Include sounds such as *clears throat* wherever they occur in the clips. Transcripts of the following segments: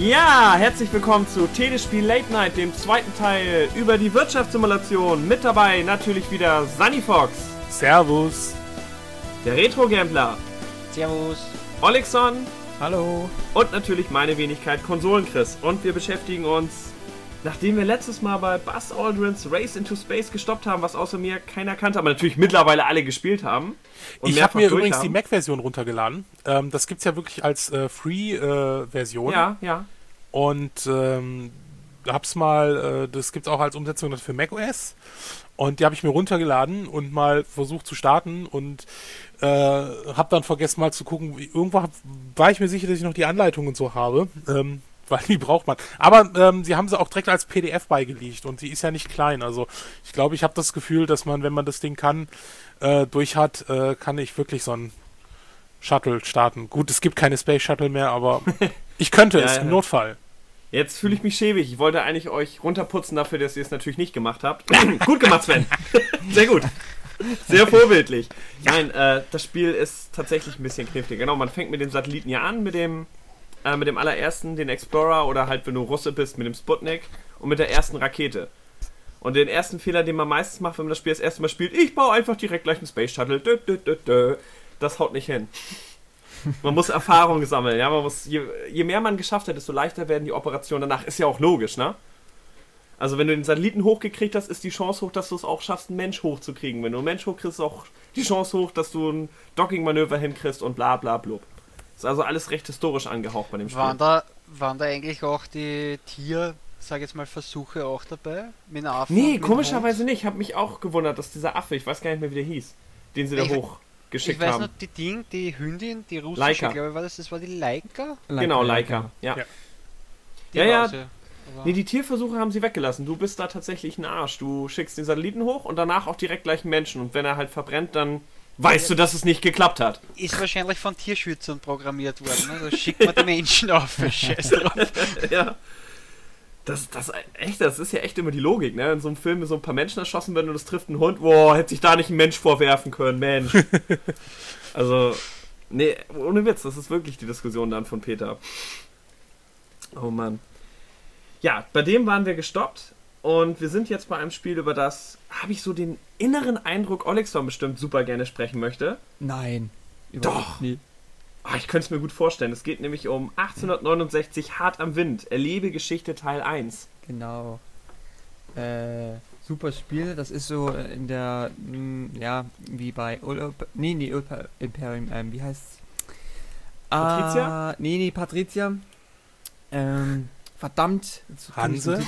Ja, herzlich willkommen zu Telespiel Late Night, dem zweiten Teil über die Wirtschaftssimulation. Mit dabei natürlich wieder Sunny Fox, Servus. der Retro-Gambler, Servus. Olexon Hallo. und natürlich meine Wenigkeit Konsolenchris. Und wir beschäftigen uns, nachdem wir letztes Mal bei Buzz Aldrins Race into Space gestoppt haben, was außer mir keiner kannte, aber natürlich mittlerweile alle gespielt haben. Ich habe mir übrigens die haben. Mac-Version runtergeladen. Ähm, das gibt's ja wirklich als äh, Free-Version. Ja, ja. Und ähm, hab's mal, äh, das gibt's auch als Umsetzung für macOS. Und die habe ich mir runtergeladen und mal versucht zu starten und äh, habe dann vergessen mal zu gucken. Irgendwo hab, war ich mir sicher, dass ich noch die Anleitung und so habe. Ähm, weil die braucht man. Aber ähm, sie haben sie auch direkt als PDF beigelegt und die ist ja nicht klein. Also ich glaube, ich habe das Gefühl, dass man, wenn man das Ding kann, äh, durch hat, äh, kann ich wirklich so ein Shuttle starten. Gut, es gibt keine Space Shuttle mehr, aber *laughs* ich könnte Ja, es ja. im Notfall. Jetzt fühle ich mich schäbig. Ich wollte eigentlich euch runterputzen dafür, dass ihr es natürlich nicht gemacht habt. *coughs* gut gemacht, Sven. *laughs* Sehr gut. Sehr vorbildlich. Nein, äh, das Spiel ist tatsächlich ein bisschen knifflig. Genau, man fängt mit dem Satelliten ja an, mit dem, äh, mit dem allerersten, den Explorer oder halt, wenn du Russe bist, mit dem Sputnik und mit der ersten Rakete. Und den ersten Fehler, den man meistens macht, wenn man das Spiel das erste Mal spielt, ich baue einfach direkt gleich einen Space Shuttle. Dö, dö, dö, dö. Das haut nicht hin. *laughs* Man muss Erfahrung sammeln, ja. Man muss, je, je mehr man geschafft hat, desto leichter werden die Operationen danach. Ist ja auch logisch, ne? Also wenn du den Satelliten hochgekriegt hast, ist die Chance hoch, dass du es auch schaffst, einen Mensch hochzukriegen. Wenn du einen Mensch hochkriegst, ist auch die Chance hoch, dass du ein Docking-Manöver hinkriegst und bla bla blub. Ist also alles recht historisch angehaucht bei dem Spiel. Waren da, waren da eigentlich auch die Tier, sag jetzt mal, Versuche auch dabei? Mit einem Affen Nee, komischerweise Hund? nicht. Ich habe mich auch gewundert, dass dieser Affe, ich weiß gar nicht mehr, wie der hieß, den sie da Ich- hochgeschickt Ich weiß haben. noch, die Ding, die Hündin, die russische, Laika. glaube ich, war das, das war die Laika? genau, Leica. Ja. Ja. Die Ja, ja. Nee, die Tierversuche haben sie weggelassen. Du bist da tatsächlich ein Arsch. Du schickst den Satelliten hoch und danach auch direkt gleich einen Menschen. Und wenn er halt verbrennt, dann weißt du, dass es nicht geklappt hat. Ist wahrscheinlich von Tierschützern programmiert worden. Also schickt man die Menschen auf. *laughs* Scheiß drauf. ja. Das, das, echt, das ist ja echt immer die Logik, ne? In so einem Film so ein paar Menschen erschossen werden und es trifft einen Hund. Boah, hätte sich da nicht ein Mensch vorwerfen können, Mensch. *laughs* also, nee, ohne Witz, das ist wirklich die Diskussion dann von Peter. Oh Mann. Ja, bei dem waren wir gestoppt und wir sind jetzt bei einem Spiel, über das habe ich so den inneren Eindruck, Olexon bestimmt super gerne sprechen möchte. Nein. Doch. Nie. Ah, ich könnte es mir gut vorstellen. Es geht nämlich um 1869 Hart am Wind. Erlebe Geschichte Teil 1. Genau. Äh, super Spiel. Das ist so in der, mh, ja, wie bei Ulp nee, nee, Ulp Imperium, ähm, wie heißt's? Patricia? Ah, nee, nee, Patricia. Ähm, verdammt. Hanse?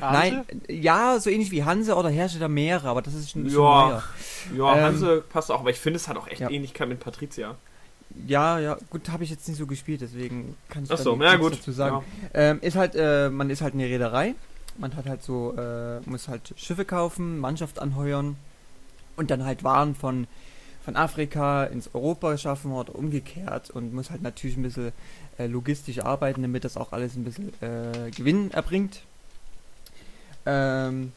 Hanse? Nein, ja, so ähnlich wie Hanse oder Herrscher der Meere, aber das ist schon, schon Ja. Ja, Ähm, Hanse passt auch, aber ich finde, es hat auch echt ja. Ähnlichkeit mit Patricia. Ja, ja, gut, habe ich jetzt nicht so gespielt, deswegen kann ich so, ja gut. dazu sagen. Ähm, ist halt, äh, man ist halt eine Reederei. Man hat halt so, äh, muss halt Schiffe kaufen, Mannschaft anheuern und dann halt Waren von, von Afrika ins Europa schaffen oder umgekehrt und muss halt natürlich ein bisschen äh, logistisch arbeiten, damit das auch alles ein bisschen äh, Gewinn erbringt. Ähm,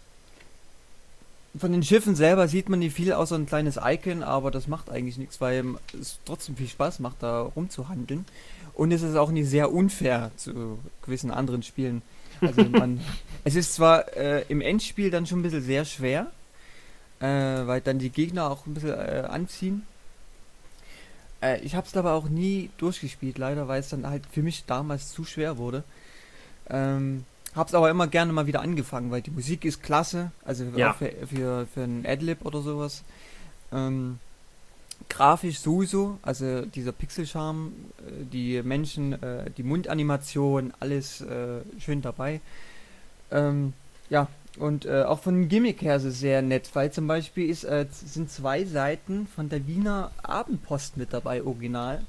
von den Schiffen selber sieht man nicht viel außer ein kleines Icon, aber das macht eigentlich nichts, weil es trotzdem viel Spaß macht, da rumzuhandeln. Und es ist auch nicht sehr unfair zu gewissen anderen Spielen. Also *laughs* man, es ist zwar äh, im Endspiel dann schon ein bisschen sehr schwer, äh, weil dann die Gegner auch ein bisschen äh, anziehen. Äh, ich habe es aber auch nie durchgespielt, leider, weil es dann halt für mich damals zu schwer wurde. Ähm, hab's aber immer gerne mal wieder angefangen, weil die Musik ist klasse, also Ja. auch für, für, für ein Adlib oder sowas. Ähm, grafisch sowieso, also dieser Pixelcharme, äh, die Menschen, äh, die Mundanimation, alles äh, schön dabei. Ähm, ja, und äh, auch von dem Gimmick her ist es sehr nett, weil zum Beispiel ist, äh, sind zwei Seiten von der Wiener Abendpost mit dabei, original.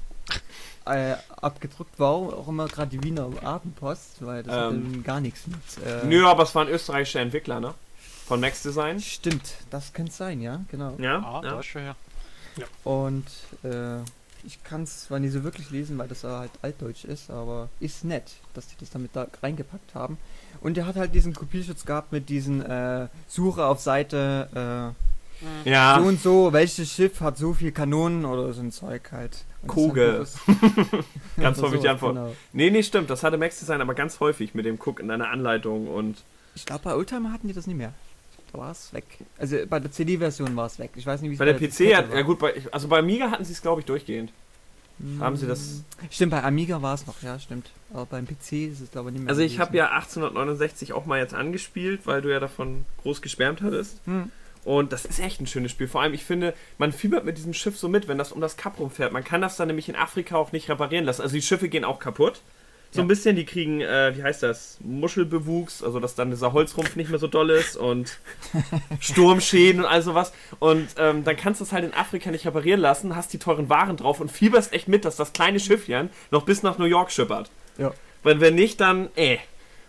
Äh, abgedruckt, warum auch immer gerade die Wiener Abendpost, weil das hat ja Ähm, nun gar nichts mit. Äh, Nö, aber es war ein österreichischer Entwickler, ne? Von Max Design. Stimmt, das könnte sein, ja, genau. Ja, Ah, ja. da ist schon her. Und äh, ich kann es zwar nicht so wirklich lesen, weil das halt altdeutsch ist, aber ist nett, dass die das damit da reingepackt haben. Und er hat halt diesen Kopierschutz gehabt mit diesen äh, Suche auf Seite Ja, so und so, welches Schiff hat so viel Kanonen oder so ein Zeug halt. Ist halt *laughs* ganz häufig die Antwort. genau. Nee, nee, stimmt. Das hatte Max Design aber ganz häufig mit dem Cook in einer Anleitung und. Ich glaube, bei Oldtimer hatten die das nicht mehr. Da war es weg. Also bei der CD-Version war es weg. Ich weiß nicht, wie es Bei der PC Diskette hat. war. Ja, gut, bei, also bei Amiga hatten sie es, glaube ich, durchgehend. haben sie das- Stimmt, bei Amiga war es noch, ja, stimmt. Aber beim PC ist es, glaube ich, nicht mehr. Also, ich habe ja 1869 auch mal jetzt angespielt, weil du ja davon groß geschwärmt hattest. Hm. Und das ist echt ein schönes Spiel. Vor allem, ich finde, man fiebert mit diesem Schiff so mit, wenn das um das Kap rumfährt. Man kann das dann nämlich in Afrika auch nicht reparieren lassen. Also die Schiffe gehen auch kaputt. So Ja. ein bisschen, die kriegen, äh, wie heißt das, Muschelbewuchs, also dass dann dieser Holzrumpf nicht mehr so doll ist und *laughs* Sturmschäden und all sowas. Und ähm, dann kannst du es halt in Afrika nicht reparieren lassen, hast die teuren Waren drauf und fieberst echt mit, dass das kleine Schiffchen noch bis nach New York schippert. Ja. Weil wenn nicht, dann äh.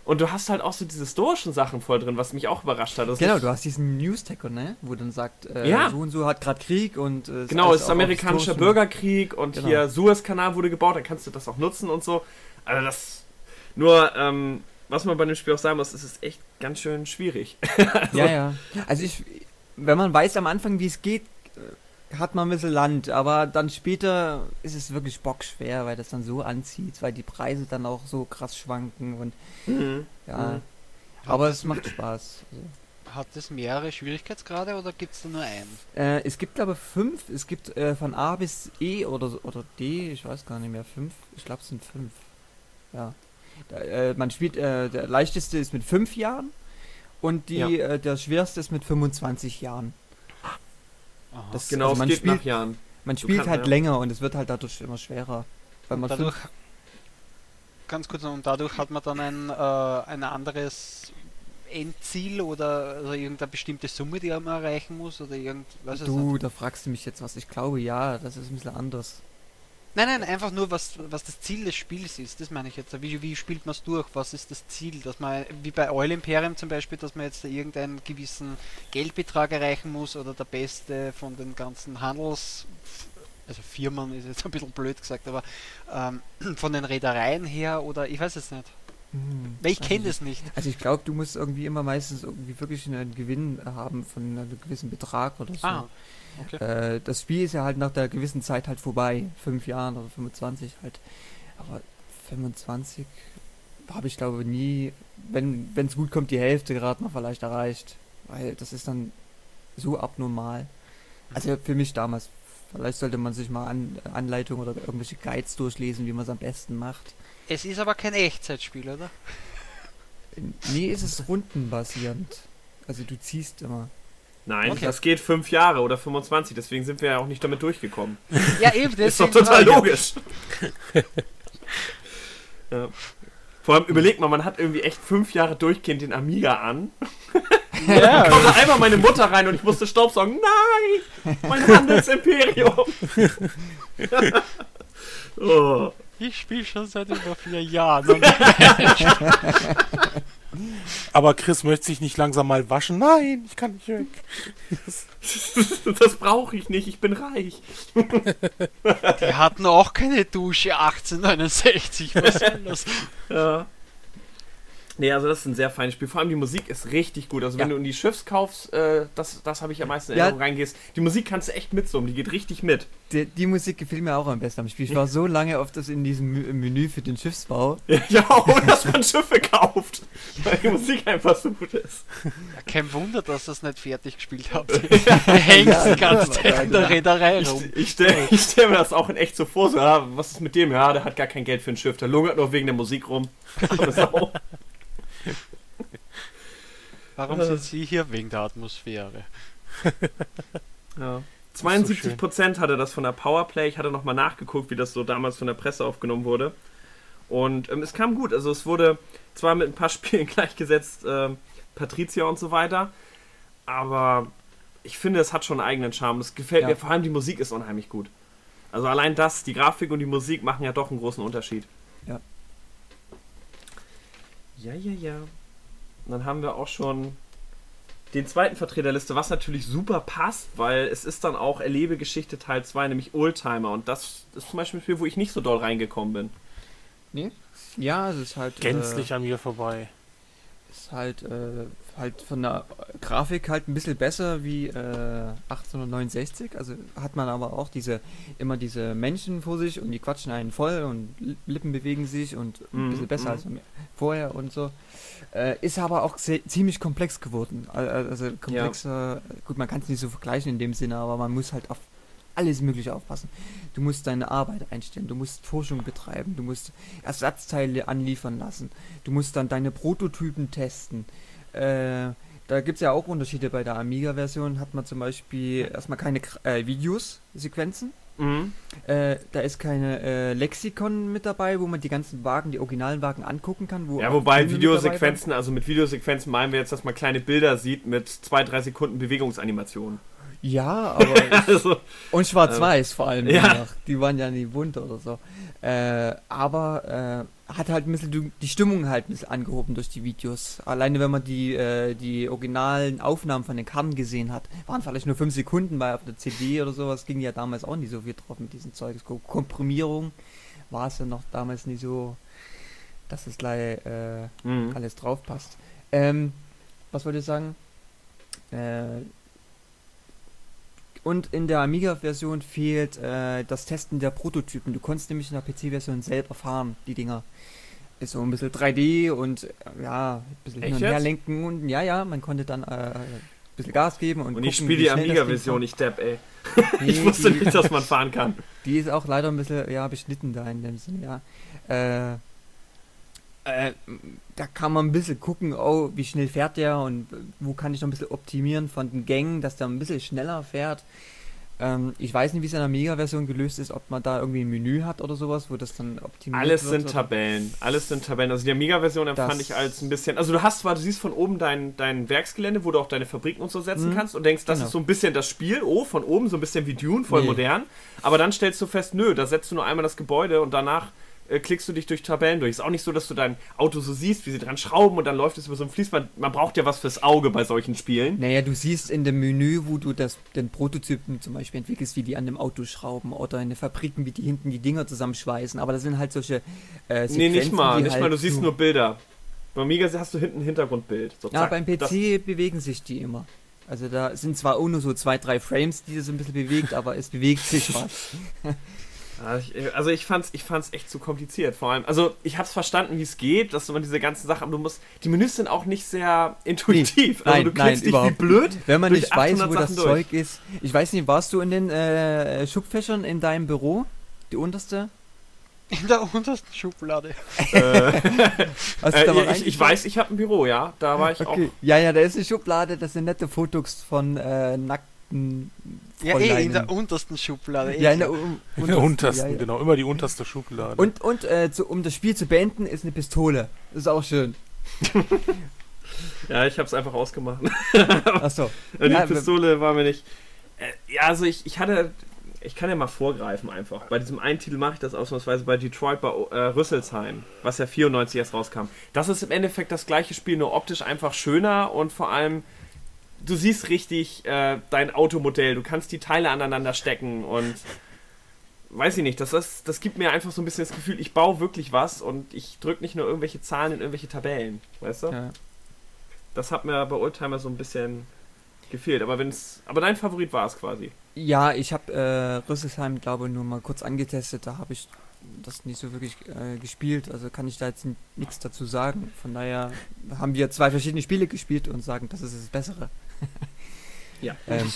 Und du hast halt auch so diese historischen Sachen voll drin, was mich auch überrascht hat. Das Genau, du hast diesen News-Tacker, ne? Wo dann sagt, äh, Ja. so und so hat gerade Krieg und. Äh, Genau, es ist amerikanischer Bürgerkrieg und Genau. hier Suezkanal wurde gebaut, dann kannst du das auch nutzen und so. Also das. Nur, ähm, was man bei dem Spiel auch sagen muss, es ist echt ganz schön schwierig. *laughs* Ja, ja. Also ich, wenn man weiß am Anfang, wie es geht, äh, hat man ein bisschen Land, aber dann später ist es wirklich bockschwer, weil das dann so anzieht, weil die Preise dann auch so krass schwanken und ja. Mhm. Aber es macht Spaß. Also, Hat es mehrere Schwierigkeitsgrade oder gibt es da nur einen? Äh, es gibt aber fünf. Es gibt äh, von A bis E oder, oder D, ich weiß gar nicht mehr, fünf. Ich glaube, es sind fünf. Ja. Da, äh, man spielt, äh, der leichteste ist mit fünf Jahren und die, Ja. äh, der schwerste ist mit 25 Jahren. Aha. Das, Genau, also es man geht spielt, nach Jahren. man spielt kannst- halt ja. länger und es wird halt dadurch immer schwerer. Weil man dadurch, ganz kurz, und dadurch hat man dann ein, äh, ein anderes Endziel oder also irgendeine bestimmte Summe, die man erreichen muss oder irgend, weiß ich du, da fragst du mich jetzt was. Ich glaube, ja, das ist ein bisschen anders. Nein, nein, einfach nur, was, was das Ziel des Spiels ist, das meine ich jetzt. Wie, wie spielt man es durch? Was ist das Ziel? Dass man, wie bei Oil Imperium zum Beispiel, dass man jetzt irgendeinen gewissen Geldbetrag erreichen muss oder der Beste von den ganzen Handels... Also Firmen ist jetzt ein bisschen blöd gesagt, aber ähm, *clears throat* von den Reedereien her oder ich weiß es nicht. Hm, Weil ich kenne nicht. das nicht. Also ich glaube, du musst irgendwie immer meistens irgendwie wirklich einen Gewinn haben von einem gewissen Betrag oder so. Ah, okay. Äh, das Spiel ist ja halt nach der gewissen Zeit halt vorbei. Fünf Jahren oder 25 halt. Aber 25 habe ich glaube nie, wenn es gut kommt, die Hälfte gerade noch vielleicht erreicht. Weil das ist dann so abnormal. Also für mich damals. Vielleicht sollte man sich mal an, Anleitungen oder irgendwelche Guides durchlesen, wie man es am besten macht. Es ist aber kein Echtzeitspiel, oder? *laughs* Nee, ist es rundenbasierend. Also du ziehst immer. Nein, Okay. das geht fünf Jahre oder 25, deswegen sind wir ja auch nicht damit durchgekommen. Ja, eben, das ist doch total logisch. ja. Vor allem überlegt mal, man hat irgendwie echt fünf Jahre durchgehend den Amiga an. Ja, Kommt da einmal meine Mutter rein und ich musste Staubsaugen. Nein! Mein Handelsimperium! oh. ich spiele schon seit über vier Jahren. *laughs* *laughs* Aber Chris möchte sich nicht langsam mal waschen. Nein, ich kann nicht weg. *laughs* Das brauche ich nicht, ich bin reich. die hatten auch keine Dusche 1869. Was soll das? *laughs* Ja. Nee, also das ist ein sehr feines Spiel. Vor allem die Musik ist richtig gut. Also wenn Ja. du in die Schiffskaufs, äh, das, das habe ich am meisten in Ja. Erinnerung reingehst, die Musik kannst du echt mitsummen, die geht richtig mit. Die, die Musik gefiel mir auch am besten am Spiel. Ich war so lange auf das in diesem Menü für den Schiffsbau. *laughs* Ja, ohne dass man Schiffe kauft. Weil die Musik einfach so gut ist. Kein Wunder, dass es nicht fertig gespielt habt. Ihr *laughs* hängt Ja, die ganze ja, Zeit in der ja. Reederei Ich, rum. ich stelle ich stell mir das auch in echt so vor, so, ja, was ist mit dem? Ja, der hat gar kein Geld für ein Schiff, der lungert nur wegen der Musik rum. *laughs* *laughs* Warum sind Sie hier? Wegen der Atmosphäre. *laughs* Ja. so 72% hatte das von der Powerplay. Ich hatte nochmal nachgeguckt, wie das so damals von der Presse aufgenommen wurde. Und ähm, es kam gut. Also es wurde zwar mit ein paar *laughs* Spielen gleichgesetzt, ähm, Patricia und so weiter, aber ich finde, es hat schon einen eigenen Charme. Es gefällt Ja. mir, vor allem die Musik ist unheimlich gut. Also allein das, die Grafik und die Musik machen ja doch einen großen Unterschied. Ja. Ja, ja, ja. Und dann haben wir auch schon den zweiten Vertreter der Liste, was natürlich super passt, weil es ist dann auch Erlebegeschichte Teil 2, nämlich Oldtimer. Und das ist zum Beispiel ein Spiel, wo ich nicht so doll reingekommen bin. Nee? Ja, es ist halt. Gänzlich an mir vorbei. ist halt, äh, halt von der Grafik halt ein bisschen besser wie äh, 1869. Also hat man aber auch diese immer diese Menschen vor sich und die quatschen einen voll und Li- Lippen bewegen sich und ein Mhm, bisschen besser mhm. als vorher und so. Äh, ist aber auch ziemlich komplex geworden. Al- al- Also komplexer, gut, man kann es nicht so vergleichen in dem Sinne, aber man muss halt auf alles Mögliche aufpassen. Du musst deine Arbeit einstellen, du musst Forschung betreiben, du musst Ersatzteile anliefern lassen, du musst dann deine Prototypen testen. Äh, da gibt es ja auch Unterschiede bei der Amiga-Version. Hat man zum Beispiel erstmal keine äh, Videos, Sequenzen. Mhm. Äh, da ist keine äh, Lexikon mit dabei, wo man die ganzen Wagen, die originalen Wagen angucken kann. Wo Ja, wobei Filme Videosequenzen, also mit Videosequenzen meinen wir jetzt, dass man kleine Bilder sieht mit zwei, drei Sekunden Bewegungsanimation. Ja, *laughs* aber Also, Und schwarz-weiß vor allem. ja. noch. Die waren ja nie bunt oder so. Äh, aber äh, hat halt ein bisschen die- Stimmung halt ein bisschen angehoben durch die Videos. Alleine wenn man die, äh, die originalen Aufnahmen von den Karten gesehen hat, waren vielleicht nur 5 Sekunden, weil auf der CD oder sowas ging ja damals auch nicht so viel drauf mit diesem Zeug. Ko- Komprimierung war es ja noch damals nicht so, dass es gleich äh, mhm. alles drauf passt. Ähm, was wollte ich sagen? Äh, und in der Amiga-Version fehlt äh, das Testen der Prototypen. Du konntest nämlich in der PC-Version selber fahren, die Dinger. Ist so ein bisschen 3D und äh, ja, ein bisschen hin Echt und her lenken und ja, ja, man konnte dann äh, ein bisschen Gas geben und, Und ich gucken, spiele wie die Amiga-Version, ich depp, ey. *laughs* fährt. Ich Nee, wusste die- nicht, dass man *laughs* fahren kann. die ist auch leider ein bisschen ja, beschnitten da in dem Sinne, ja. Äh, äh, da kann man ein bisschen gucken, oh, wie schnell fährt der und wo kann ich noch ein bisschen optimieren von den Gängen, dass der ein bisschen schneller fährt. Ähm, ich weiß nicht, wie es in der Mega-Version gelöst ist, ob man da irgendwie ein Menü hat oder sowas, wo das dann optimiert Alles wird. sind oder- Tabellen. Alles sind Tabellen. Also die Amiga-Version empfand ich als ein bisschen. Also du hast zwar, du siehst von oben dein, dein Werksgelände, wo du auch deine Fabriken und so setzen Mhm. kannst und denkst, das Genau. ist so ein bisschen das Spiel. Oh, von oben, so ein bisschen wie Dune, voll Nee. modern. Aber dann stellst du fest, nö, da setzt du nur einmal das Gebäude und danach äh, klickst du dich durch Tabellen durch. Ist auch nicht so, dass du dein Auto so siehst, wie sie dran schrauben und dann läuft es über so ein Fließband. Man braucht ja was fürs Auge bei solchen Spielen. Naja, du siehst in dem Menü, wo du das, den Prototypen zum Beispiel entwickelst, wie die an dem Auto schrauben oder in den Fabriken, wie die hinten die Dinger zusammenschweißen. Aber das sind halt solche äh, nee, nicht Sequenzen, mal. die Nicht halt mal, du siehst nur Bilder. Beim Amiga hast du hinten ein Hintergrundbild. So, Ja, beim PC Das- bewegen sich die immer. Also da sind zwar auch nur so zwei, drei Frames, die so ein bisschen bewegt, aber es bewegt sich was. *laughs* *laughs* Ja, ich- Also ich fand's, ich fand's echt zu kompliziert. Vor allem, also ich hab's verstanden, wie es geht, dass man diese ganzen Sachen, aber du musst, die Menüs sind auch nicht sehr intuitiv. also nein, du nein, klickst dich wie überhaupt blöd. Wenn man durch nicht weiß, 800 wo das Sachen durch. Zeug ist. Ich weiß nicht, warst du in den äh, Schubfächern in deinem Büro? Die unterste? In der untersten Schublade. *laughs* äh, du äh, ich, ich weiß, ich habe ein Büro, ja. Da war ich Okay. auch. Ja, ja, da ist eine Schublade, das sind nette Fotos von äh, nackten Ja, eh, in der untersten Schublade. Eh Ja, in der un- In der untersten, ja, ja. genau, immer die unterste Schublade. Und, und äh, zu, um das Spiel zu beenden, ist eine Pistole. Das ist auch schön. *laughs* Ja, ich hab's einfach ausgemacht. Achso. *laughs* die Ja, Pistole war mir nicht. Äh, ja, also ich, ich hatte. Ich kann ja mal vorgreifen einfach. Bei diesem einen Titel mache ich das ausnahmsweise bei Detroit bei äh, Rüsselsheim, was ja 94 erst rauskam. Das ist im Endeffekt das gleiche Spiel, nur optisch einfach schöner und vor allem, du siehst richtig äh, dein Automodell, du kannst die Teile aneinander stecken und weiß ich nicht, das, ist, das gibt mir einfach so ein bisschen das Gefühl, ich baue wirklich was und ich drücke nicht nur irgendwelche Zahlen in irgendwelche Tabellen, weißt du? Ja. Das hat mir bei Oldtimer so ein bisschen gefehlt. Aber wenn's. Aber dein Favorit war es quasi. Ja, ich habe äh, Rüsselsheim, glaube ich, nur mal kurz angetestet. Da habe ich das nicht so wirklich äh, gespielt. Also kann ich da jetzt nichts dazu sagen. Von daher haben wir zwei verschiedene Spiele gespielt und sagen, das ist das Bessere. Ja. Ähm,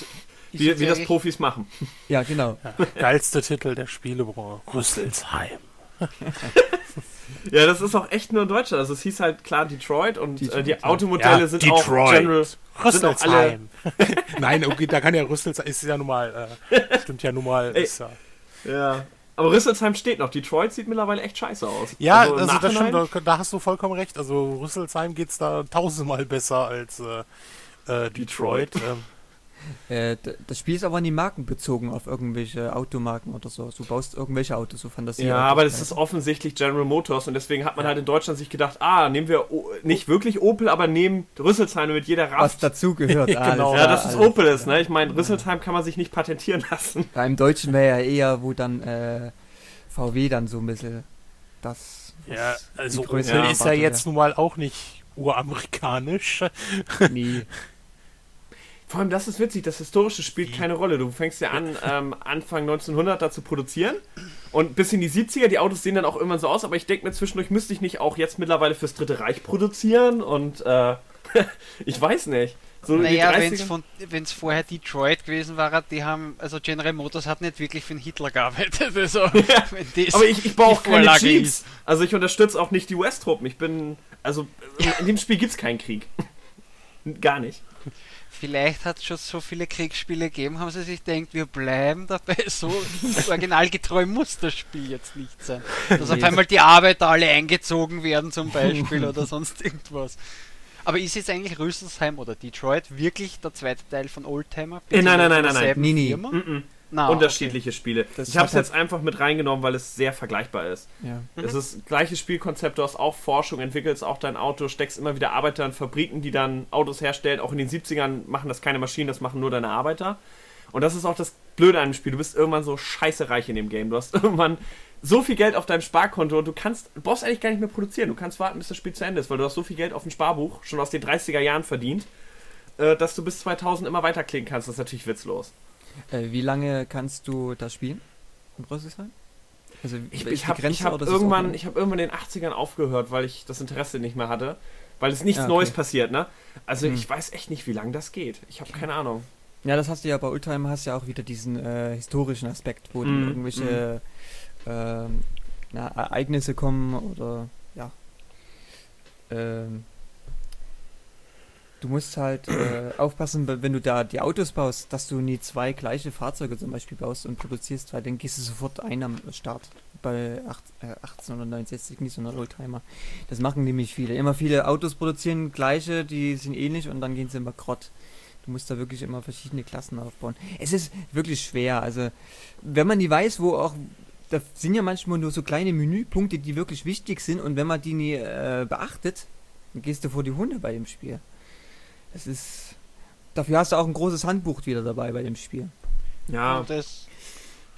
Wie, wie das Profis machen. *laughs* ja, genau. Ja, geilste Titel der Spielebranche. Rüsselsheim. *laughs* Ja, das ist auch echt nur in Deutschland. Also es hieß halt klar Detroit und Detroit, äh, die. Automodelle Ja, sind auch Detroit. General. Auch alle, Rüsselsheim. *laughs* Nein, okay, da kann ja Rüsselsheim, ist ja nun mal, äh, stimmt ja nun mal. Ey. Ist ja, ja. Aber Rüsselsheim steht noch. Detroit sieht mittlerweile echt scheiße aus. ja im also, das stimmt, da, da hast du vollkommen recht. Also Rüsselsheim geht's da tausendmal besser als äh, äh, Detroit. Ähm, *laughs* Äh, das Spiel ist aber nie markenbezogen auf irgendwelche Automarken oder so. Du baust irgendwelche Autos, so Fantasie. Ja, aber das ist offensichtlich General Motors und deswegen hat man halt in Deutschland sich gedacht, ah, nehmen wir o nicht wirklich Opel, aber nehmen Rüsselsheim mit jeder was Raft. dazu gehört. *laughs* Genau. Ja, das ist alles. Opel ist, ne? Ich meine, Rüsselsheim kann man sich nicht patentieren lassen. Ja, Im Deutschen wäre ja eher, wo dann äh, VW dann so ein bisschen das. ja, also Opel ist ja jetzt nun mal auch nicht uramerikanisch. Nee. *laughs* Vor allem, das ist witzig, das Historische spielt keine Rolle. Du fängst ja an, ähm, Anfang 1900 da zu produzieren und bis in die 70er, die Autos sehen dann auch immer so aus, aber ich denke mir zwischendurch, müsste ich nicht auch jetzt mittlerweile fürs Dritte Reich produzieren und äh, *laughs* ich weiß nicht. So Naja, 30er wenn es vorher Detroit gewesen war, die haben, also General Motors hat nicht wirklich für den Hitler gearbeitet. *laughs* Also, wenn das aber ich, ich baue auch keine Jeeps. ist. Also ich unterstütze auch nicht die US-Truppen. Ich bin, also in dem Spiel gibt es keinen Krieg. *laughs* Gar nicht. Vielleicht hat es schon so viele Kriegsspiele gegeben, haben sie sich gedacht, wir bleiben dabei. *laughs* So originalgetreu muss das Spiel jetzt nicht sein. Dass auf einmal die Arbeiter alle eingezogen werden zum Beispiel *laughs* oder sonst irgendwas. Aber ist jetzt eigentlich Rüsselsheim oder Detroit wirklich der zweite Teil von Oldtimer? Äh, nein, nein, nein, nein, nein. Nee, nee. Na, Unterschiedliche Spiele. Das ich habe es hat- jetzt einfach mit reingenommen, weil es sehr vergleichbar ist. Ja. Es ist gleiches Spielkonzept, du hast auch Forschung, entwickelst auch dein Auto, steckst immer wieder Arbeiter in Fabriken, die dann Autos herstellen. Auch in den 70ern machen das keine Maschinen, das machen nur deine Arbeiter. Und das ist auch das Blöde an dem Spiel. Du bist irgendwann so scheiße reich in dem Game. Du hast *laughs* irgendwann so viel Geld auf deinem Sparkonto und du kannst, du brauchst eigentlich gar nicht mehr produzieren. Du kannst warten, bis das Spiel zu Ende ist, weil du hast so viel Geld auf dem Sparbuch schon aus den 30er Jahren verdient, äh, dass du bis 2000 immer weiterklicken kannst. Das ist natürlich witzlos. Äh, wie lange kannst du das spielen? In Rüsselsheim? Also, Ich, ich habe hab irgendwann, ich hab irgendwann in den 80ern aufgehört, weil ich das Interesse nicht mehr hatte. Weil es nichts Ja, okay. Neues passiert, ne? Also Hm. ich weiß echt nicht, wie lange das geht. Ich habe keine Ahnung. Ja, das hast du ja bei Oldtimer hast du ja auch wieder diesen äh, historischen Aspekt, wo dann irgendwelche ähm, na, Ereignisse kommen oder ja. Ähm, du musst halt äh, *clears throat* aufpassen, wenn du da die Autos baust, dass du nie zwei gleiche Fahrzeuge zum Beispiel baust und produzierst, weil dann gehst du sofort ein am Start. Bei acht, äh, 1869 nicht, sondern Oldtimer. Das machen nämlich viele. Immer viele Autos produzieren gleiche, die sind ähnlich und dann gehen sie immer grott. Du musst da wirklich immer verschiedene Klassen aufbauen. Es ist wirklich schwer. Also, wenn man die weiß, wo auch. Da sind ja manchmal nur so kleine Menüpunkte, die wirklich wichtig sind und wenn man die nie äh, beachtet, dann gehst du vor die Hunde bei dem Spiel. Das ist. Dafür hast du auch ein großes Handbuch wieder dabei bei dem Spiel. Ja, Und, das,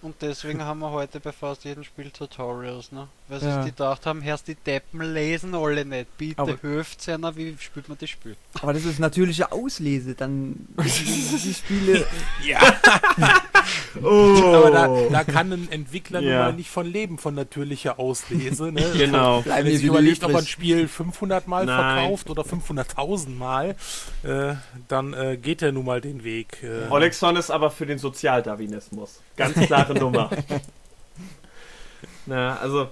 und deswegen haben wir heute bei fast jedem Spiel Tutorials, ne? Weil sie Ja. sich gedacht haben, erst die Deppen lesen alle nicht. Bitte Aber- hüft einer, wie spielt man das Spiel? Aber das ist natürliche Auslese, dann *laughs* die Spiele. Ja, *laughs* oh. aber da, da kann ein Entwickler nun Ja. mal nicht von leben, von natürlicher Auslese. Ne? *laughs* Genau. Wenn er die sich überlegt, ob ein. Spiel 500 Mal Nein. verkauft oder 500.000 Mal, äh, dann äh, geht er nun mal den Weg. Äh, Olexon ist aber für den Sozialdarwinismus. Ganz klare *laughs* Nummer. Na, also.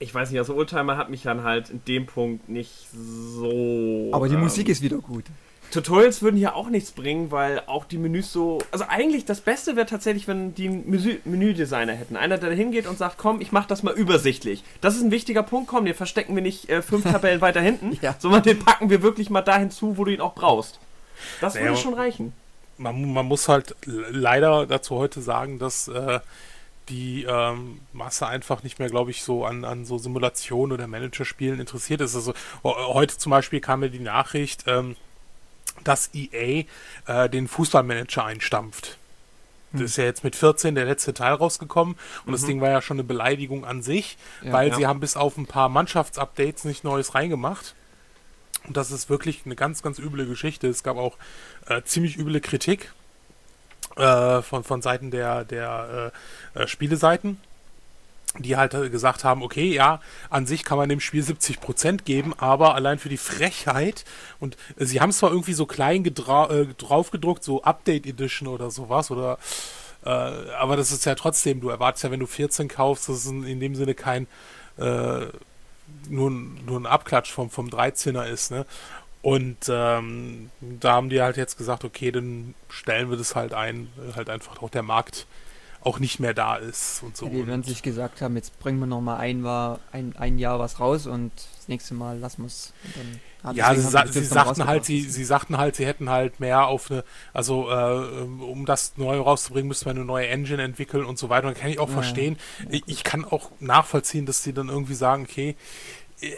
Ich weiß nicht, also Oldtimer hat mich dann halt in dem Punkt nicht so. Aber die ähm, Musik ist wieder gut. Tutorials würden hier auch nichts bringen, weil auch die Menüs so. Also eigentlich das Beste wäre tatsächlich, wenn die einen Menü Menüdesigner hätten. Einer, der da hingeht und sagt, komm, ich mach das mal übersichtlich. Das ist ein wichtiger Punkt, komm, den verstecken wir nicht äh, fünf *laughs* Tabellen weiter hinten, Ja. sondern den packen wir wirklich mal dahin zu, wo du ihn auch brauchst. Das Naja, würde schon reichen. man, man muss halt leider dazu heute sagen, dass äh, die ähm, Masse einfach nicht mehr, glaube ich, so an, an so Simulationen oder Managerspielen interessiert ist. Also heute zum Beispiel kam mir die Nachricht, ähm, dass EA äh, den Fußballmanager einstampft. Das ist ja jetzt mit 14 der letzte Teil rausgekommen und das Mhm. Ding war ja schon eine Beleidigung an sich, Ja. weil Ja. sie haben bis auf ein paar Mannschaftsupdates nicht Neues reingemacht. Und das ist wirklich eine ganz, ganz üble Geschichte. Es gab auch äh, ziemlich üble Kritik äh, von, von Seiten der, der äh, äh, Spieleseiten, die halt äh, gesagt haben, okay, ja, an sich kann man dem Spiel 70% geben, aber allein für die Frechheit und äh, sie haben es zwar irgendwie so klein äh, draufgedruckt, so Update Edition oder sowas, oder äh, aber das ist ja trotzdem, du erwartest ja, wenn du 14 kaufst, das ist in, dem Sinne kein äh, nur, nur ein Abklatsch vom, vom 13er ist, ne? Und ähm, da haben die halt jetzt gesagt, okay, dann stellen wir das halt ein, halt einfach auch der Markt auch nicht mehr da ist und so. Ja, die werden sich gesagt haben, jetzt bringen wir noch mal ein, Jahr- ein, ein Jahr was raus und das nächste Mal lassen wir es. Ja, sie, sa sie sagten halt, sie, sie sagten halt, sie hätten halt mehr auf eine, also äh, um das neu rauszubringen, müsste man eine neue Engine entwickeln und so weiter. Und kann ich auch Ja, verstehen. Ich, ich kann auch nachvollziehen, dass sie dann irgendwie sagen, okay,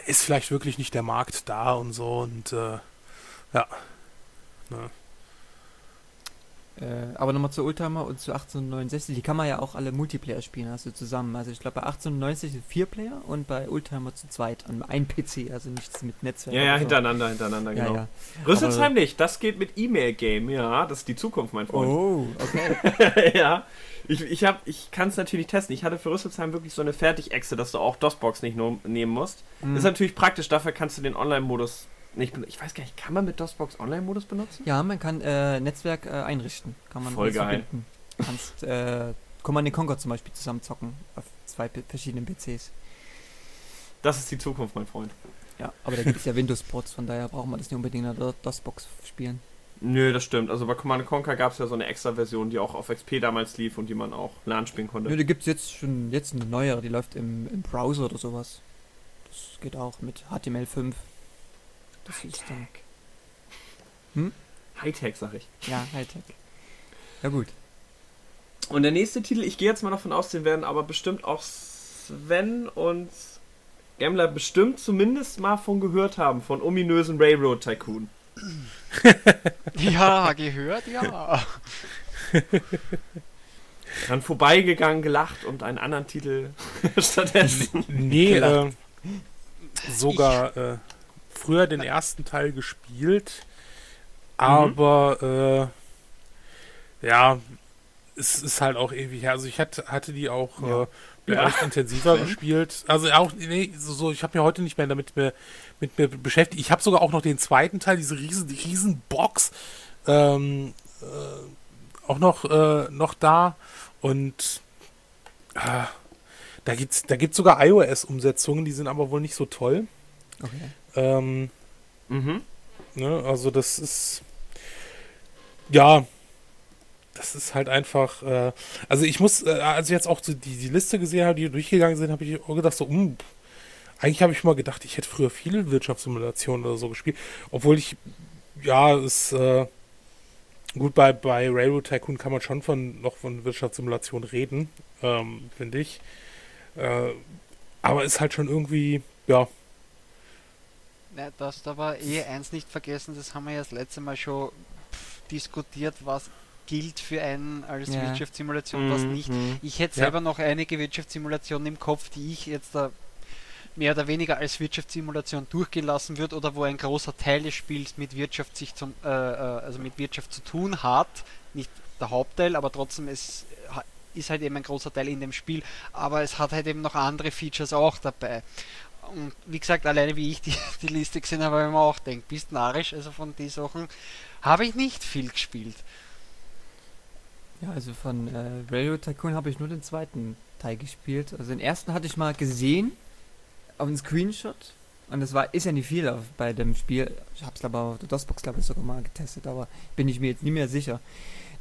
ist vielleicht wirklich nicht der Markt da und so und äh, ja. Ne. Äh, aber nochmal zu Oldtimer und zu 1869, die kann man ja auch alle Multiplayer spielen, also zusammen. Also ich glaube bei 1890 sind vier Player und bei Oldtimer zu zweit an einem PC, also nichts mit Netzwerk. Ja, ja, so. hintereinander, hintereinander, Ja, genau. ja. Rüsselsheim nicht, das geht mit E-Mail-Game, ja, das ist die Zukunft, mein Freund. Oh, okay. *laughs* ja, ich, ich, hab- ich kann es natürlich testen. Ich hatte für Rüsselsheim wirklich so eine Fertig-Exe, dass du auch DOS-Box nicht nur nehmen musst. Mhm. Ist natürlich praktisch, dafür kannst du den Online-Modus benutzen. Ich weiß gar nicht, kann man mit DOS-Box Online-Modus benutzen? Ja, man kann äh, Netzwerk äh, einrichten. Kann man Voll alles geil. verbinden. Kannst äh, Command Conquer zum Beispiel zusammen zocken auf zwei verschiedenen PCs. Das ist die Zukunft, mein Freund. Ja, aber da gibt es ja Windows-Ports, von daher braucht man das nicht unbedingt in der DOS-Box spielen. Nö, das stimmt. Also bei Command Conquer gab es ja so eine extra Version, die auch auf XP damals lief und die man auch LAN spielen konnte. Nö, da gibt es jetzt schon jetzt eine neuere, die läuft im, im Browser oder sowas. Das geht auch mit HTML5. Das ist dann. Hm? Hightech, sag ich. Ja, Hightech. Ja gut. Und der nächste Titel, ich gehe jetzt mal davon aus, den werden aber bestimmt auch Sven und Gambler bestimmt zumindest mal von gehört haben, von ominösen Railroad Tycoon. *laughs* Ja, gehört, ja. *laughs* Dann vorbeigegangen, gelacht und einen anderen Titel *laughs* stattdessen. Nee, äh, Gelacht. sogar äh, früher den ersten Teil gespielt, aber äh, ja, es ist halt auch ewig her. Also ich hatte, hatte die auch Ja. äh, bin Ja. intensiver gespielt. Also auch, nee, so, so ich habe mir heute nicht mehr damit mir, mit mir beschäftigt. Ich habe sogar auch noch den zweiten Teil, diese riesen, die riesen Box, ähm, äh, auch noch, äh, noch da und äh, da gibt's, da gibt's sogar iOS-Umsetzungen, die sind aber wohl nicht so toll. Okay. Ähm, Mhm. ne, also das ist ja, das ist halt einfach. Äh, also ich muss, äh, als ich jetzt auch die, die Liste gesehen habe, die durchgegangen sind, habe ich auch gedacht so, hm, eigentlich habe ich mal gedacht, ich hätte früher viele Wirtschaftssimulationen oder so gespielt, obwohl ich ja es äh, gut bei bei Railroad Tycoon kann man schon von noch von Wirtschaftssimulation reden, ähm, finde ich. Äh, aber ist halt schon irgendwie ja Ne, das da war eh eins nicht vergessen, das haben wir ja das letzte Mal schon pff, diskutiert, was gilt für einen als Ja. Wirtschaftssimulation, was nicht. Mhm. Ich hätte Ja. selber noch einige Wirtschaftssimulationen im Kopf, die ich jetzt da mehr oder weniger als Wirtschaftssimulation durchgehen lassen würde oder wo ein großer Teil des Spiels mit Wirtschaft sich zum, äh, äh, also mit Wirtschaft zu tun hat. Nicht der Hauptteil, aber trotzdem es ha- ist halt eben ein großer Teil in dem Spiel, aber es hat halt eben noch andere Features auch dabei. Und wie gesagt, alleine wie ich die, *laughs* die Liste gesehen habe, habe ich mir auch gedacht, bist narrisch, also von den Sachen habe ich nicht viel gespielt. Ja, also von äh, Railroad Tycoon habe ich nur den zweiten Teil gespielt. Also den ersten hatte ich mal gesehen auf einem Screenshot. Und das war, ist ja nicht viel auf, bei dem Spiel. Ich habe es aber auf der DOSBox, glaube ich, sogar mal getestet, aber bin ich mir jetzt nicht mehr sicher.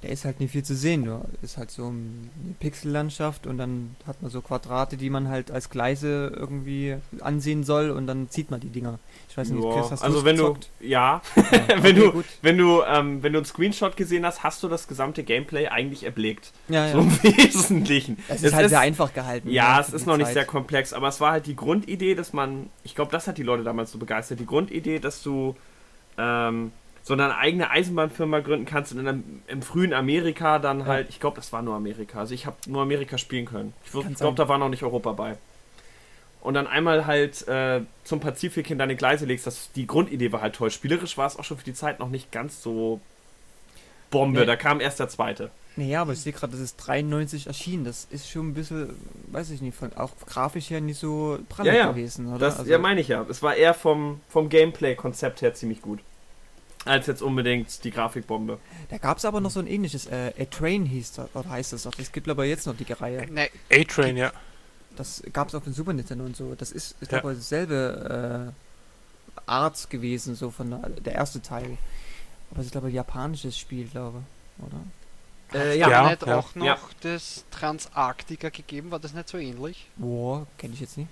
Da ist halt nicht viel zu sehen. Nur ist halt so eine Pixellandschaft und dann hat man so Quadrate, die man halt als Gleise irgendwie ansehen soll und dann zieht man die Dinger. Ich weiß nicht, Chris, hast also wenn du, ja, Ja, *laughs* *laughs* wenn okay, du, wenn du, ähm, wenn du einen Screenshot gesehen hast, hast du das gesamte Gameplay eigentlich erblickt. Ja, ja. So im *laughs* Wesentlichen. es ist halt sehr einfach gehalten. Ja, ne, es ist noch nicht Zeit. sehr komplex, aber es war halt die Grundidee, dass man, ich glaube, das hat die Leute damals so begeistert, die Grundidee, dass du ähm, so eine eigene Eisenbahnfirma gründen kannst und in einem, im frühen Amerika dann Ja. halt, ich glaube, das war nur Amerika, also ich habe nur Amerika spielen können. Ich glaube, da war noch nicht Europa bei. Und dann einmal halt äh, zum Pazifik in deine Gleise legst, das, die Grundidee war halt toll. Spielerisch war es auch schon für die Zeit noch nicht ganz so Bombe, Nee. da kam erst der zweite. Naja, aber ich sehe gerade, das ist 93 erschienen. Das ist schon ein bisschen, weiß ich nicht, von, auch grafisch her nicht so pralle Ja, ja. gewesen, oder? Das Also, ja, meine ich ja. Es war eher vom, vom Gameplay-Konzept her ziemlich gut. Als jetzt unbedingt die Grafikbombe. da gab es aber noch so ein ähnliches, äh, A-Train hieß das, oder heißt das auch. Das gibt aber jetzt noch die Reihe. Ne, A-Train, ja. Das gab es auf dem Super Nintendo und so. Das ist, ich Ja. glaube, dasselbe äh, Art gewesen, so von der, der erste Teil. Aber es ist, glaube ich, ein japanisches Spiel, glaube ich, oder? Äh, ja, Ja, nicht ja. auch noch Ja. das Transarktika gegeben? War das nicht so ähnlich? Boah, kenne ich jetzt nicht.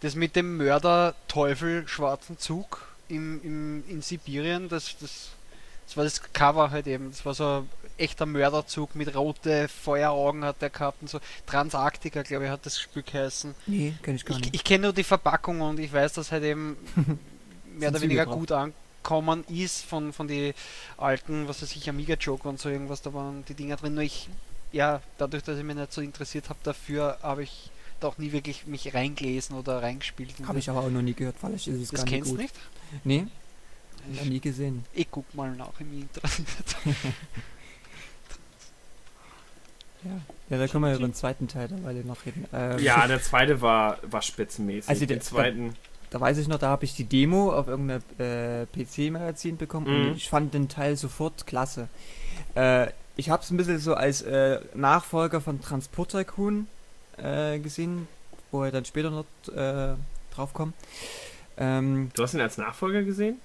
Das mit dem Mörder-Teufel schwarzen Zug im, im, in Sibirien, das, das, das war das Cover halt eben. Das war so ein echter Mörderzug mit rote Feueraugen hat der gehabt und so. Transarktika, glaube ich, hat das Spiel geheißen. Nee, kenne ich gar Ich, nicht. ich kenne nur die Verpackung und ich weiß, dass halt eben *laughs* mehr oder weniger gut an, gekommen ist von, von den alten, was weiß ich, Amiga Joker und so irgendwas, da waren die Dinger drin. Nur ich, ja, dadurch, dass ich mich nicht so interessiert habe dafür, habe ich da auch nie wirklich mich reingelesen oder reingespielt. in Habe ich aber auch noch nie gehört, vielleicht ist es das gar nicht kennst du gut. nicht? Nee, noch nie gesehen. Ich guck mal nach im Internet. *laughs* Ja, ja da können wir über den zweiten Teil der Weile noch reden. Ähm, Ja, *laughs* der zweite war, war spitzenmäßig. Also der- den zweiten. Da weiß ich noch, da habe ich die Demo auf irgendeinem äh, PC-Magazin bekommen Mhm. und ich fand den Teil sofort klasse. Äh, ich habe es ein bisschen so als äh, Nachfolger von Transport Tycoon äh, gesehen, wo er dann später noch äh, draufkommt. Ähm, Du hast ihn als Nachfolger gesehen?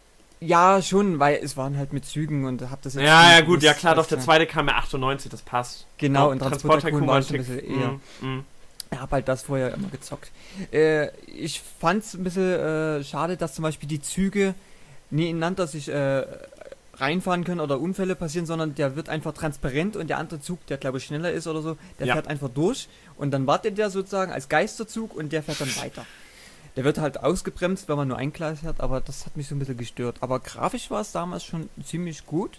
ja, schon, weil es waren halt mit Zügen und hab das jetzt Ja, ja, gut, ja klar, doch, der zweite kam ja 98, das passt. Genau, Ja, und Transport Tycoon war schon ein bisschen eher. Mm, mm. Ich habe halt das vorher immer gezockt. Äh, ich fand es ein bisschen äh, schade, dass zum Beispiel die Züge nebeneinander sich äh, reinfahren können oder Unfälle passieren, sondern der wird einfach transparent und der andere Zug, der glaube ich schneller ist oder so, der Ja. fährt einfach durch und dann wartet der sozusagen als Geisterzug und der fährt dann weiter. Der wird halt ausgebremst, wenn man nur ein Gleis hat, aber das hat mich so ein bisschen gestört. Aber grafisch war es damals schon ziemlich gut.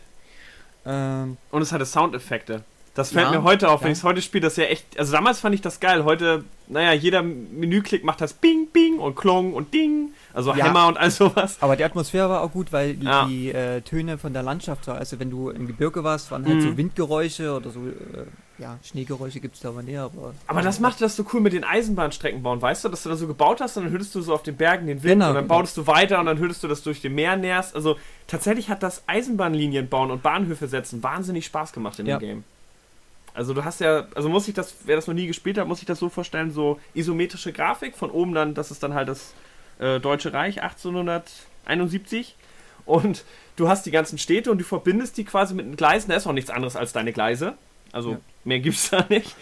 Ähm, Und es hatte Soundeffekte. Das fällt Ja, mir heute auf, wenn ja. ich es heute spiele, das ist ja echt. Also damals fand ich das geil. Heute, naja, jeder Menüklick macht das Bing, Bing und Klong und Ding. Also Ja. Hammer und all sowas. Aber die Atmosphäre war auch gut, weil die, Ja. die äh, Töne von der Landschaft, so, also wenn du im Gebirge warst, waren halt Mhm. so Windgeräusche oder so, äh, ja, Schneegeräusche gibt es da aber näher. Aber, Aber das machte das so cool mit den Eisenbahnstrecken bauen, weißt du, dass du da so gebaut hast und dann hörtest du so auf den Bergen den Wind Genau, und dann genau. bautest du weiter und dann hörtest du das durch den Meer näherst. Also tatsächlich hat das Eisenbahnlinien bauen und Bahnhöfe setzen wahnsinnig Spaß gemacht in Ja. dem Game. Also du hast ja, also muss ich das, wer das noch nie gespielt hat, muss ich das so vorstellen, so isometrische Grafik, von oben dann, das ist dann halt das äh, Deutsche Reich 1871 und du hast die ganzen Städte und du verbindest die quasi mit den Gleisen, da ist auch nichts anderes als deine Gleise, also Ja. mehr gibt's da nicht.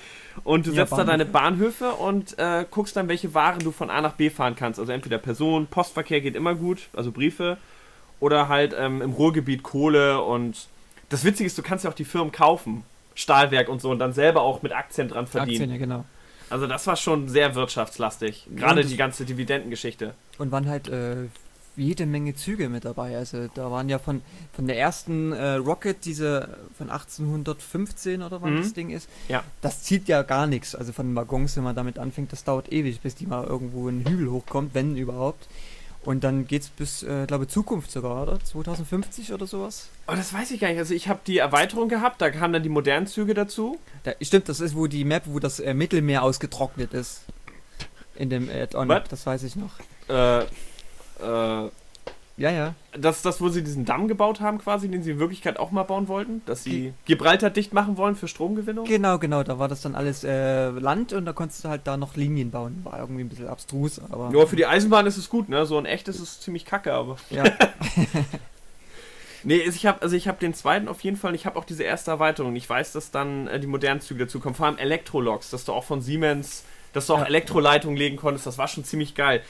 Und du Ja, setzt da deine Bahnhöfe und äh, guckst dann, welche Waren du von A nach B fahren kannst. Also entweder Personen, Postverkehr geht immer gut, also Briefe, oder halt ähm, im Ruhrgebiet Kohle und das Witzige ist, du kannst ja auch die Firmen kaufen, Stahlwerk und so, und dann selber auch mit Aktien dran verdienen. Aktien, ja, genau. Also das war schon sehr wirtschaftslastig, gerade die ganze Dividendengeschichte. Und waren halt äh, jede Menge Züge mit dabei. Also da waren ja von, von der ersten äh, Rocket, diese von 1815 oder wann Mhm. das Ding ist, Ja. das zieht ja gar nichts. Also von den Waggons, wenn man damit anfängt, das dauert ewig, bis die mal irgendwo einen Hügel hochkommt, wenn überhaupt. Und dann geht's bis, äh, glaube Zukunft sogar, oder? 2050 oder sowas? Aber das weiß ich gar nicht. Also ich habe die Erweiterung gehabt, da kamen dann die modernen Züge dazu. Da, stimmt, das ist wo die Map, wo das äh, Mittelmeer ausgetrocknet ist. In dem Add-on, das weiß ich noch. Äh, äh, Ja, ja. das ist das, wo sie diesen Damm gebaut haben quasi, den sie in Wirklichkeit auch mal bauen wollten, dass sie Gibraltar dicht machen wollen für Stromgewinnung. Genau, genau, da war das dann alles äh, Land und da konntest du halt da noch Linien bauen. War irgendwie ein bisschen abstrus, aber. Nur für die Eisenbahn ist es gut, ne? So ein echt ist es ziemlich kacke, aber. Ja, *laughs* *laughs* Nee, ich habe also ich habe den zweiten auf jeden Fall. und Ich habe auch diese erste Erweiterung. Ich weiß, dass dann äh, die modernen Züge dazu kommen. Vor allem Elektroloks, dass du auch von Siemens, dass du auch Ja. Elektroleitungen legen konntest. Das war schon ziemlich geil.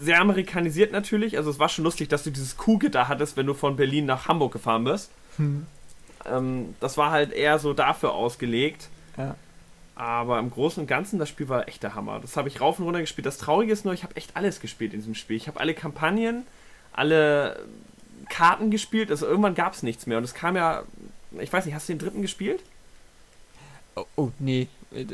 Sehr amerikanisiert natürlich. Also es war schon lustig, dass du dieses Kuhgitter hattest, wenn du von Berlin nach Hamburg gefahren bist. Hm. Ähm, das war halt eher so dafür ausgelegt. ja. Aber im Großen und Ganzen, das Spiel war echt der Hammer. Das habe ich rauf und runter gespielt. Das Traurige ist nur, ich habe echt alles gespielt in diesem Spiel. Ich habe alle Kampagnen, alle Karten gespielt. Also irgendwann gab es nichts mehr. Und es kam ja, ich weiß nicht, hast du den dritten gespielt? Oh, oh, nee.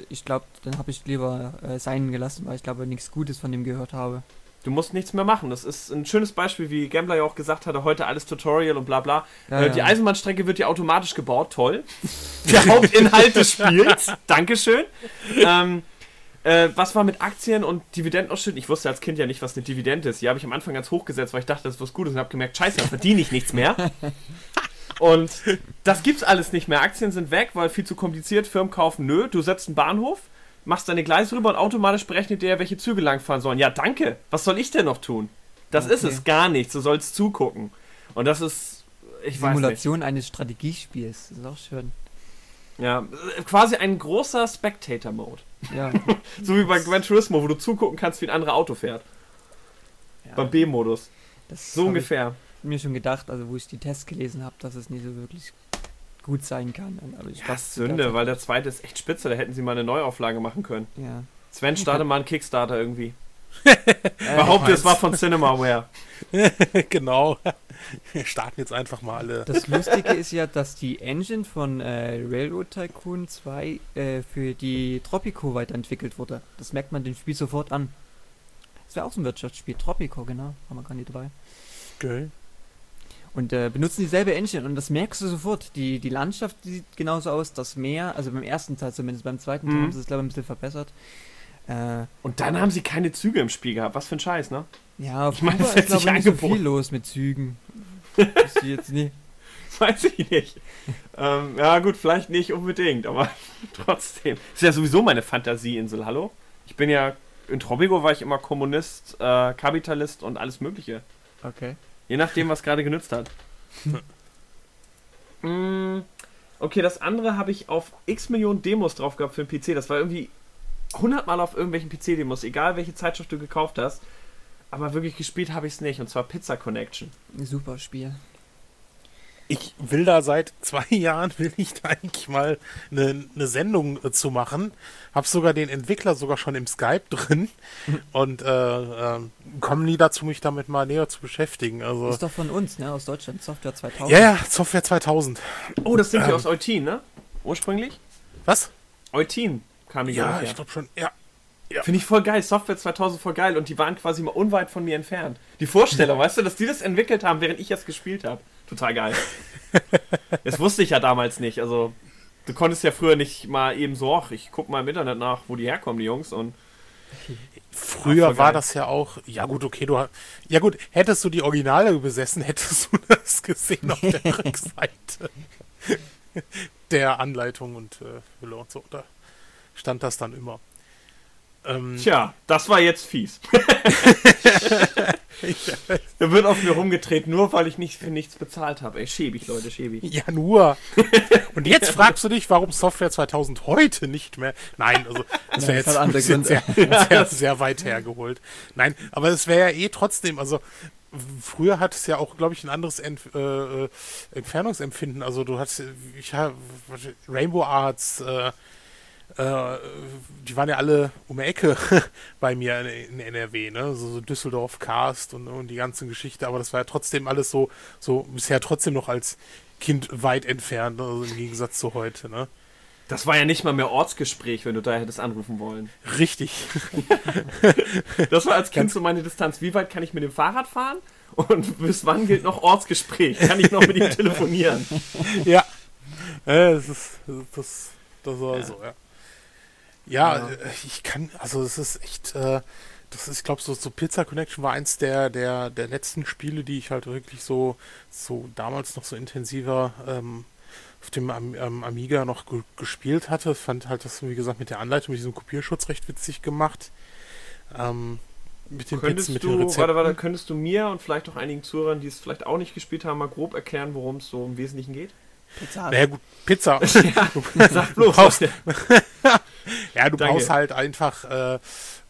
Ich glaube, dann habe ich lieber äh, sein gelassen, weil ich glaube, nichts Gutes von dem gehört habe. Du musst nichts mehr machen. Das ist ein schönes Beispiel, wie Gambler ja auch gesagt hatte, heute alles Tutorial und bla bla. Ja, äh, ja. Die Eisenbahnstrecke wird ja automatisch gebaut, toll. *laughs* Der Hauptinhalt des Spiels, Dankeschön. Ähm, äh, was war mit Aktien und Dividendenausschütten? Ich wusste als Kind ja nicht, was eine Dividende ist. Die habe ich am Anfang ganz hoch gesetzt, weil ich dachte, das ist was Gutes und habe gemerkt, scheiße, da verdiene ich nichts mehr. *laughs* Und das gibt's alles nicht mehr. Aktien sind weg, weil viel zu kompliziert. Firmen kaufen, nö. Du setzt einen Bahnhof, machst deine Gleise rüber und automatisch berechnet der, welche Züge langfahren sollen. Ja, danke. Was soll ich denn noch tun? Das ist Okay. es gar nicht. Du sollst zugucken. Und das ist, ich. Simulation eines Strategiespiels. Das ist auch schön. Ja, quasi ein großer Spectator-Mode. Ja. *laughs* So wie bei Gran Turismo, wo du zugucken kannst, wie ein anderer Auto fährt. Beim B-Modus. das So ungefähr. Ich mir schon gedacht, also wo ich die Tests gelesen habe, dass es nicht so wirklich gut sein kann. Und- Aber ich Ja, glaub, Sünde, weil der zweite ist echt spitze. Da hätten sie mal eine Neuauflage machen können. Ja. Sven, starte mal einen Kickstarter irgendwie. *laughs* Äh, Behaupte, es war von Cinemaware. *laughs* genau. Wir starten jetzt einfach mal alle. Das Lustige ist ja, dass die Engine von äh, Railroad Tycoon 2 äh, für die Tropico weiterentwickelt wurde. Das merkt man dem Spiel sofort an. Das wäre auch so ein Wirtschaftsspiel. Tropico, genau. Haben wir gar nicht dabei. Okay. Und äh, benutzen dieselbe Engine und das merkst du sofort. Die, die Landschaft sieht genauso aus, das Meer, also beim ersten Teil zumindest, beim zweiten Teil Mhm. haben sie es glaube ich ein bisschen verbessert. Äh, Und dann haben sie keine Züge im Spiel gehabt. Was für ein Scheiß, ne? ja, auf Ich meine, ist glaube ich nicht so viel los mit Zügen. *laughs* Ist jetzt nie. Weiß ich nicht. ähm, ja, gut, vielleicht nicht unbedingt, aber *laughs* trotzdem. Ist ja sowieso meine Fantasieinsel, hallo? Ich bin ja. In Tropico war ich immer Kommunist, äh, Kapitalist und alles Mögliche. Okay. Je nachdem, was gerade genützt hat. *laughs* Mm, okay, das andere habe ich auf x Millionen Demos drauf gehabt für den PC. Das war irgendwie 100 Mal auf irgendwelchen PC-Demos, egal welche Zeitschrift du gekauft hast. Aber wirklich gespielt habe ich es nicht, und zwar Pizza Connection. Super Spiel. Ich will da seit zwei *laughs* Jahren, will ich da eigentlich mal eine, eine Sendung äh, zu machen. Hab sogar den Entwickler sogar schon im Skype drin *laughs* und äh, äh, kommen nie dazu, mich damit mal näher zu beschäftigen. Also, Ist doch von uns, ne? Aus Deutschland. Software 2000. ja, ja, Software 2000. Oh, das sind die Ähm. aus Eutin, ne? Ursprünglich? Was? Eutin kam die Ja, ich glaube schon. Ja, Finde ich voll geil. Software 2000 voll geil. Und die waren quasi mal unweit von mir entfernt. Die Vorstellung, weißt du, dass die das entwickelt haben, während ich es gespielt habe. Total geil. das wusste ich ja damals nicht. Also, du konntest ja früher nicht mal eben so, ach, ich guck mal im Internet nach, wo die herkommen, die Jungs. Und Früher war geil. das ja auch, ja gut, okay, du ha- ja gut, hättest du die Originale besessen, *laughs* hättest du das gesehen auf der *laughs* Rückseite der Anleitung und äh, Hülle und so. Da stand das dann immer. Ähm, tja, das war jetzt fies. *laughs* *laughs* Er wird auf mir rumgedreht, nur weil ich nicht für nichts bezahlt habe. Ey, schäbig, Leute, schäbig. ja, nur. *laughs* Und jetzt fragst du dich, warum Software 2000 heute nicht mehr. Nein, also das wäre das jetzt sehr, sehr, sehr weit hergeholt. Nein, aber es wäre ja eh trotzdem, also früher hat es ja auch, glaube ich, ein anderes Entf äh, äh, Entfernungsempfinden. Also du hast, ich habe Rainbow Arts, äh, äh, die waren ja alle um die Ecke *laughs* bei mir in, in NRW, ne? So, so Düsseldorf, Cast und, und die ganze Geschichte, aber das war ja trotzdem alles so, so bisher trotzdem noch als Kind weit entfernt, also im Gegensatz zu heute, ne? Das war ja nicht mal mehr Ortsgespräch, wenn du da hättest anrufen wollen. Richtig. *laughs* Das war als Kind so meine Distanz. Wie weit kann ich mit dem Fahrrad fahren? Und *laughs* bis wann gilt noch Ortsgespräch? Kann ich noch mit ihm telefonieren? ja. Äh, das ist, das, das war Ja. so, ja. Ja, Ja. äh, ich kann, also es ist echt, äh, das ist, ich glaube, so, so Pizza Connection war eins der, der, der letzten Spiele, die ich halt wirklich so, so damals noch so intensiver ähm, auf dem ähm, Amiga noch ge gespielt hatte. Fand halt das, wie gesagt, mit der Anleitung, mit diesem Kopierschutz recht witzig gemacht. Ähm, mit den Könntest Pizzen, mit den du, Rezepten. warte, warte, könntest du mir und vielleicht auch einigen Zuhörern, die es vielleicht auch nicht gespielt haben, mal grob erklären, worum es so im Wesentlichen geht? Pizza. Naja, gut, Pizza. *laughs* *laughs* Sag bloß. brauchst- *laughs* Ja, du Danke. brauchst halt einfach äh,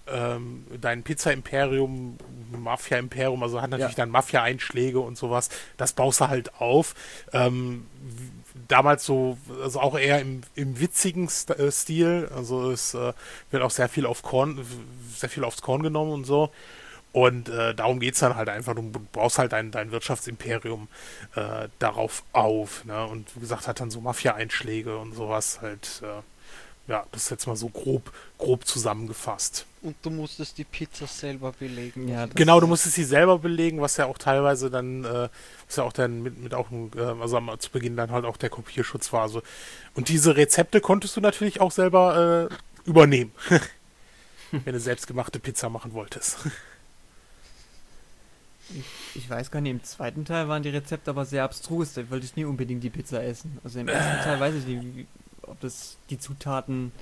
ähm, dein Pizza-Imperium, Mafia-Imperium, also hat natürlich Ja. dann Mafia-Einschläge und sowas. Das baust du halt auf. Ähm, damals so, also auch eher im, im witzigen äh, Stil. Also es äh, wird auch sehr viel auf Korn, sehr viel aufs Korn genommen und so. Und äh, darum geht es dann halt einfach. Du baust halt dein, dein Wirtschaftsimperium äh, darauf auf. Ne? Und wie gesagt, hat dann so Mafia-Einschläge und sowas halt. Äh, ja, das ist jetzt mal so grob, grob zusammengefasst. Und du musstest die Pizza selber belegen. Ja, Also Genau, du musstest sie selber belegen, was ja auch teilweise dann, äh, was ja auch dann mit, mit auch, äh, also zu Beginn dann halt auch der Kopierschutz war. Also. Und diese Rezepte konntest du natürlich auch selber äh, übernehmen, *laughs* wenn du selbstgemachte Pizza machen wolltest. *laughs* Ich weiß gar nicht, im zweiten Teil waren die Rezepte aber sehr abstrus. Da wollte ich nie unbedingt die Pizza essen. Also im ersten Teil weiß ich nicht, ob das die Zutaten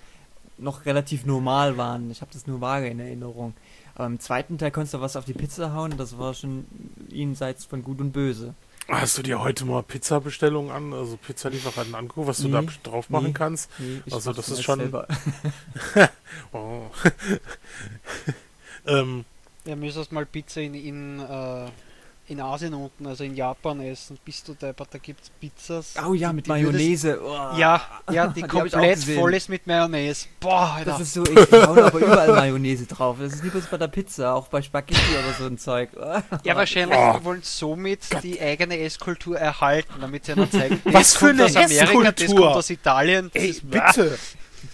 noch relativ normal waren. Ich habe das nur vage in Erinnerung. Aber im zweiten Teil konntest du was auf die Pizza hauen. Das war schon jenseits von Gut und Böse. Hast du dir heute mal Pizza-Bestellungen an, also Pizzalieferanten angeguckt, was du Nee, da drauf machen nee. kannst? Nee, ich Also das ist schon-. *laughs* Oh. *laughs* ähm, Ja, müsstest mal Pizza in, in äh, in Asien unten, also in Japan essen, bist du deppert, da gibt es Pizzas. Oh ja, mit würdest- Mayonnaise. Oh. Ja, ja, die, *laughs* ich komplett voll ist mit Mayonnaise. Boah, Alter. Das ist so eklig. Die hauen aber überall Mayonnaise drauf. Das ist nie bloß bei der Pizza, auch bei Spaghetti oder so ein Zeug. ja, *laughs* wahrscheinlich Oh. wollen somit die eigene Esskultur erhalten, damit sie dann zeigen, Was für kommt eine aus Amerika, das Esskultur? kommt aus Italien. Das Ey, ist- bitte!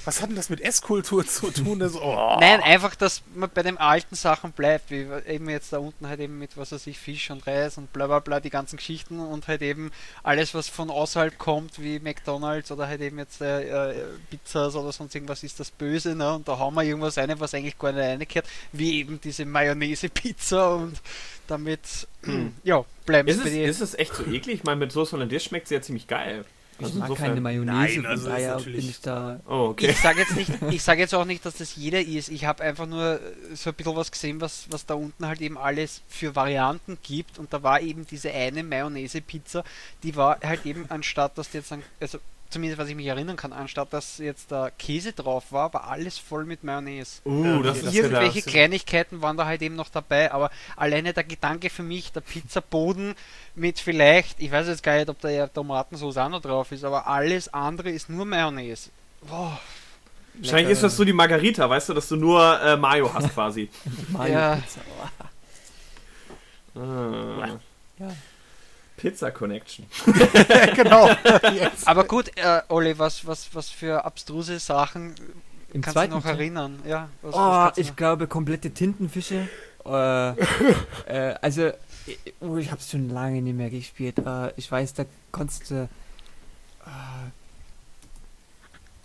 Was hat denn das mit Esskultur zu tun? Das, oh. Nein, einfach, dass man bei den alten Sachen bleibt, wie eben jetzt da unten halt eben mit, was weiß ich, Fisch und Reis und bla bla bla, die ganzen Geschichten und halt eben alles, was von außerhalb kommt, wie McDonalds oder halt eben jetzt äh, äh, Pizzas oder sonst irgendwas, ist das Böse, ne? Und da haben wir irgendwas rein, was eigentlich gar nicht reingehört, wie eben diese Mayonnaise-Pizza und damit, *clears throat* ja, bleiben Ist bei es, ist es echt so eklig? Ich meine, mit Soße Hollandaise schmeckt sie ja ziemlich geil. Ich Also mag insofern- keine Mayonnaise, Nein, also daher natürlich- bin ich da... Oh, okay. Ich sage jetzt nicht, *laughs* ich sage jetzt auch nicht, dass das jeder ist. Ich habe einfach nur äh, so ein bisschen was gesehen, was, was da unten halt eben alles für Varianten gibt. Und da war eben diese eine Mayonnaise-Pizza, die war halt eben anstatt, dass die jetzt, dann, also zumindest was ich mich erinnern kann, anstatt dass jetzt da Käse drauf war, war alles voll mit Mayonnaise. Uh, das ist Irgendwelche klar. Kleinigkeiten waren da halt eben noch dabei, aber alleine der Gedanke für mich, der Pizzaboden mit vielleicht, ich weiß jetzt gar nicht, ob da ja Tomatensauce auch noch drauf ist, aber alles andere ist nur Mayonnaise. Boah. Wahrscheinlich ist das so die Margarita, weißt du, dass du nur äh, Mayo hast quasi. *laughs* Mayo-Pizza. Oh. Ah. Ja. *laughs* Pizza Connection. *laughs* *laughs* genau. Jetzt. Aber gut, äh, Olli, was, was, was für abstruse Sachen Im kannst du zweiten noch Teil. erinnern? Ja, was, Oh, kannst du ich glaube komplette Tintenfische. Äh, *laughs* äh, also, ich, oh, ich habe es schon lange nicht mehr gespielt. Äh, ich weiß, da konntest du.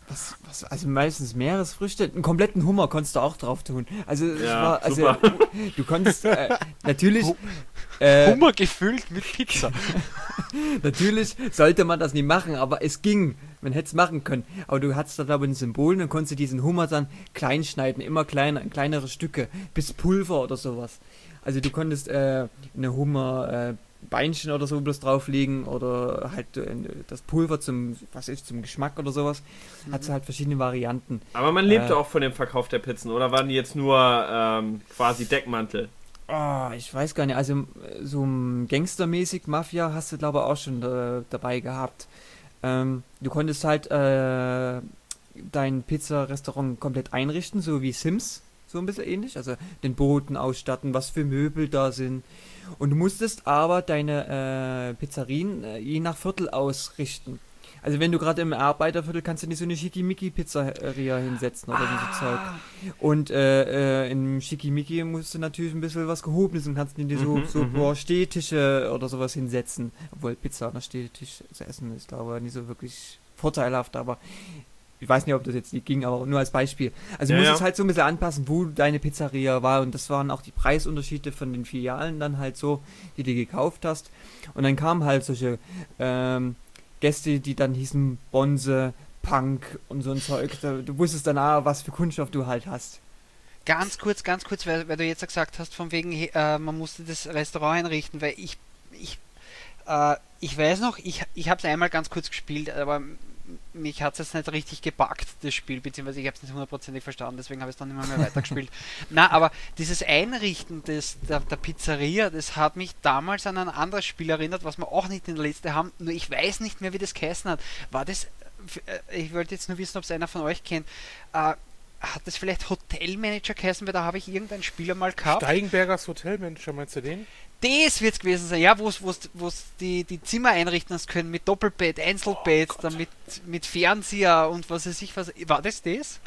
Was, was, also meistens Meeresfrüchte, einen kompletten Hummer konntest du auch drauf tun. Also, Ja, war, also du konntest äh, natürlich, äh, Hummer gefüllt mit Pizza. *laughs* natürlich sollte man das nicht machen, aber es ging. Man hätte es machen können. Aber du hattest da glaube ich ein Symbol und konntest du diesen Hummer dann klein schneiden, immer kleiner, in kleinere Stücke, bis Pulver oder sowas. Also du konntest äh, eine Hummer äh, Beinchen oder so bloß drauflegen oder halt äh, das Pulver zum, was ist, zum Geschmack oder sowas. Hat halt verschiedene Varianten. Aber man lebte Äh. auch von dem Verkauf der Pizzen, oder waren die jetzt nur ähm, quasi Deckmantel? Oh, ich weiß gar nicht. Also so ein Gangstermäßig Mafia hast du glaube ich auch schon äh, dabei gehabt. Ähm, du konntest halt äh, dein Pizzarestaurant komplett einrichten, so wie Sims, so ein bisschen ähnlich. Also den Boden ausstatten, was für Möbel da sind. Und du musstest aber deine äh, Pizzerien äh, je nach Viertel ausrichten. Also wenn du gerade im Arbeiterviertel kannst du nicht so eine Schickimicki-Pizzeria hinsetzen oder so Zeug. Und äh, äh, im Schickimicki musst du natürlich ein bisschen was Gehobenes und kannst dir so, Mhm, so mhm. boah, Stehtische oder sowas hinsetzen. Obwohl Pizza an der Stehtisch zu essen ist, glaube ich, nicht so wirklich vorteilhaft, aber ich weiß nicht, ob das jetzt nicht ging, aber nur als Beispiel. Also Ja, du musst ja. es halt so ein bisschen anpassen, wo deine Pizzeria war und das waren auch die Preisunterschiede von den Filialen dann halt so, die du gekauft hast. Und dann kamen halt solche ähm, Gäste, die dann hießen Bonze, Punk und so ein Zeug. Du wusstest dann auch, was für Kunststoff du halt hast. Ganz kurz, ganz kurz, weil, weil du jetzt gesagt hast, von wegen, äh, man musste das Restaurant einrichten, weil ich, ich, äh, ich weiß noch, ich, ich habe es einmal ganz kurz gespielt, aber mich hat es jetzt nicht richtig gepackt, das Spiel, beziehungsweise ich habe es nicht hundertprozentig verstanden, deswegen habe ich es dann immer mehr weitergespielt. *laughs* Na, aber dieses Einrichten des, der, der Pizzeria, das hat mich damals an ein anderes Spiel erinnert, was wir auch nicht in der Liste haben, nur ich weiß nicht mehr, wie das geheißen hat. War das, äh, ich wollte jetzt nur wissen, ob es einer von euch kennt, äh, hat das vielleicht Hotelmanager geheißen, weil da habe ich irgendein Spieler mal gehabt. Steigenbergers Hotelmanager, meinst du den? Das wird es gewesen sein, ja, wo es die, die Zimmer einrichten hast können mit Doppelbett, Einzelbett, Oh dann mit, mit Fernseher und was weiß ich was. War das das?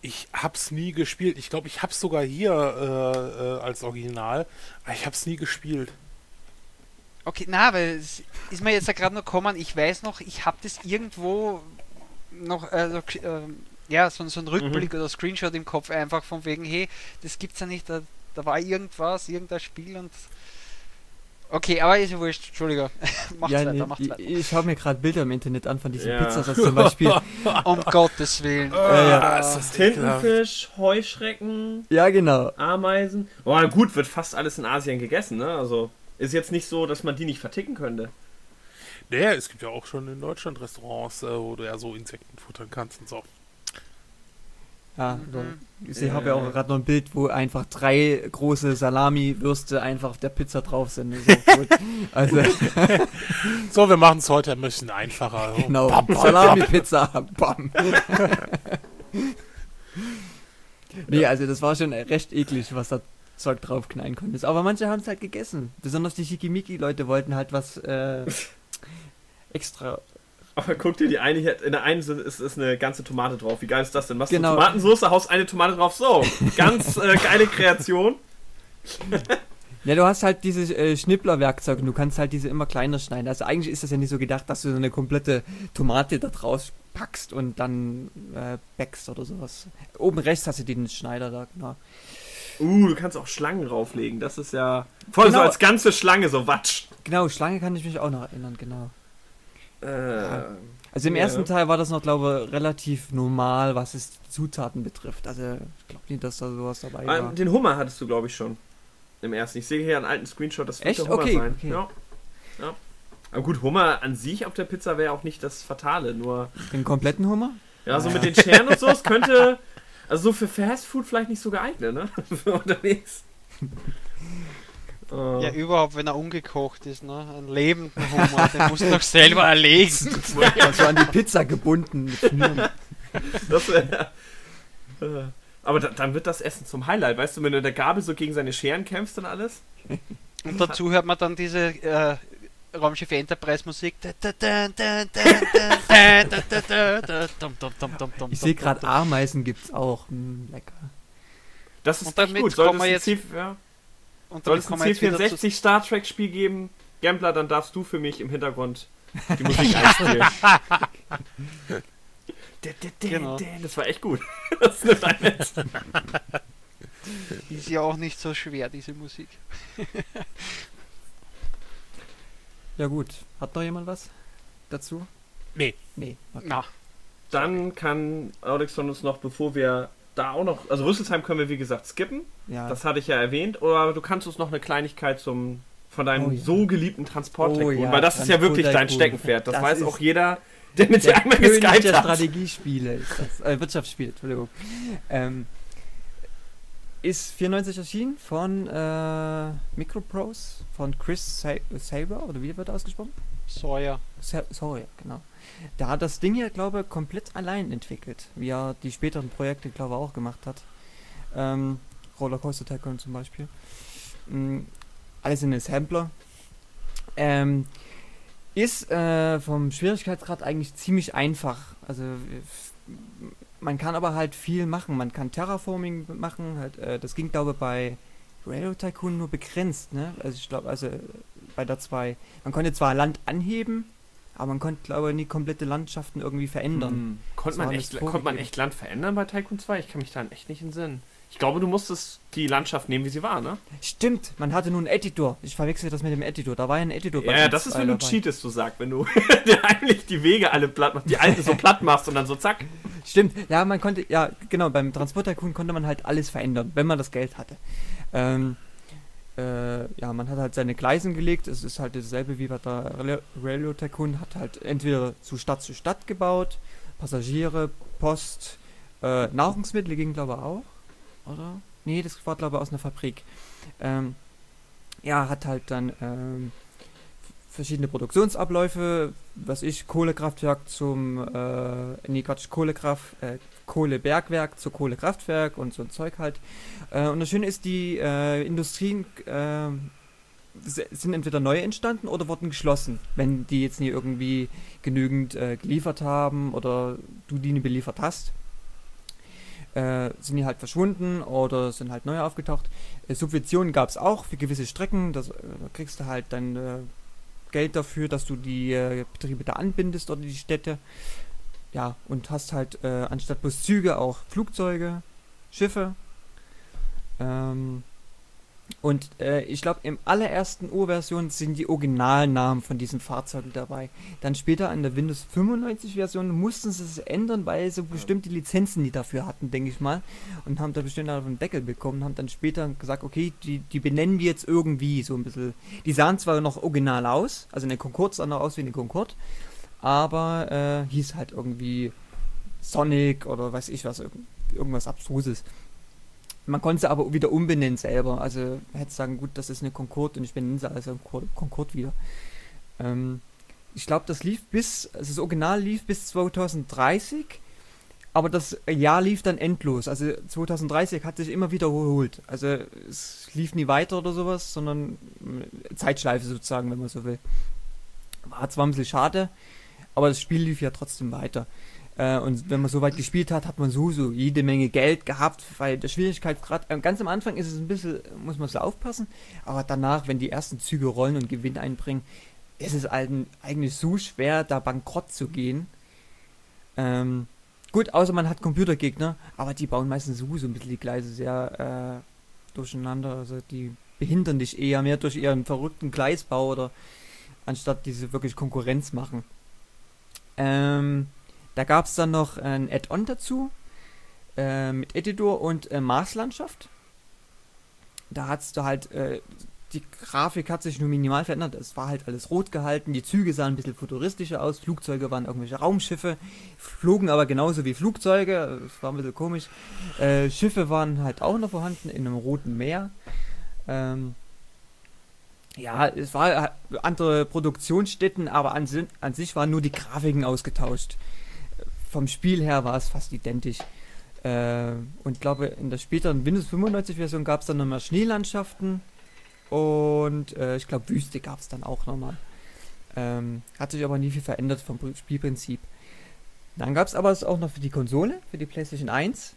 Ich hab's nie gespielt. Ich glaube, ich hab's sogar hier äh, äh, als Original, aber ich hab's nie gespielt. Okay, na, weil es ist mir jetzt ja gerade noch gekommen, ich weiß noch, ich habe das irgendwo noch, äh, ja, so, so ein Rückblick oder Screenshot im Kopf einfach von wegen, hey, das gibt's ja nicht, da, da war irgendwas, irgendein Spiel und. Okay, aber ist ja wurscht, Entschuldigung. *laughs* macht's ja, weiter, nee, macht's ich, weiter. ich schaue mir gerade Bilder im Internet an von diesen Ja. Pizzas, also zum Beispiel. *laughs* Um *laughs* Gottes Willen. ja. ist. Tintenfisch, Heuschrecken, ja, genau. Ameisen. Oh, gut, wird fast alles in Asien gegessen, ne? Also ist jetzt nicht so, dass man die nicht verticken könnte. Naja, es gibt ja auch schon in Deutschland Restaurants, äh, wo du ja so Insekten futtern kannst und so. Ja, Mhm. so. ich habe Ja. auch gerade noch ein Bild, wo einfach drei große Salami-Würste einfach auf der Pizza drauf sind. So, *laughs* also, So, wir machen es heute ein bisschen einfacher. *laughs* genau. Bam, bam. Salami-Pizza. Bam. *laughs* nee, also das war schon recht eklig, was da Zeug draufknallen konntest. Aber manche haben es halt gegessen. Besonders die Schickimicki-Leute wollten halt was äh, extra. Aber guck dir die eine hier, in der einen ist, ist eine ganze Tomate drauf. Wie geil ist das denn? Machst Genau. du Tomatensauce, haust eine Tomate drauf. So, *laughs* ganz äh, geile Kreation. *laughs* Ja, du hast halt diese äh, Schnippler-Werkzeuge und du kannst halt diese immer kleiner schneiden. Also eigentlich ist das ja nicht so gedacht, dass du so eine komplette Tomate da draus packst und dann äh, backst oder sowas. Oben rechts hast du den Schneider da, genau. Uh, du kannst auch Schlangen drauflegen. Das ist ja voll so Genau. als ganze Schlange, so Watsch. Genau, Schlange kann ich mich auch noch erinnern, genau. Äh, Also im Ja. ersten Teil war das noch, glaube ich, relativ normal, was es die Zutaten betrifft. Also ich glaube nicht, dass da sowas dabei war. ähm, den Hummer hattest du, glaube ich, schon. Im ersten. Ich sehe hier einen alten Screenshot, das wird der Hummer Okay, sein. okay. Ja. ja. Aber gut, Hummer an sich auf der Pizza wäre auch nicht das Fatale. Nur, Den kompletten Hummer? ja, so mit den Scheren und so, es *laughs* könnte. Also so für Fast Food vielleicht nicht so geeignet, ne? *laughs* Für unterwegs. Äh, Ja, überhaupt, wenn er ungekocht ist, ne? Ein lebenden Hummer, den musst du doch selber erlegen. Also an die Pizza gebunden. Das wär, äh, aber da, dann wird das Essen zum Highlight, weißt du, wenn du mit der Gabel so gegen seine Scheren kämpfst und alles. Und dazu hört man dann diese äh, Raumschiff Enterprise Musik. Ich sehe gerade Ameisen gibt's auch. Hm, lecker. Das ist Und echt damit gut. kommen Sollte wir jetzt- C, ja, Und soll es ein kommen wir jetzt wieder zu, C64 Star Trek Spiel geben, Gambler, dann darfst du für mich im Hintergrund die Musik *laughs* einspielen. Genau. *laughs* Das war echt gut. *laughs* Das ist ist ja auch nicht so schwer, diese Musik. Ja gut. Hat noch jemand was dazu? Nee. Nee. Okay. Na, Dann kann Alex von uns noch, bevor wir da auch noch, also Rüsselsheim können wir wie gesagt skippen, Ja. das hatte ich ja erwähnt, oder du kannst uns noch eine Kleinigkeit zum von deinem Oh ja. so geliebten Transport Oh ja, weil das ist ja wirklich dein. Steckenpferd. Das, Das weiß auch jeder, der mit dir einmal König geskypt der hat. Strategiespiele ist das. Äh, Wirtschaftsspiele, Entschuldigung. Ähm, ist 94 erschienen von äh, Microprose, von Chris Sa Saber, oder wie wird er ausgesprochen? Sawyer. Sa Sawyer, genau. Der hat das Ding hier, glaube ich, komplett allein entwickelt, wie er die späteren Projekte, glaube ich, auch gemacht hat. Ähm, Rollercoaster Tycoon zum Beispiel. Mm, alles in Assembler. Ähm, ist äh, vom Schwierigkeitsgrad eigentlich ziemlich einfach. Also f- man kann aber halt viel machen. Man kann Terraforming machen. Halt, äh, das ging glaube ich bei Railroad Tycoon nur begrenzt. Ne? Also ich glaube, also bei der 2. Man konnte zwar Land anheben, aber man konnte glaube ich nie komplette Landschaften irgendwie verändern. Hm. Konnte, man echt, konnte man echt Land verändern bei Tycoon 2? Ich kann mich da echt nicht entsinnen. Ich glaube, du musstest die Landschaft nehmen, wie sie war, ne? Stimmt, man hatte nur einen Editor. Ich verwechsel das mit dem Editor. Da war ja ein Editor Ja, Tycoon das ist, 2 wenn du dabei. cheatest, so sagt, wenn du *laughs* eigentlich die Wege alle platt machst, die alten so platt machst und dann so zack. Stimmt, ja, man konnte, ja, genau, beim Transport Tycoon konnte man halt alles verändern, wenn man das Geld hatte. Ähm, äh, ja, man hat halt seine Gleisen gelegt, es ist halt dasselbe wie bei der Rail- Railroad Tycoon, hat halt entweder zu Stadt zu Stadt gebaut, Passagiere, Post, äh, Nahrungsmittel ging glaube ich auch, oder? Nee, das war glaube ich aus einer Fabrik. Ähm, ja, hat halt dann ähm, verschiedene Produktionsabläufe, was ich, Kohlekraftwerk zum, äh, nee, Quatsch, Kohlekraft, äh, Kohlebergwerk zu Kohlekraftwerk und so ein Zeug halt. Äh, und das Schöne ist, die äh, Industrien äh, sind entweder neu entstanden oder wurden geschlossen, wenn die jetzt nie irgendwie genügend äh, geliefert haben oder du die nie beliefert hast. Äh, sind die halt verschwunden oder sind halt neu aufgetaucht. Äh, Subventionen gab es auch für gewisse Strecken. Das, da kriegst du halt dann Geld dafür, dass du die Betriebe da anbindest oder die Städte. Ja, und hast halt äh, anstatt bloß Züge auch Flugzeuge, Schiffe. Ähm, und äh, ich glaube, im allerersten Urversion sind die Originalnamen von diesen Fahrzeugen dabei. Dann später an der Windows 95 Version mussten sie es ändern, weil sie bestimmte Lizenzen, die dafür hatten, denke ich mal. Und haben da bestimmt auf den Deckel bekommen. Haben dann später gesagt, okay, die, die benennen wir jetzt irgendwie so ein bisschen. Die sahen zwar noch original aus, also eine Concorde sah noch aus wie eine Concorde, aber äh, hieß halt irgendwie Sonic oder weiß ich was, irg- irgendwas Abstruses. Man konnte sie aber wieder umbenennen selber. Also hätte sagen, gut, das ist eine Concorde und ich benenne sie also Concorde wieder. Ähm, ich glaube, das lief bis, also das Original lief bis 2030, aber das Jahr lief dann endlos. Also 2030 hat sich immer wiederholt. Also es lief nie weiter oder sowas, sondern äh, Zeitschleife sozusagen, wenn man so will. War zwar ein bisschen schade, aber das Spiel lief ja trotzdem weiter. Äh, und wenn man so weit gespielt hat, hat man sowieso jede Menge Geld gehabt, weil der Schwierigkeitsgrad, äh, ganz am Anfang ist es ein bisschen, muss man so aufpassen, aber danach, wenn die ersten Züge rollen und Gewinn einbringen, ist es eigentlich so schwer, da bankrott zu gehen. Ähm, gut, außer man hat Computergegner, aber die bauen meistens sowieso ein bisschen die Gleise sehr äh, durcheinander. Also die behindern dich eher mehr durch ihren verrückten Gleisbau oder anstatt diese wirklich Konkurrenz machen. Ähm, da gab es dann noch ein Add-on dazu äh, mit Editor und äh, Marslandschaft. Da hat's du halt, äh, die Grafik hat sich nur minimal verändert. Es war halt alles rot gehalten, die Züge sahen ein bisschen futuristischer aus, Flugzeuge waren irgendwelche Raumschiffe, flogen aber genauso wie Flugzeuge, es war ein bisschen komisch. Äh, Schiffe waren halt auch noch vorhanden in einem roten Meer. Ähm, ja, es war äh, andere Produktionsstätten, aber an, an sich waren nur die Grafiken ausgetauscht. Vom Spiel her war es fast identisch. Äh, und glaube, in der späteren Windows 95 Version gab es dann nochmal Schneelandschaften und äh, ich glaube Wüste gab es dann auch nochmal. Ähm, hat sich aber nie viel verändert vom Pr- Spielprinzip. Dann gab es aber es auch noch für die Konsole, für die PlayStation 1.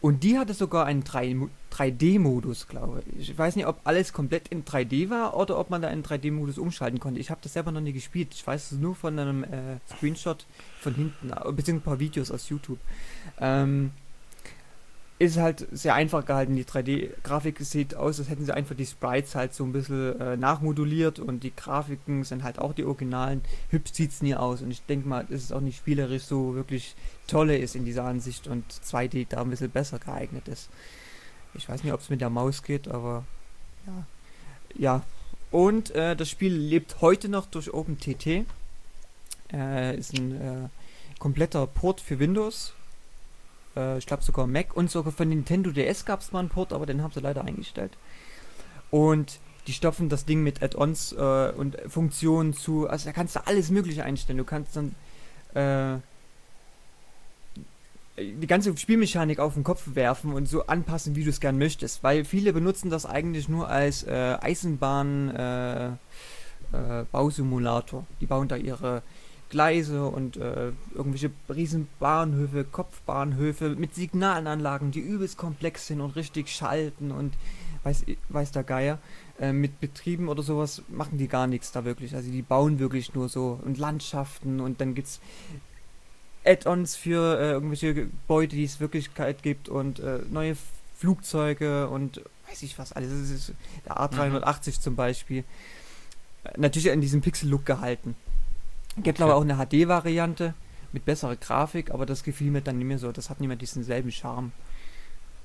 Und die hatte sogar einen 3 3D-Modus, glaube ich. Ich weiß nicht, ob alles komplett in 3D war oder ob man da in 3D-Modus umschalten konnte. Ich habe das selber noch nie gespielt. Ich weiß es nur von einem äh, Screenshot von hinten, äh, beziehungsweise ein paar Videos aus YouTube. Ähm, ist halt sehr einfach gehalten. Die 3D-Grafik sieht aus, als hätten sie einfach die Sprites halt so ein bisschen äh, nachmoduliert und die Grafiken sind halt auch die Originalen. Hübsch sieht es nie aus und ich denke mal, dass es auch nicht spielerisch so wirklich tolle ist in dieser Ansicht und 2D da ein bisschen besser geeignet ist. Ich weiß nicht, ob es mit der Maus geht, aber ja. Ja. Und äh, das Spiel lebt heute noch durch OpenTT. Äh, ist ein äh, kompletter Port für Windows. Äh, ich glaube sogar Mac und sogar von Nintendo DS gab es mal einen Port, aber den haben sie leider eingestellt. Und die stopfen das Ding mit Add-ons äh, und Funktionen zu. Also da kannst du alles Mögliche einstellen. Du kannst dann äh, die ganze Spielmechanik auf den Kopf werfen und so anpassen, wie du es gern möchtest. Weil viele benutzen das eigentlich nur als äh, Eisenbahn äh, äh, Bausimulator. Die bauen da ihre Gleise und äh, irgendwelche riesen Bahnhöfe, Kopfbahnhöfe mit Signalanlagen, die übelst komplex sind und richtig schalten und weiß, weiß der Geier. Äh, mit Betrieben oder sowas machen die gar nichts da wirklich. Also die bauen wirklich nur so und Landschaften und dann gibt's Add-ons für äh, irgendwelche Gebäude, die es Wirklichkeit gibt und äh, neue Flugzeuge und weiß ich was alles. Das ist der A380 zum Beispiel. Äh, natürlich in diesem Pixel-Look gehalten. Gibt aber auch eine HD-Variante mit besserer Grafik, aber das gefiel mir dann nicht mehr so. Das hat nicht mehr diesen selben Charme.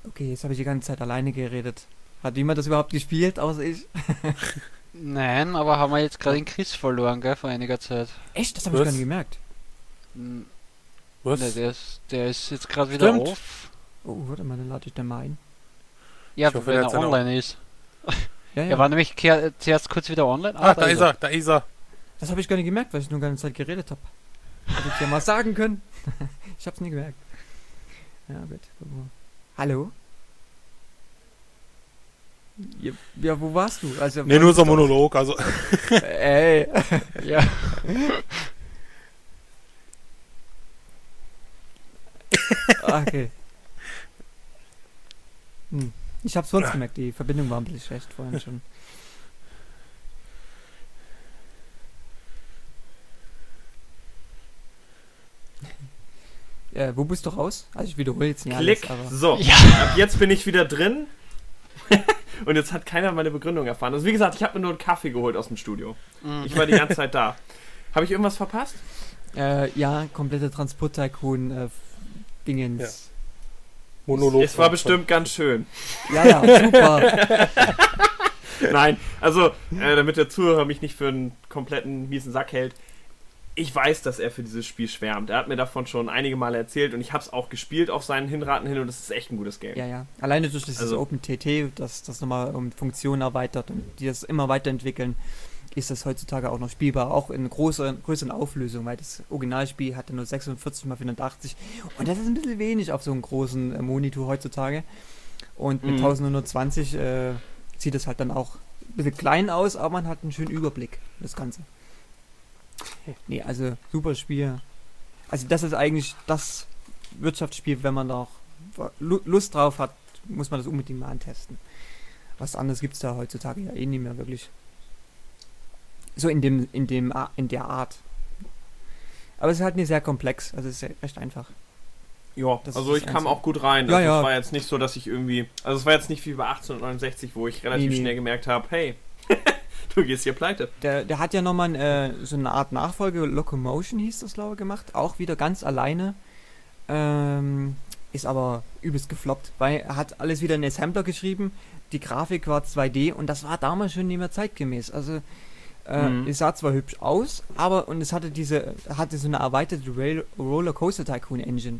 Okay, jetzt habe ich die ganze Zeit alleine geredet. Hat jemand das überhaupt gespielt, außer ich? *laughs* Nein, aber haben wir jetzt gerade den Chris verloren, gell, vor einiger Zeit. Echt? Das habe ich gar nicht gemerkt. Hm, Was? Ne, der, ist, der ist jetzt gerade wieder auf. Oh, warte mal, dann lade ich den mal ein. Ja, Ich hoffe, wenn er online ist. Ja, *laughs* ja. Er war nämlich zuerst kurz wieder online. Ah, da ist er, da ist er. Das habe ich gar nicht gemerkt, weil ich nur die ganze Zeit geredet habe. Hätte ich ja mal sagen können. *laughs* ich habe es nie gemerkt. Ja, gut. Hallo? Ja, ja, wo warst du? Also, Ne, nur so ein Monolog, also. *laughs* Ey. *laughs* Ja. Okay. Hm. Ich hab's sonst gemerkt, die Verbindung war ein bisschen schlecht vorhin schon. Äh, wo bist du raus? Also ich wiederhole jetzt nicht Klick. alles. So, Ja. ab jetzt bin ich wieder drin. *laughs* Und jetzt hat keiner meine Begründung erfahren. Also wie gesagt, ich habe mir nur einen Kaffee geholt aus dem Studio. Mhm. Ich war die ganze *laughs* Zeit da. Habe ich irgendwas verpasst? Äh, ja, komplette Transport-Tycoon äh, Dingens. Monolog. es war bestimmt ganz schön. Ja, ja, super. *laughs* Nein, also, äh, damit der Zuhörer mich nicht für einen kompletten miesen Sack hält. Ich weiß, dass er für dieses Spiel schwärmt. Er hat mir davon schon einige Male erzählt und ich habe es auch gespielt auf seinen Hinraten hin und es ist echt ein gutes Game. Ja, ja. Alleine durch dieses Also- OpenTT, das das nochmal um Funktionen erweitert und die das immer weiterentwickeln, ist das heutzutage auch noch spielbar, auch in großer, größeren Auflösung, weil das Originalspiel hatte nur 46 x 480 und das ist ein bisschen wenig auf so einem großen äh, Monitor heutzutage. Und mit Mhm. 1120 äh, sieht es halt dann auch ein bisschen klein aus, aber man hat einen schönen Überblick, das Ganze. Nee, also super Spiel. Also das ist eigentlich das Wirtschaftsspiel, wenn man da auch Lu- Lust drauf hat, muss man das unbedingt mal antesten. Was anderes gibt es da heutzutage ja eh nicht mehr wirklich. So in dem, in dem, in der Art. Aber es ist halt nicht sehr komplex, also es ist ja recht einfach. Ja, Das also ich kam Einzige. auch gut rein. Ja, Also ja. Es war jetzt nicht so, dass ich irgendwie. Also es war jetzt nicht wie bei 1869, wo ich relativ Nee, nee. schnell gemerkt habe, hey, *laughs* *laughs* du gehst hier pleite. Der, der hat ja nochmal äh, so eine Art Nachfolge, Locomotion hieß das, glaube ich, gemacht. Auch wieder ganz alleine. Ähm, ist aber übelst gefloppt, weil er hat alles wieder in Assembler geschrieben. Die Grafik war 2D und das war damals schon nicht mehr zeitgemäß. Also äh, Mhm. es sah zwar hübsch aus, aber und es hatte diese hatte so eine erweiterte Rail Rollercoaster Tycoon Engine.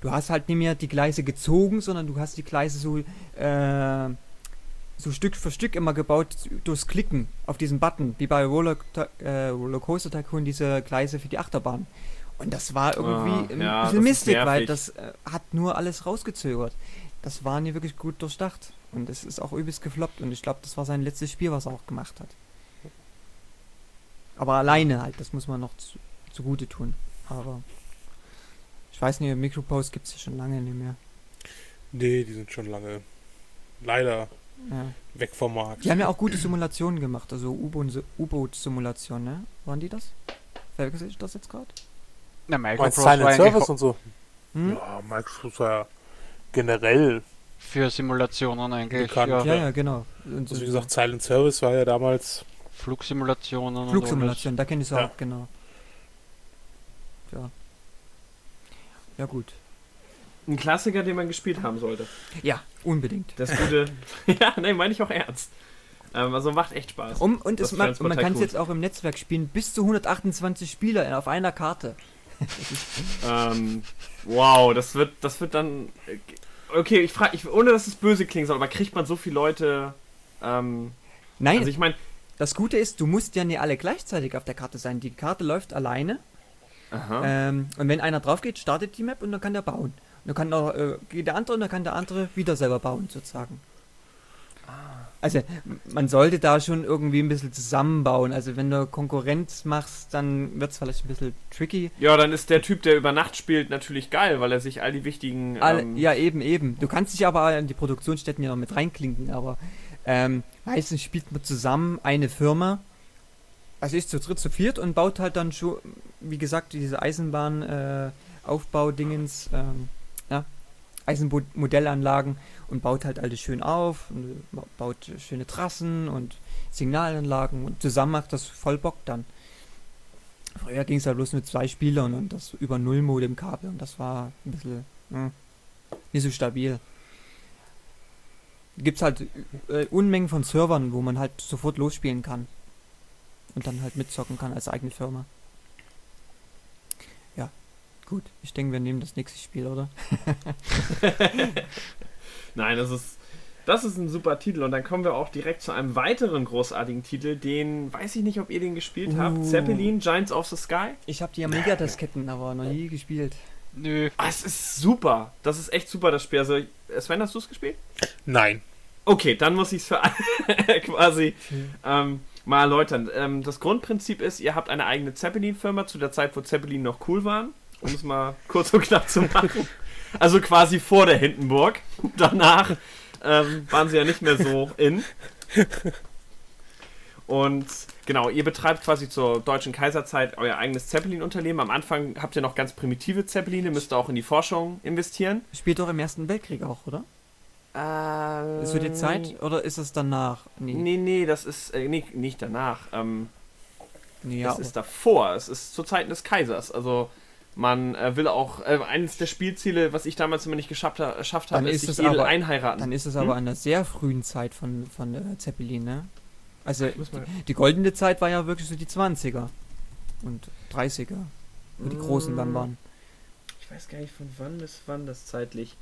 Du hast halt nicht mehr die Gleise gezogen, sondern du hast die Gleise so äh, so Stück für Stück immer gebaut durchs Klicken auf diesen Button, wie bei Roller, äh, Rollercoaster Tycoon diese Gleise für die Achterbahn. Und das war irgendwie Ah, ein ja, bisschen das ist Mystik, weil das äh, hat nur alles rausgezögert. Das war nie wirklich gut durchdacht. Und es ist auch übelst gefloppt. Und ich glaube, das war sein letztes Spiel, was er auch gemacht hat. Aber alleine halt, das muss man noch zu, zugute tun. Aber ich weiß nicht, Micropost gibt es ja schon lange nicht mehr. Nee, die sind schon lange leider Ja. weg vom Markt. Die haben ja auch gute Simulationen gemacht, also U-Boot- U-Boot-Simulationen, ne? Waren die das? Verwechsel ich das jetzt gerade? Na, Microprose Silent Service und so? Hm? Ja, Microsoft war ja generell, für Simulationen eigentlich. Bekannt, Ja. Ja, ja, genau. Und also wie gesagt, Silent Service war ja damals Flugsimulationen und Flugsimulation, da kenne ich es Ja. auch, genau. Ja. Ja, gut. Ein Klassiker, den man gespielt haben sollte. Ja, unbedingt. Das gute. *laughs* ja, nein, meine ich auch ernst. Ähm, also macht echt Spaß. Um, und, es, und man kann es jetzt auch im Netzwerk spielen, bis zu 128 Spieler auf einer Karte. Ähm, wow, das wird, das wird dann. Okay, ich frage, ich, ohne dass es böse klingen soll, aber kriegt man so viele Leute. Ähm, Nein, also ich meine, das Gute ist, du musst ja nicht alle gleichzeitig auf der Karte sein. Die Karte läuft alleine. Ähm, und wenn einer drauf geht, startet die Map und dann kann der bauen. Dann kann auch, äh, geht der andere und dann kann der andere wieder selber bauen, sozusagen. Also, m- man sollte da schon irgendwie ein bisschen zusammenbauen. Also, wenn du Konkurrenz machst, dann wird es vielleicht ein bisschen tricky. Ja, dann ist der Typ, der über Nacht spielt, natürlich geil, weil er sich all die wichtigen. Ähm, ja, eben, eben. Du kannst dich aber in die Produktionsstätten ja noch mit reinklinken, aber ähm, meistens spielt man zusammen eine Firma, also ist zu dritt, zu viert und baut halt dann schon, wie gesagt, diese Eisenbahn-Aufbau-Dingens, ähm, ja, Eisenmodellanlagen und baut halt alles schön auf und ba- baut schöne Trassen und Signalanlagen und zusammen macht das voll Bock dann. Früher ging es halt bloß mit zwei Spielern und das über Null-Modem-Kabel und das war ein bisschen hm, nicht so stabil. Gibt es halt äh, Unmengen von Servern, wo man halt sofort losspielen kann. Und dann halt mitzocken kann als eigene Firma. Gut. Ich denke, wir nehmen das nächste Spiel, oder? *laughs* Nein, das ist. Das ist ein super Titel und dann kommen wir auch direkt zu einem weiteren großartigen Titel, den weiß ich nicht, ob ihr den gespielt habt. Uh. Zeppelin, Giants of the Sky. Ich habe die Amiga-Disketten aber noch nie gespielt. Nö. Ah, es ist super. Das ist echt super, das Spiel. Also, Sven, hast du es gespielt? Nein. Okay, dann muss ich es für alle *laughs* quasi ähm, mal erläutern. Ähm, das Grundprinzip ist, ihr habt eine eigene Zeppelin-Firma zu der Zeit, wo Zeppelin noch cool waren. Um es mal kurz und knapp zu machen. Also quasi vor der Hindenburg. Danach ähm, waren sie ja nicht mehr so in. Und genau, ihr betreibt quasi zur deutschen Kaiserzeit euer eigenes Zeppelin-Unternehmen. Am Anfang habt ihr noch ganz primitive Zeppeline, müsst auch in die Forschung investieren. Spielt doch im Ersten Weltkrieg auch, oder? Äh, Ist für die Zeit oder ist es danach? Nee. Nee, nee, das ist äh, nee, nicht danach. Ähm, nee das ist davor. Es ist zu Zeiten des Kaisers. Also man äh, will auch, äh, eines der Spielziele, was ich damals immer nicht geschafft, ha geschafft Dann habe, ist, ist sich edel aber- einheiraten. Dann ist es Hm? aber an einer sehr frühen Zeit von, von äh, Zeppelin, ne? Also Muss man- die goldene Zeit war ja wirklich so die 20er. und 30er, wo die großen dann Mm, waren. Ich weiß gar nicht, von wann bis wann das zeitlich.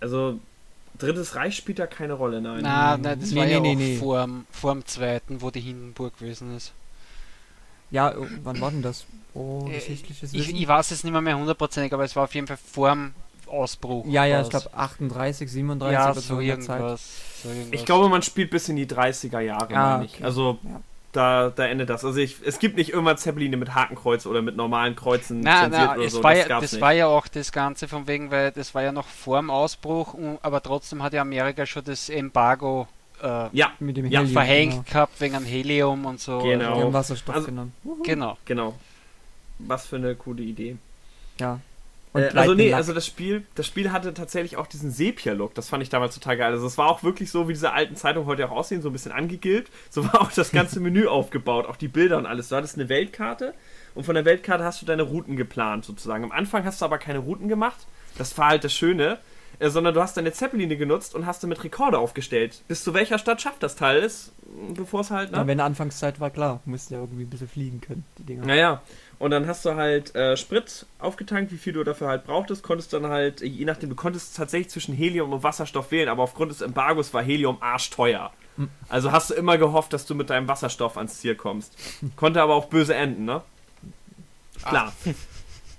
Also, Drittes Reich spielt da keine Rolle, nein. Na, na, das Nee, war nee, ja nee, auch nee. Vorm, vorm zweiten, wo die Hindenburg gewesen ist. Ja, oh, wann war denn das? Oh, Äh, geschichtliches Ich, Wissen? ich weiß es nicht mehr, mehr hundertprozentig, aber es war auf jeden Fall vorm Ausbruch. ja, ja, war's. ich glaube 38, 37 ja, oder so Zeit. irgendwas, so irgendwas. Ich glaube, man spielt bis in die 30er Jahre, Ah, meine ich. okay. Also, Ja. da, da endet das. Also, ich, es gibt nicht immer Zeppeline mit Hakenkreuz oder mit normalen Kreuzen zensiert na, oder es so. war das ja, das nicht. war ja auch das Ganze von wegen, weil das war ja noch vorm Ausbruch, und- aber trotzdem hat ja Amerika schon das Embargo äh, ja, Mit dem Ja, Helium, verhängt Genau. gehabt wegen an Helium und so. Genau. Also, Wasserstoff Also- genommen. genau. genau. Was für eine coole Idee. Ja. Äh, also nee, Lack. also das Spiel, das Spiel hatte tatsächlich auch diesen Sepia-Look. Das fand ich damals total geil. Also es war auch wirklich so, wie diese alten Zeitungen heute auch aussehen, so ein bisschen angegilbt. So war auch das ganze *laughs* Menü aufgebaut, auch die Bilder und alles. Du hattest eine Weltkarte und von der Weltkarte hast du deine Routen geplant sozusagen. Am Anfang hast du aber keine Routen gemacht. Das war halt das Schöne. Äh, sondern du hast deine Zeppeline genutzt und hast damit Rekorde aufgestellt. Bis zu welcher Stadt schafft das Teil ist, bevor es halt, ne? ja, wenn Anfangszeit war, klar, mussten ja irgendwie ein bisschen fliegen können, die Dinger. Naja, und dann hast du halt äh, Sprit aufgetankt, wie viel du dafür halt brauchtest, konntest dann halt, je nachdem, du konntest tatsächlich zwischen Helium und Wasserstoff wählen, aber aufgrund des Embargos war Helium arschteuer. Hm. Also hast du immer gehofft, dass du mit deinem Wasserstoff ans Ziel kommst. Konnte aber auch böse enden, ne? Klar.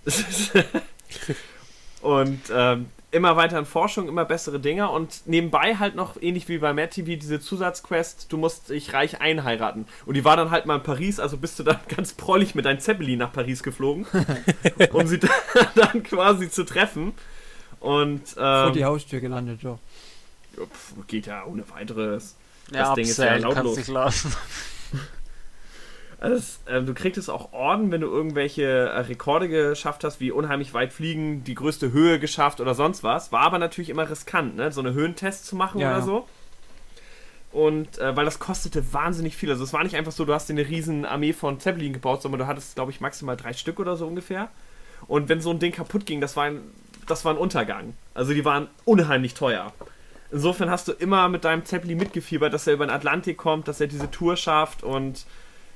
*laughs* und ähm, immer weiter in Forschung, immer bessere Dinger und nebenbei halt noch ähnlich wie bei Matt TV diese Zusatzquest, du musst dich reich einheiraten. Und die war dann halt mal in Paris, also bist du dann *laughs* ganz prollig mit deinem Zeppelin nach Paris geflogen, *laughs* um sie dann, *laughs* dann quasi zu treffen. Und Vor die ähm, Haustür gelandet, ja. pf, geht ja ohne weiteres. Ja, Das Ding ist ja abseilen kannst lautlos. dich lassen. Also es, ähm, du kriegst es auch Orden, wenn du irgendwelche äh, Rekorde geschafft hast, wie unheimlich weit fliegen, die größte Höhe geschafft oder sonst was. War aber natürlich immer riskant, ne? so eine Höhentest zu machen Ja, oder ja. so. Und äh, weil das kostete wahnsinnig viel. Also es war nicht einfach so, du hast dir eine riesen Armee von Zeppelin gebaut, sondern du hattest, glaube ich, maximal drei Stück oder so ungefähr. Und wenn so ein Ding kaputt ging, das war ein, das war ein Untergang. Also die waren unheimlich teuer. Insofern hast du immer mit deinem Zeppelin mitgefiebert, dass er über den Atlantik kommt, dass er diese Tour schafft und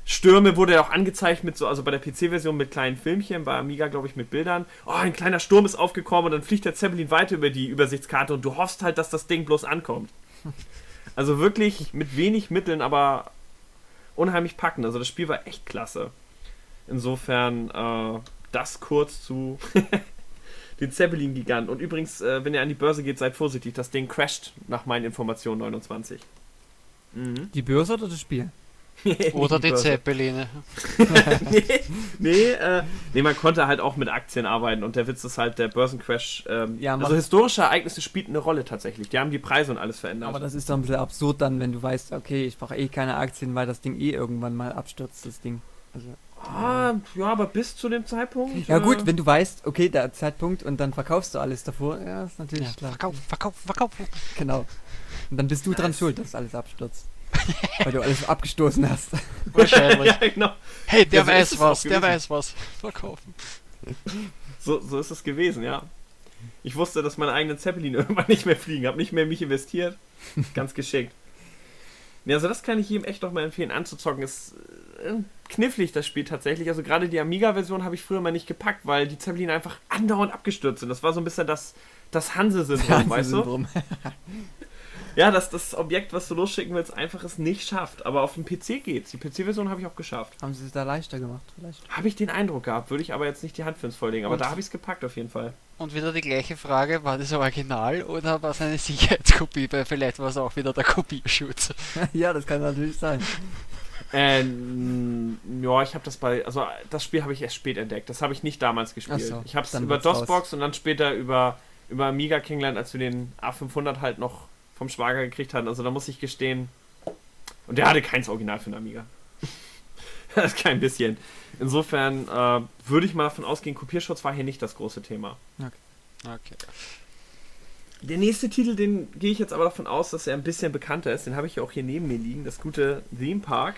Stürme wurde ja auch angezeigt mit so, also bei der PC-Version mit kleinen Filmchen, bei Amiga glaube ich mit Bildern. Oh, ein kleiner Sturm ist aufgekommen und dann fliegt der Zeppelin weiter über die Übersichtskarte und du hoffst halt, dass das Ding bloß ankommt. *laughs* Also wirklich mit wenig Mitteln, aber unheimlich packend. Also das Spiel war echt klasse. Insofern äh, das kurz zu *laughs* den Zeppelin-Gigant. Und übrigens, äh, wenn ihr an die Börse geht, seid vorsichtig. Das Ding crasht nach meinen Informationen 29. Mhm. Die Börse oder das Spiel? *laughs* Oder die. Zeppeline. *laughs* nee, nee, äh, nee, man konnte halt auch mit Aktien arbeiten und der Witz ist halt der Börsencrash. Ähm, Ja, also historische Ereignisse spielten eine Rolle tatsächlich. Die haben die Preise und alles verändert. Aber das ist doch ein bisschen absurd dann, wenn du weißt, okay, ich brauche eh keine Aktien, weil das Ding eh irgendwann mal abstürzt, das Ding. Also, ah, ja, aber bis zu dem Zeitpunkt. ja äh, gut, wenn du weißt, okay, der Zeitpunkt und dann verkaufst du alles davor, ja, ist natürlich Ja, klar. verkauf, verkauf, verkauf. Genau. Und dann bist du dran schuld, dass alles abstürzt. Weil du alles abgestoßen hast. Wahrscheinlich. *laughs* ja, genau. Hey, der Ja, so ist weiß es was, der gewesen. weiß was. Verkaufen. So, so ist es gewesen, ja. Ich wusste, dass meine eigenen Zeppelin *laughs* irgendwann nicht mehr fliegen. Hab nicht mehr in mich investiert. Ganz geschickt. Ja, also das kann ich jedem echt noch mal empfehlen anzuzocken. Ist äh, knifflig das Spiel tatsächlich. Also gerade die Amiga-Version habe ich früher mal nicht gepackt, weil die Zeppelin einfach andauernd abgestürzt sind. Das war so ein bisschen das, das Hanse-Syndrom, *laughs* weißt du? Ja, dass das Objekt, was du losschicken willst, einfach es nicht schafft. Aber auf dem PC geht's. Die PC-Version habe ich auch geschafft. Haben sie es da leichter gemacht, vielleicht? Habe ich den Eindruck gehabt, würde ich aber jetzt nicht die Hand für ins Feuer legen. Aber Und- da habe ich es gepackt auf jeden Fall. Und wieder die gleiche Frage, war das Original oder war es eine *laughs* Sicherheitskopie? Weil vielleicht war es auch wieder der Kopierschutz. *laughs* ja, das kann natürlich sein. Ähm, ja, ich habe das bei, also das Spiel habe ich erst spät entdeckt. Das habe ich nicht damals gespielt. So, ich habe es über raus. DOSBox und dann später über, über Amiga kennengelernt, als wir den A500 halt noch vom Schwager gekriegt hatten. Also da muss ich gestehen, und der hatte keins Original für den Amiga. *laughs* das ist kein bisschen. Insofern äh, würde ich mal davon ausgehen, Kopierschutz war hier nicht das große Thema. Okay. Der nächste Titel, den gehe ich jetzt aber davon aus, dass er ein bisschen bekannter ist. Den habe ich ja auch hier neben mir liegen. Das gute Theme Park.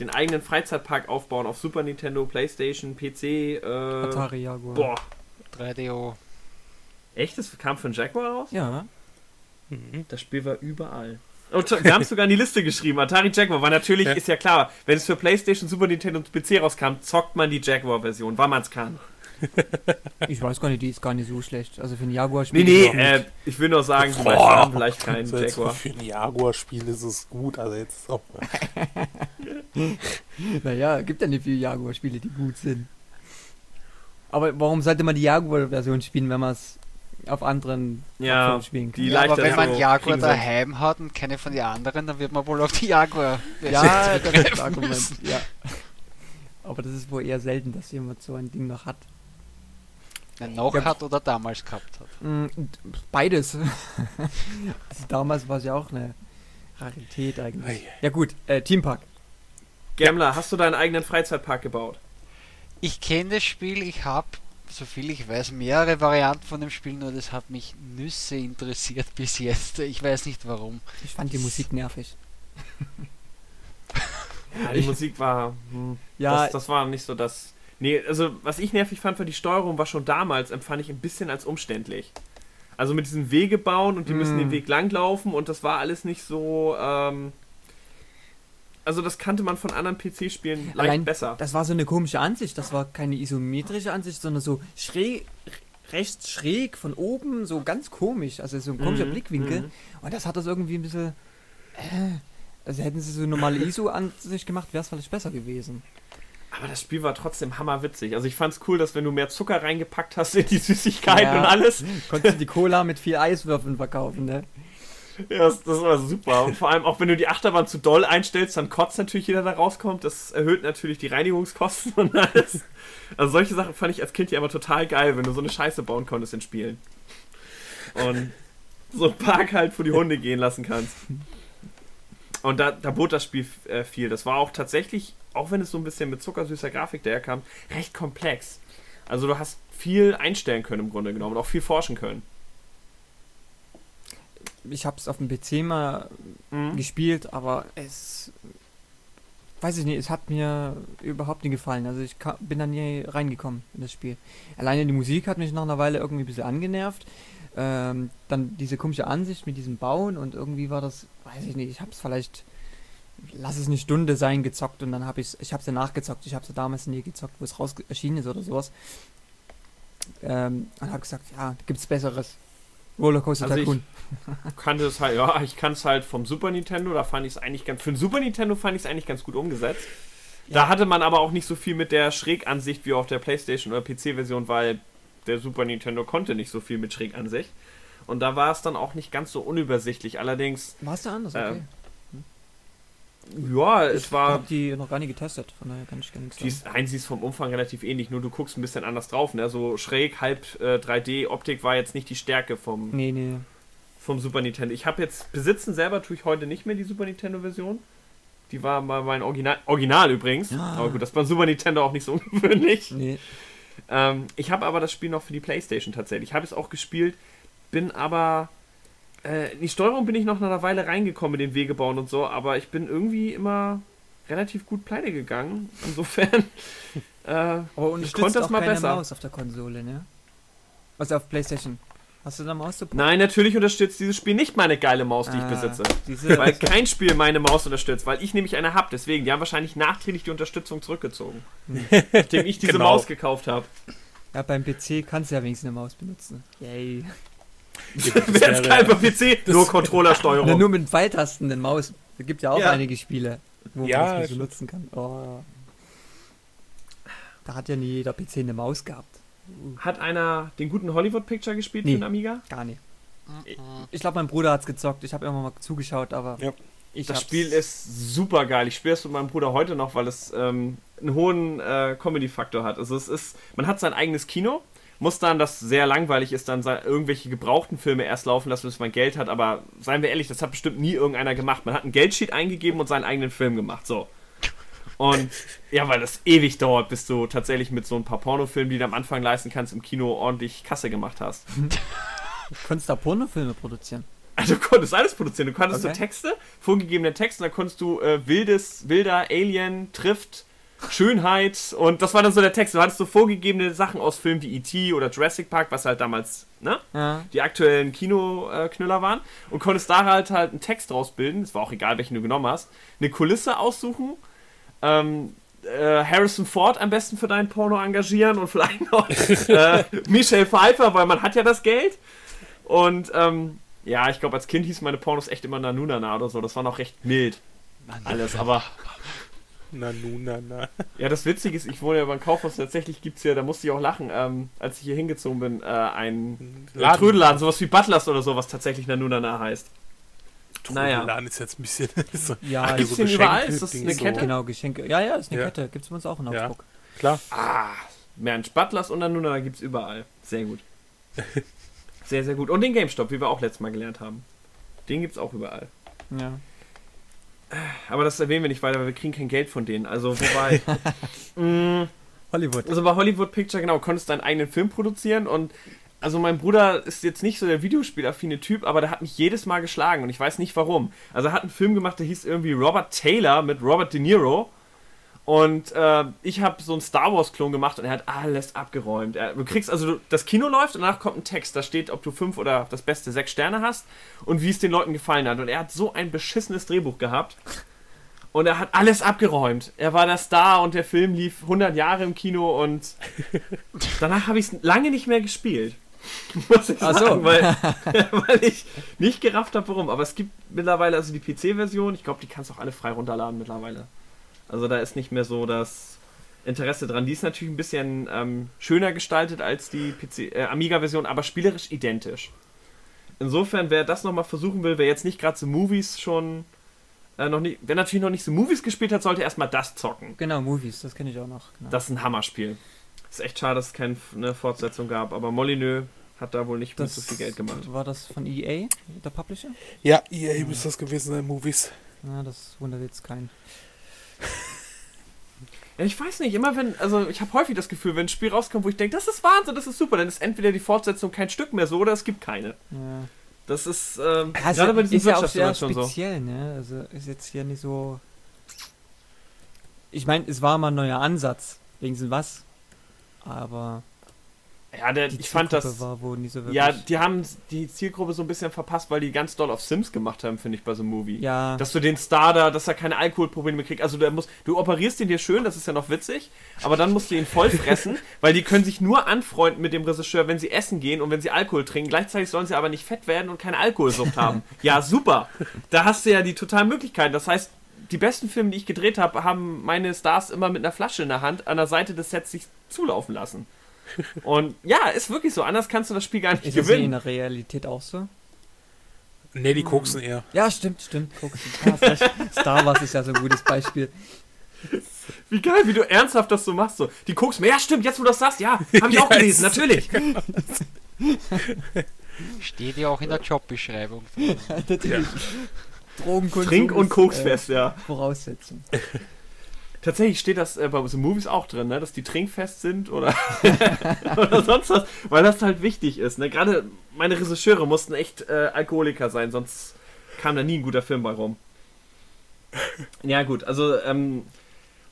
Den eigenen Freizeitpark aufbauen auf Super Nintendo, Playstation, PC. Äh, Atari Jaguar. boah, 3DO. echt? Das kam von Jaguar raus? Ja, Mhm. Das Spiel war überall. Und wir haben es sogar in die Liste geschrieben, Atari Jaguar, weil natürlich Ja. ist ja klar, wenn es für Playstation, Super Nintendo und PC rauskam, zockt man die Jaguar-Version, weil man es kann. *laughs* Ich weiß gar nicht, die ist gar nicht so schlecht. Also für ein Jaguar Nee, nee, äh, ich will nur sagen, die meisten Boah. haben vielleicht keinen So jetzt Jaguar. für ein Jaguar-Spiel ist es gut. Also jetzt auch. *laughs* Naja, gibt ja nicht viele Jaguar-Spiele, die gut sind. Aber warum sollte man die Jaguar-Version spielen, wenn man es auf anderen Ja, spielen kann? die Ja, aber leichter wenn man Jaguar daheim hat und keine von den anderen, dann wird man wohl auf die Jaguar. Ja, das ist zurückgreifen das Argument. müssen. Ja. Aber das ist wohl eher selten, dass jemand so ein Ding noch hat. Ja, noch hat oder damals gehabt hat. Mm, Beides. *laughs* also damals war es ja auch eine Rarität eigentlich. Ei. Ja gut, äh, Teampark. Gemmler, hast du deinen eigenen Freizeitpark gebaut? Ich kenne das Spiel, ich habe, soviel ich weiß, mehrere Varianten von dem Spiel, nur das hat mich Nüsse interessiert *laughs* bis jetzt. Ich weiß nicht warum. Ich fand die Musik nervig. Ja, die Musik war. Hm, Ja, das, das war nicht so das. Nee, also was ich nervig fand, war die Steuerung, war schon damals, empfand ich ein bisschen als umständlich. Also mit diesen Wege bauen und die müssen Mm. den Weg langlaufen und das war alles nicht so. Ähm, also das kannte man von anderen PC-Spielen leicht Allein besser. das war so eine komische Ansicht. Das war keine isometrische Ansicht, sondern so schräg, rechts schräg von oben, so ganz komisch. Also so ein komischer Mhm, Blickwinkel. mhm. Und das hat das irgendwie ein bisschen. Äh, also hätten sie so eine normale ISO-Ansicht gemacht, wäre es vielleicht besser gewesen. Aber das Spiel war trotzdem hammerwitzig. Also ich fand's cool, dass wenn du mehr Zucker reingepackt hast in die Süßigkeiten Ja. und alles, Konntest du die Cola mit viel Eiswürfeln verkaufen, ne? Ja, das, das war super. Und vor allem auch wenn du die Achterbahn zu doll einstellst, dann kotzt natürlich jeder, der rauskommt. Das erhöht natürlich die Reinigungskosten *laughs* und alles. Also solche Sachen fand ich als Kind ja immer total geil, wenn du so eine Scheiße bauen konntest in Spielen. Und so einen Park halt vor die Hunde gehen lassen kannst. Und da, da bot das Spiel äh, viel. Das war auch tatsächlich, auch wenn es so ein bisschen mit zuckersüßer Grafik daherkam, recht komplex. Also du hast viel einstellen können im Grunde genommen und auch viel forschen können. Ich habe es auf dem PC mal Mhm. gespielt, aber es. Weiß ich nicht, es hat mir überhaupt nicht gefallen. Also ich ka- bin da nie reingekommen in das Spiel. Alleine die Musik hat mich nach einer Weile irgendwie ein bisschen angenervt. Ähm, dann diese komische Ansicht mit diesem Bauen und irgendwie war das, weiß ich nicht, ich habe es vielleicht, lass es eine Stunde sein, gezockt und dann habe ich ich habe es danach gezockt. Ich habe es damals nie gezockt, wo es raus erschienen ist oder sowas. Ähm, und habe gesagt, ja, gibt's Besseres. Rollercoaster Also Tycoon. Kannte es halt, ja, ich kann es halt vom Super Nintendo, da fand ich es eigentlich ganz, für den Super Nintendo fand ich es eigentlich ganz gut umgesetzt. Da hatte man aber auch nicht so viel mit der Schrägansicht wie auf der Playstation oder PC-Version, weil der Super Nintendo konnte nicht so viel mit Schrägansicht. Und da war es dann auch nicht ganz so unübersichtlich. Allerdings, War es da anders? Okay. ähm, ja, ich es war, habe die noch gar nicht getestet, von daher kann ich gar nichts die ist, eins ist vom Umfang relativ ähnlich, nur du guckst ein bisschen anders drauf. Ne? So schräg, halb äh, 3D-Optik war jetzt nicht die Stärke vom, Nee, nee. Vom Super Nintendo. Ich habe jetzt besitzen selber tue ich heute nicht mehr die Super Nintendo Version. Die war mal mein Original, Original übrigens. Ah. Aber gut, das beim Super Nintendo auch nicht so *laughs* ungewöhnlich. Nee. Ähm, ich habe aber das Spiel noch für die Playstation tatsächlich. Ich habe es auch gespielt, bin aber äh, in die Steuerung bin ich noch nach einer Weile reingekommen mit den Wegebauen und so, aber ich bin irgendwie immer relativ gut pleite gegangen. Insofern *laughs* äh, Aber ich konnte das mal besser. Maus auf der Konsole, ne? Also auf Playstation. Hast du da Maus support? Nein, natürlich unterstützt dieses Spiel nicht meine geile Maus, die ich Ah, besitze. Diese, Weil kein Spiel meine Maus unterstützt, weil ich nämlich eine habe. Deswegen, die haben wahrscheinlich nachträglich die Unterstützung zurückgezogen. *laughs* Nachdem ich diese Genau. Maus gekauft habe. ja, beim PC kannst du ja wenigstens eine Maus benutzen. Yay. Das Wäre es geil beim PC, nur Controllersteuerung. Nur mit Pfeiltasten eine Maus. Es gibt ja auch Ja. einige Spiele, wo Ja, man das nicht stimmt. benutzen kann. Oh. Da hat ja nie jeder PC eine Maus gehabt. Hat einer den guten Hollywood Picture gespielt Nee. für den Amiga? Gar nicht. Ich glaube, mein Bruder hat's gezockt. Ich habe immer mal zugeschaut, aber Ja. ich Das hab's- Spiel ist super geil. Ich spiele es mit meinem Bruder heute noch, weil es ähm, einen hohen äh, Comedy-Faktor hat. Also es ist, man hat sein eigenes Kino, muss dann, das sehr langweilig ist, dann irgendwelche gebrauchten Filme erst laufen lassen, bis man Geld hat. Aber seien wir ehrlich, das hat bestimmt nie irgendeiner gemacht. Man hat einen Geldsheet eingegeben und seinen eigenen Film gemacht. So. Und ja, weil das ewig dauert, bis du tatsächlich mit so ein paar Pornofilmen, die du am Anfang leisten kannst, im Kino ordentlich Kasse gemacht hast. Du konntest da Pornofilme produzieren. Also du konntest alles produzieren. Du konntest Okay. so Texte, vorgegebene Texte, und dann konntest du äh, wildes, wilder Alien trifft Schönheit und das war dann so der Text. Du hattest so vorgegebene Sachen aus Filmen wie E.T. oder Jurassic Park, was halt damals, ne? Ja. Die aktuellen Kinoknüller waren und konntest da halt halt einen Text draus bilden. Es war auch egal, welchen du genommen hast. Eine Kulisse aussuchen. Ähm, äh, Harrison Ford am besten für deinen Porno engagieren und vielleicht noch *laughs* äh, Michelle Pfeiffer, weil man hat ja das Geld. Und ähm, ja, ich glaube, als Kind hieß meine Pornos echt immer Nanunana oder so. Das war noch recht mild. Alles, aber Na, nu, na, na. ja, das Witzige ist, ich wohne ja beim Kaufhaus, tatsächlich gibt es ja, da musste ich auch lachen, ähm, als ich hier hingezogen bin, äh, ein Laden. Trödelladen, sowas wie Butlers oder so, was tatsächlich Nanunana heißt. Naja. Laden ist jetzt ein bisschen. *laughs* so, Ja, gibt's den Geschenke- überall? Ist das eine so. Kette? Genau, Geschenke. Ja, ja, ist eine Ja. Kette. Gibt's bei uns auch in Ja. Augsburg. Klar. Ah, Mensch, Butlers und Nanunana gibt es überall. Sehr gut. *laughs* Sehr, sehr gut. Und den GameStop, wie wir auch letztes Mal gelernt haben. Den gibt es auch überall. Ja. Aber das erwähnen wir nicht weiter, weil wir kriegen kein Geld von denen. Also, wobei. *laughs* mh, Hollywood. Also bei Hollywood Picture, genau, konntest deinen eigenen Film produzieren und also mein Bruder ist jetzt nicht so der Videospielaffine Typ, aber der hat mich jedes Mal geschlagen und ich weiß nicht warum. Also er hat einen Film gemacht, der hieß irgendwie Robert Taylor mit Robert De Niro und äh, ich habe so einen Star Wars Klon gemacht und er hat alles abgeräumt. Er, du kriegst also das Kino läuft und danach kommt ein Text, da steht, ob du fünf oder das beste sechs Sterne hast und wie es den Leuten gefallen hat und er hat so ein beschissenes Drehbuch gehabt. Und er hat alles abgeräumt. Er war der Star und der Film lief 100 Jahre im Kino und *laughs* danach habe ich es lange nicht mehr gespielt. *laughs* Muss ich Ach so. sagen, weil, *laughs* weil ich nicht gerafft habe, warum. Aber es gibt mittlerweile also die PC-Version. Ich glaube, die kannst du auch alle frei runterladen mittlerweile. Also da ist nicht mehr so das Interesse dran. Die ist natürlich ein bisschen ähm, schöner gestaltet als die PC, äh, Amiga-Version, aber spielerisch identisch. Insofern, wer das nochmal versuchen will, wer jetzt nicht gerade so Movies schon äh, noch nicht, wer natürlich noch nicht so Movies gespielt hat, sollte erstmal das zocken. Genau, Movies, das kenne ich auch noch. Genau. Das ist ein Hammerspiel. Ist echt schade, dass es keine ne, Fortsetzung gab, aber Molyneux hat da wohl nicht mit so viel Geld gemacht. War das von EA, der Publisher? Ja, EA muss das gewesen sein, Movies. Ja, das wundert jetzt keinen. *laughs* Ja, ich weiß nicht, immer wenn, also ich habe häufig das Gefühl, wenn ein Spiel rauskommt, wo ich denke, das ist Wahnsinn, das ist super, dann ist entweder die Fortsetzung kein Stück mehr so oder es gibt keine. Ja. Das ist, ähm, Ja, ist, gerade ja, bei diesen ist ja auch sehr Wirtschaftssimulationen so. speziell, ne? Also ist jetzt hier nicht so. Ich meine, es war mal ein neuer Ansatz, wegen was. Aber Ja, der, die ich fand das, war so ja, die haben die Zielgruppe so ein bisschen verpasst, weil die ganz doll auf Sims gemacht haben, finde ich, bei so einem Movie. ja, Dass du den Star da, dass er keine Alkoholprobleme kriegt. Also du, musst, du operierst ihn dir schön, das ist ja noch witzig, aber dann musst du ihn voll fressen, *laughs* weil die können sich nur anfreunden mit dem Regisseur, wenn sie essen gehen und wenn sie Alkohol trinken. Gleichzeitig sollen sie aber nicht fett werden und keine Alkoholsucht haben. *laughs* Ja, super. Da hast du ja die totalen Möglichkeiten. Das heißt, die besten Filme, die ich gedreht habe, haben meine Stars immer mit einer Flasche in der Hand an der Seite des Sets sich zulaufen lassen. *laughs* Und ja, ist wirklich so. Anders kannst du das Spiel gar nicht ist das in gewinnen. der Realität auch so? Ne, die koksen eher. Ja, stimmt, stimmt. Ja, recht. Star Wars ist ja so ein gutes Beispiel. Wie geil, wie du ernsthaft das so machst. So. Die guckst mir, ja stimmt, jetzt wo du das sagst, ja, habe ich auch *laughs* Ja, gelesen, ist- natürlich. *laughs* Steht ja auch in der Jobbeschreibung. Natürlich. Drogenkonsum. Trink- und Koksfest, ja. Äh, Voraussetzung. *laughs* Tatsächlich steht das äh, bei so Movies auch drin, ne, dass die trinkfest sind oder, *laughs* *laughs* oder sonst was, weil das halt wichtig ist. Ne? Gerade meine Regisseure mussten echt äh, Alkoholiker sein, sonst kam da nie ein guter Film bei rum. Ja, gut, also ähm,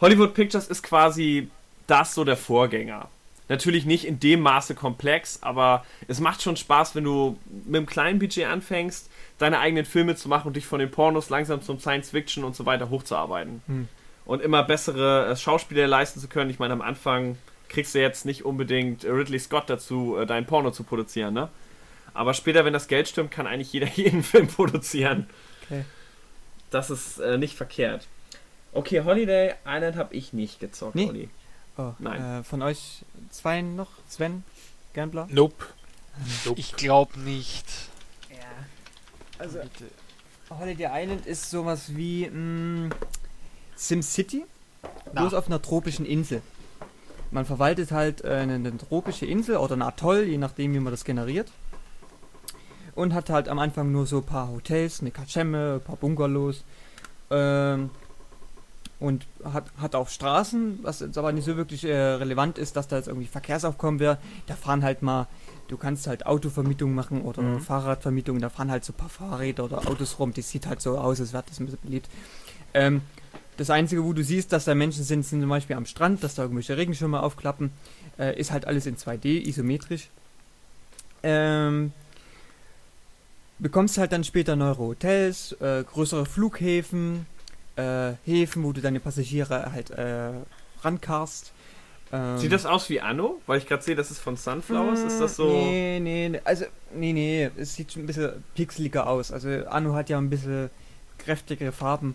Hollywood Pictures ist quasi das so der Vorgänger. Natürlich nicht in dem Maße komplex, aber es macht schon Spaß, wenn du mit einem kleinen Budget anfängst, deine eigenen Filme zu machen und dich von den Pornos langsam zum Science Fiction und so weiter hochzuarbeiten. Hm. Und immer bessere äh, Schauspieler leisten zu können. Ich meine, am Anfang kriegst du jetzt nicht unbedingt Ridley Scott dazu, äh, deinen Porno zu produzieren, ne? Aber später, wenn das Geld stimmt, kann eigentlich jeder *laughs* jeden Film produzieren. Okay. Das ist äh, nicht verkehrt. Okay, Holiday Island habe ich nicht gezockt, Nee. Olli. Oh, Nein. Äh, von euch zwei noch? Sven? Gambler? Nope. Nope. Ich glaube nicht. Ja. Also, Holiday Island ist sowas wie mh, SimCity, Na. bloß auf einer tropischen Insel. Man verwaltet halt äh, eine, eine tropische Insel oder ein Atoll, je nachdem, wie man das generiert. Und hat halt am Anfang nur so ein paar Hotels, eine Kaschemme, ein paar Bungalows. Ähm, und hat, hat auch Straßen, was jetzt aber nicht so wirklich äh, relevant ist, dass da jetzt irgendwie Verkehrsaufkommen wäre. Da fahren halt mal, du kannst halt Autovermietung machen oder Mhm. Fahrradvermietung, da fahren halt so ein paar Fahrräder oder Autos rum, das sieht halt so aus, als wäre das ein bisschen beliebt. Ähm, das Einzige, wo du siehst, dass da Menschen sind, sind zum Beispiel am Strand, dass da irgendwelche Regenschirme aufklappen. Äh, ist halt alles in 2D, isometrisch. Ähm, bekommst halt dann später neuere Hotels, äh, größere Flughäfen, äh, Häfen, wo du deine Passagiere halt äh, rankarst. Ähm, Sieht das aus wie Anno? Weil ich gerade sehe, das ist von Sunflowers. Ist das so. Nee, nee, nee, also, nee, nee, es sieht schon ein bisschen pixeliger aus. Also, Anno hat ja ein bisschen kräftigere Farben.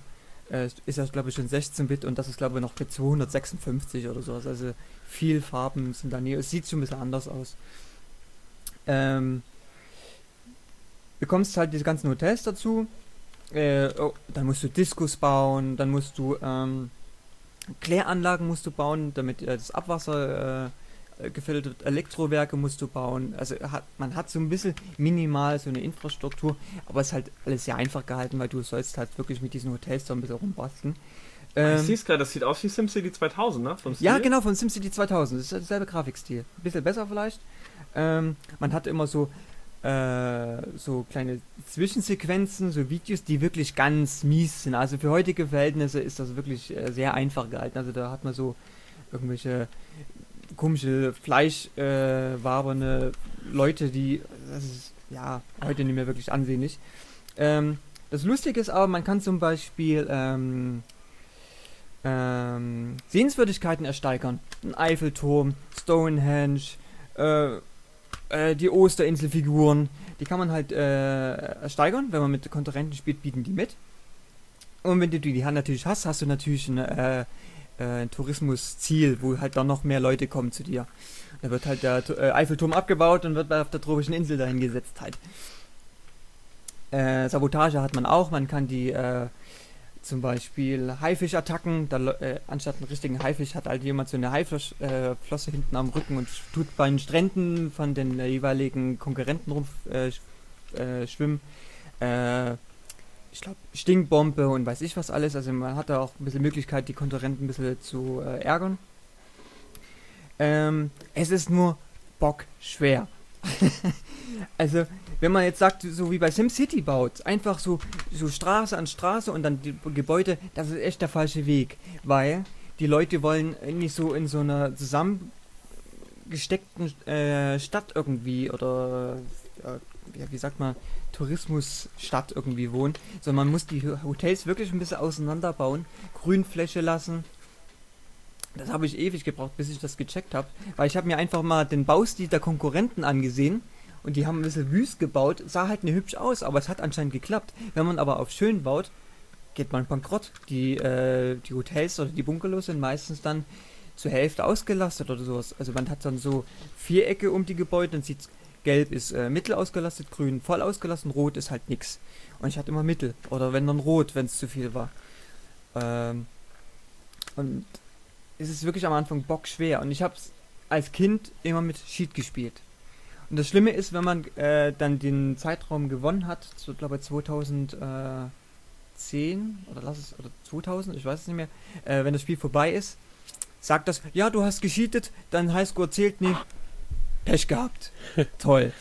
Äh, ist das, glaube ich, schon 16-Bit und das ist, glaube ich, noch mit 256 oder sowas. Also, viel Farben sind da nie. Es sieht schon ein bisschen anders aus. Ähm, bekommst halt diese ganzen Hotels dazu. Äh, oh, dann musst du Diskus bauen, dann musst du ähm, Kläranlagen musst du bauen, damit äh, das Abwasser äh, gefiltert wird. Elektrowerke musst du bauen. Also hat, man hat so ein bisschen minimal so eine Infrastruktur, aber es ist halt alles sehr einfach gehalten, weil du sollst halt wirklich mit diesen Hotels da ein bisschen rumbasteln. ich Ähm, sehe es gerade, das sieht aus wie SimCity 2000, ne? Vom ja, Stil. genau, von SimCity 2000. Das ist derselbe Grafikstil. Ein bisschen besser vielleicht. Ähm, man hat immer so, so kleine Zwischensequenzen, so Videos, die wirklich ganz mies sind. Also für heutige Verhältnisse ist das wirklich äh, sehr einfach gehalten. Also da hat man so irgendwelche komische fleischwaberne äh, Leute, die, das ist ja heute nicht mehr wirklich ansehnlich. Ähm, das Lustige ist aber, man kann zum Beispiel ähm, ähm, Sehenswürdigkeiten ersteigern. Ein Eiffelturm, Stonehenge, äh, äh, die Osterinselfiguren. Die kann man halt äh, ersteigern. Wenn man mit Konkurrenten spielt, bieten die mit. Und wenn du die Hand natürlich hast, hast du natürlich ein, äh, äh, ein Tourismusziel, wo halt dann noch mehr Leute kommen zu dir. Da wird halt der äh, Eiffelturm abgebaut und wird auf der tropischen Insel dahin gesetzt halt. Äh, Sabotage hat man auch. Man kann die zum Beispiel Haifischattacken, da, äh, anstatt einen richtigen Haifisch hat halt jemand so eine Haiflosse äh, hinten am Rücken und tut bei den Stränden von den jeweiligen Konkurrenten rum äh, äh, schwimmen. Äh, ich glaube, Stinkbombe und weiß ich was alles. Also man hat da auch ein bisschen Möglichkeit, die Konkurrenten ein bisschen zu ärgern. Ähm, es ist nur bockschwer. *laughs* also, wenn man jetzt sagt, so wie bei SimCity baut, einfach so, so Straße an Straße und dann die Gebäude, das ist echt der falsche Weg. Weil die Leute wollen nicht so in so einer zusammengesteckten äh, Stadt irgendwie oder äh, wie sagt man, Tourismusstadt irgendwie wohnen, sondern man muss die Hotels wirklich ein bisschen auseinanderbauen, Grünfläche lassen. Das habe ich ewig gebraucht, bis ich das gecheckt habe, weil ich habe mir einfach mal den Baustil der Konkurrenten angesehen und die haben ein bisschen wüst gebaut, sah halt nicht hübsch aus, aber es hat anscheinend geklappt. Wenn man aber auf schön baut, geht man bankrott. Die, äh, die Hotels oder die Bungalows sind meistens dann zur Hälfte ausgelastet oder sowas. Also man hat dann so Vierecke um die Gebäude, dann sieht gelb ist äh, mittel ausgelastet, grün voll ausgelastet, rot ist halt nix. Und ich hatte immer mittel. Oder wenn dann rot, wenn es zu viel war. Ähm, und es ist wirklich am Anfang bockschwer. Und ich habe es als Kind immer mit Sheet gespielt. Und das Schlimme ist, wenn man äh, dann den Zeitraum gewonnen hat, so glaube ich 2010 oder lass es oder 2000, ich weiß es nicht mehr, äh, wenn das Spiel vorbei ist, sagt das, ja, du hast gescheatet, dein Highscore zählt nicht. Pech gehabt. *laughs* Toll.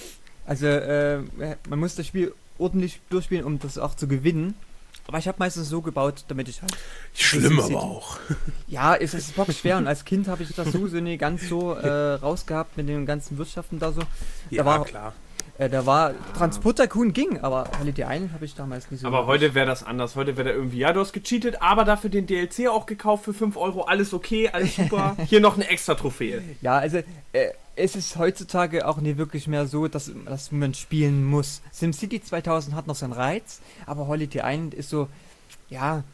Also äh, man muss das Spiel ordentlich durchspielen, um das auch zu gewinnen. Aber ich habe meistens so gebaut, damit ich halt. Schlimm aber auch. *laughs* Ja, es ist bock schwer und als Kind habe ich das sowieso nicht ganz so äh, rausgehabt mit den ganzen Wirtschaften da so. Ja, war- klar. Äh, da war Transport Tycoon ging, aber Holiday Island habe ich damals nicht so. Aber heute wäre das anders. Heute wäre da irgendwie, ja, du hast gecheatet, aber dafür den DLC auch gekauft für 5 Euro. Alles okay, alles *laughs* super. Hier noch eine extra Trophäe. Ja, also äh, es ist heutzutage auch nicht wirklich mehr so, dass, dass man spielen muss. SimCity 2000 hat noch seinen Reiz, aber Holiday Island ist so, ja,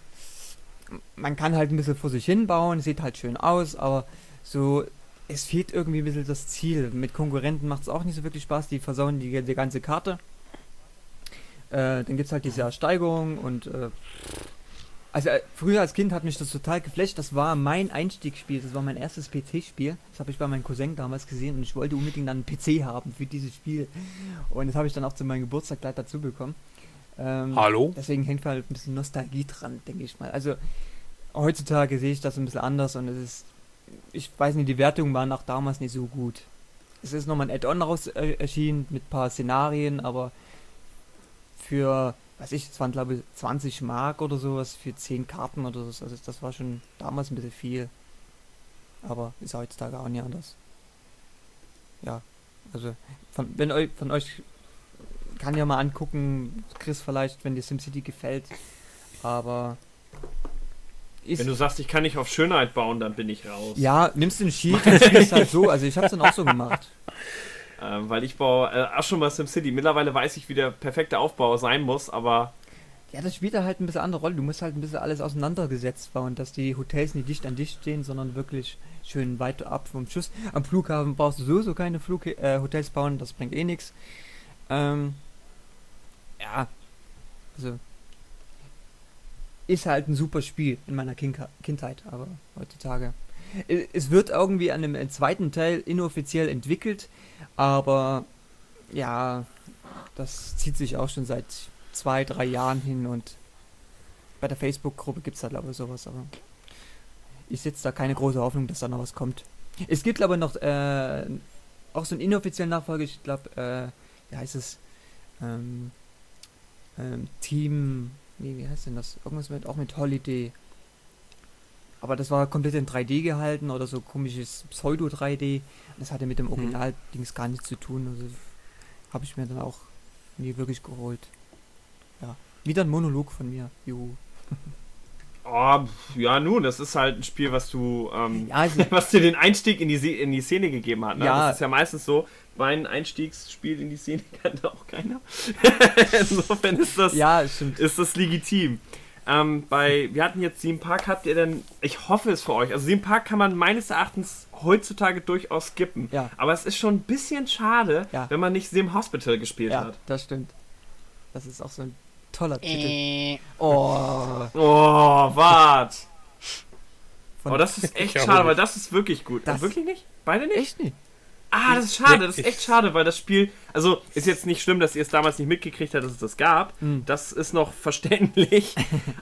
man kann halt ein bisschen vor sich hin bauen, sieht halt schön aus, aber so, es fehlt irgendwie ein bisschen das Ziel. Mit Konkurrenten macht es auch nicht so wirklich Spaß, die versauen die, die ganze Karte. Äh, dann gibt es halt diese Ersteigerung und äh, also äh, früher als Kind hat mich das total geflasht. Das war mein Einstiegsspiel. Das war mein erstes PC-Spiel. Das habe ich bei meinem Cousin damals gesehen und ich wollte unbedingt dann einen PC haben für dieses Spiel. Und das habe ich dann auch zu meinem Geburtstag gleich dazu bekommen. Ähm, Hallo? Deswegen hängt halt ein bisschen Nostalgie dran, denke ich mal. Also heutzutage sehe ich das ein bisschen anders und es ist, ich weiß nicht, die Wertungen waren auch damals nicht so gut. Es ist nochmal ein Add-on raus äh, erschienen mit ein paar Szenarien, aber für, weiß ich, es waren glaube ich 20 Mark oder sowas für 10 Karten oder so. Also das war schon damals ein bisschen viel. Aber ist heutzutage auch nicht anders. Ja, also von, wenn euch, von euch kann ja mal angucken, Chris vielleicht, wenn dir SimCity gefällt. Aber Wenn du sagst, ich kann nicht auf Schönheit bauen, dann bin ich raus. ja, nimmst den Shield und spielst halt so. Also ich hab's dann auch so gemacht. *laughs* Ähm, weil ich baue äh, auch schon mal SimCity. Mittlerweile weiß ich, wie der perfekte Aufbau sein muss, aber Ja, das spielt da halt ein bisschen andere Rolle. Du musst halt ein bisschen alles auseinandergesetzt bauen, dass die Hotels nicht dicht an dicht stehen, sondern wirklich schön weit ab vom Schuss. Am Flughafen brauchst du sowieso keine Flug äh, Hotels bauen, das bringt eh nichts. Ähm, ja, also ist halt ein super Spiel in meiner Kindheit, aber heutzutage. I- Es wird irgendwie an einem äh, zweiten Teil inoffiziell entwickelt, aber ja, das zieht sich auch schon seit zwei, drei Jahren hin und bei der Facebook-Gruppe gibt es da glaube ich sowas, aber ich setze da keine große Hoffnung, dass da noch was kommt. Es gibt aber noch äh, auch so einen inoffiziellen Nachfolger, ich glaube, äh, wie heißt es? Ähm, ähm, Team, nee, wie heißt denn das? Irgendwas mit, auch mit Holiday. Aber das war komplett in 3D gehalten oder so komisches Pseudo-3D. Das hatte mit dem Mhm. Original-Dings gar nichts zu tun. Also habe ich mir dann auch nie wirklich geholt. Ja. Wieder ein Monolog von mir. Juhu. *laughs* oh, ja nun, das ist halt ein Spiel, was du, ähm, Ja, also, *laughs* was dir den Einstieg in die, in die Szene gegeben hat. Ne? Ja. Das ist ja meistens so, mein Einstiegsspiel in die Szene *laughs* kannte auch keiner. *laughs* Insofern ist das, ja, stimmt. ist das legitim. Ähm, bei, wir hatten jetzt Sieben Park, habt ihr denn, ich hoffe es für euch, also Sieben Park kann man meines Erachtens heutzutage durchaus skippen. Ja. Aber es ist schon ein bisschen schade, Ja. wenn man nicht Sim Hospital gespielt Ja, hat. das stimmt. Das ist auch so ein toller Titel. Äh, Oh, Oh, wart. von Oh, das ist *laughs* echt schade, aber weil das ist wirklich gut. Das- wirklich nicht? Beide nicht? echt nicht. Ah, das ist schade, das ist echt schade, weil das Spiel, also ist jetzt nicht schlimm, dass ihr es damals nicht mitgekriegt habt, dass es das gab. Hm. Das ist noch *laughs* verständlich.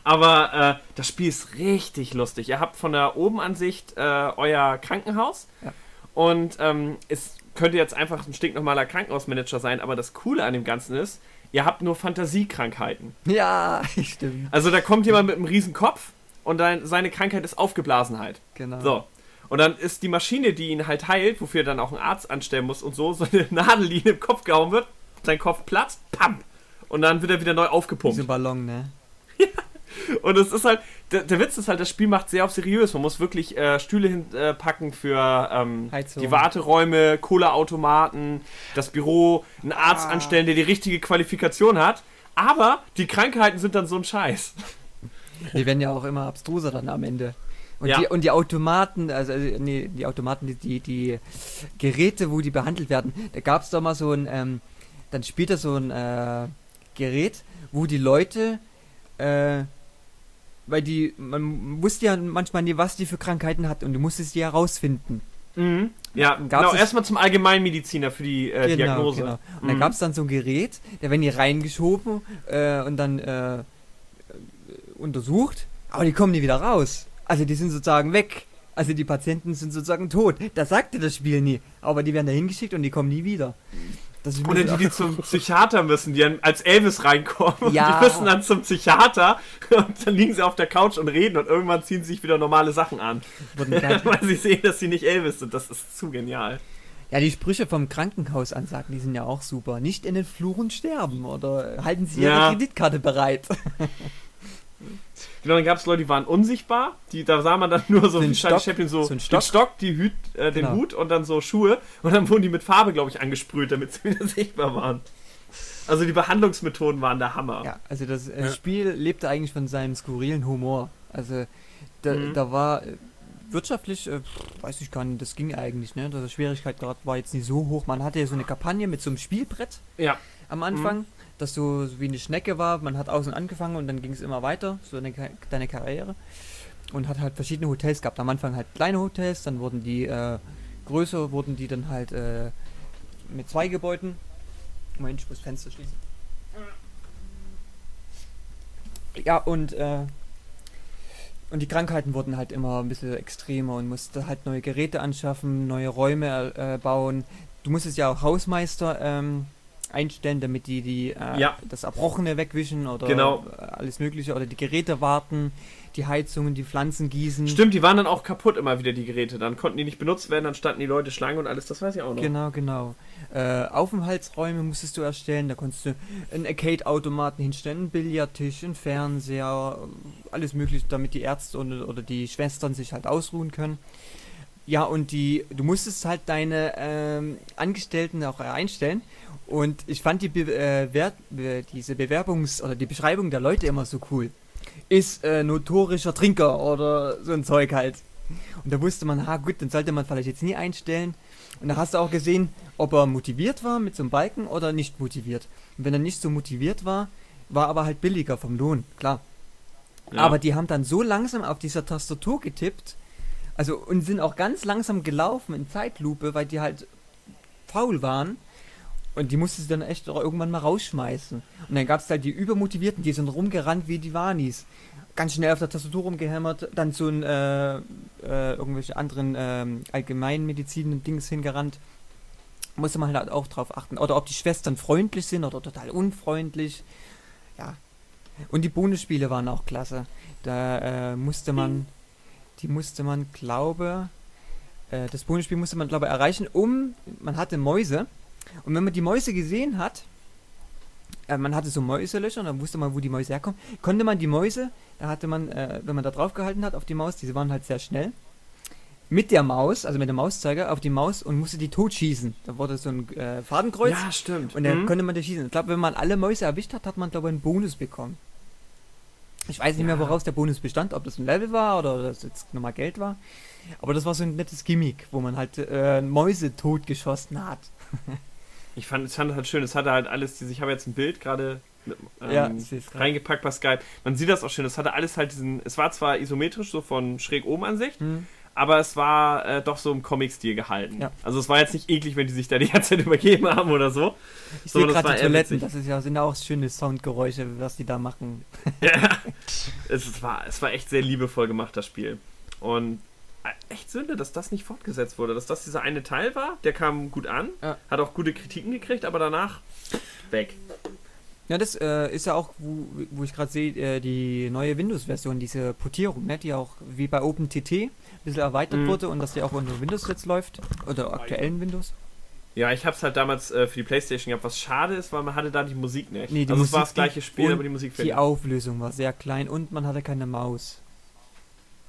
aber äh, das Spiel ist richtig lustig. Ihr habt von der Obenansicht äh, euer Krankenhaus Ja. und ähm, es könnte jetzt einfach ein stinknormaler Krankenhausmanager sein, aber das Coole an dem Ganzen ist, ihr habt nur Fantasiekrankheiten. Ja, *laughs* stimmt. Also da kommt jemand mit einem riesen Kopf und dann, seine Krankheit ist Aufgeblasenheit. Genau. So. Und dann ist die Maschine, die ihn halt heilt, wofür dann auch ein Arzt anstellen muss und so, *laughs* so eine Nadel, die ihm im Kopf gehauen wird, sein Kopf platzt, pam! Und dann wird er wieder neu aufgepumpt. Diese Ballon, ne? *laughs* Und es ist halt, der, der Witz ist halt, das Spiel macht sehr auf seriös. Man muss wirklich äh, Stühle hinpacken für ähm, die Warteräume, Cola-Automaten, das Büro, einen Arzt Ah. anstellen, der die richtige Qualifikation hat. Aber die Krankheiten sind dann so ein Scheiß. Die werden ja auch immer abstruser dann am Ende. Und, Ja. die, und die Automaten, also also, nee, die Automaten, die, die, die Geräte, wo die behandelt werden, da gab es doch mal so ein, ähm, dann spielt er so ein äh, Gerät, wo die Leute, äh, weil die, man wusste ja manchmal nie, was die für Krankheiten hat und du musstest die herausfinden. Mhm. Ja, Dann genau. Erstmal zum Allgemeinmediziner für die äh, Diagnose. Genau. Und dann Mhm. gab es dann so ein Gerät, der werden die reingeschoben äh, und dann äh, untersucht, aber die kommen nie wieder raus. Also die sind sozusagen weg. Also die Patienten sind sozusagen tot. Das sagte das Spiel nie. Aber die werden da hingeschickt und die kommen nie wieder. Das ist ein Oder die, die zum *laughs* Psychiater müssen, die dann als Elvis reinkommen. Ja. Die müssen dann zum Psychiater und dann liegen sie auf der Couch und reden und irgendwann ziehen sie sich wieder normale Sachen an. *laughs* Weil sie sehen, dass sie nicht Elvis sind. Das ist zu genial. ja, die Sprüche vom Krankenhaus ansagen, die sind ja auch super. Nicht in den Fluren sterben oder halten Sie Ja. Ihre Kreditkarte bereit. *laughs* Genau, dann gab es Leute, die waren unsichtbar. Die, da sah man dann *laughs* nur so, Charlie Stock, Chaplin, so, so einen den Stock. Stock, die Hüt, äh, den Genau. Hut und dann so Schuhe. Und dann wurden die mit Farbe, glaube ich, angesprüht, damit sie *laughs* wieder sichtbar waren. Also die Behandlungsmethoden waren der Hammer. Ja, also das äh, Ja. Spiel lebte eigentlich von seinem skurrilen Humor. Also da, Mhm. da war äh, wirtschaftlich, äh, weiß ich gar nicht, das ging eigentlich, ne? Der Schwierigkeitsgrad war jetzt nicht so hoch. Man hatte ja so eine Kampagne mit so einem Spielbrett Ja. am Anfang, das so, wie eine Schnecke war. Man hat außen angefangen und dann ging es immer weiter, so eine, deine Karriere. Und hat halt verschiedene Hotels gehabt. Am Anfang halt kleine Hotels, dann wurden die äh, größer, wurden die dann halt äh, mit zwei Gebäuden. Moment, ich muss Fenster schließen. Ja, und, äh, und die Krankheiten wurden halt immer ein bisschen extremer und musste halt neue Geräte anschaffen, neue Räume äh, bauen. Du musstest ja auch Hausmeister ähm, einstellen, damit die, die äh, Ja. das Erbrochene wegwischen oder Genau. äh, alles Mögliche oder die Geräte warten, die Heizungen, die Pflanzen gießen. Stimmt, die waren dann auch kaputt immer wieder, die Geräte. Dann konnten die nicht benutzt werden, dann standen die Leute Schlange und alles, das weiß ich auch noch. Genau, genau. Äh, Aufenthaltsräume musstest du erstellen, da konntest du einen Arcade-Automaten hinstellen, einen Billardtisch, einen Fernseher, alles mögliche, damit die Ärzte oder, oder die Schwestern sich halt ausruhen können. Ja, und die, du musstest halt deine ähm, Angestellten auch äh, einstellen. Und ich fand die Be äh, be diese Bewerbungs- oder die Beschreibung der Leute immer so cool. Ist äh, notorischer Trinker oder so ein Zeug halt. Und da wusste man, ha gut, dann sollte man vielleicht jetzt nie einstellen. Und da hast du auch gesehen, ob er motiviert war mit so einem Balken oder nicht motiviert. Und wenn er nicht so motiviert war, war aber halt billiger vom Lohn, klar. Ja. Aber die haben dann so langsam auf dieser Tastatur getippt, also und sind auch ganz langsam gelaufen in Zeitlupe, weil die halt faul waren. Und die musste sie dann echt auch irgendwann mal rausschmeißen. Und dann gab es halt die Übermotivierten, die sind rumgerannt wie die Wanis. Ganz schnell auf der Tastatur rumgehämmert, dann zu ein, äh, äh, irgendwelche anderen ähm, allgemeinmedizin Dings hingerannt. Musste man halt auch drauf achten. Oder ob die Schwestern freundlich sind oder total unfreundlich. Ja. Und die Bonusspiele waren auch klasse. Da äh, musste man, die musste man, glaube, äh, das Bonusspiel musste man, glaube erreichen, um, man hatte Mäuse. Und wenn man die Mäuse gesehen hat, äh, man hatte so Mäuselöcher und dann wusste man, wo die Mäuse herkommen, konnte man die Mäuse, da hatte man, äh, wenn man da drauf gehalten hat auf die Maus, diese waren halt sehr schnell, mit der Maus, also mit dem Mauszeiger auf die Maus und musste die totschießen. Da wurde so ein äh, Fadenkreuz ja, stimmt. und dann Mhm. konnte man die schießen. Ich glaube, wenn man alle Mäuse erwischt hat, hat man, glaube ich, einen Bonus bekommen. Ich weiß nicht mehr, woraus der Bonus bestand, ob das ein Level war oder das jetzt nochmal Geld war. Aber das war so ein nettes Gimmick, wo man halt äh, Mäuse totgeschossen hat. *laughs* Ich fand es halt schön, es hatte halt alles, ich habe jetzt ein Bild gerade ähm, Ja, reingepackt bei Skype. Man sieht das auch schön, es hatte alles halt diesen, es war zwar isometrisch, so von schräg oben Ansicht, Hm. Aber es war äh, doch so im Comic-Stil gehalten. Ja. Also es war jetzt nicht eklig, wenn die sich da die ganze Zeit *laughs* übergeben haben oder so. Ich So, sehe gerade die Toiletten, das ist ja, sind ja auch schöne Soundgeräusche, was die da machen. *laughs* Ja. *laughs* es, es, war, es war echt sehr liebevoll gemacht, das Spiel. Und äh, echt Sünde, dass das nicht fortgesetzt wurde. Dass das dieser eine Teil war, der kam gut an, Ja. hat auch gute Kritiken gekriegt, aber danach weg. Ja, das äh, ist ja auch, wo, wo ich gerade sehe, äh, die neue Windows-Version, diese Portierung, ne, die auch wie bei OpenTT ein bisschen erweitert Mhm. wurde und dass die auch unter Windows jetzt läuft. Oder aktuellen Windows. Ja, ich hab's halt damals äh, für die Playstation gehabt, was schade ist, weil man hatte da die Musik nicht. Nee, die also es war Musik das gleiche Spiel, aber die Musik Die fehlt. Auflösung war sehr klein und man hatte keine Maus.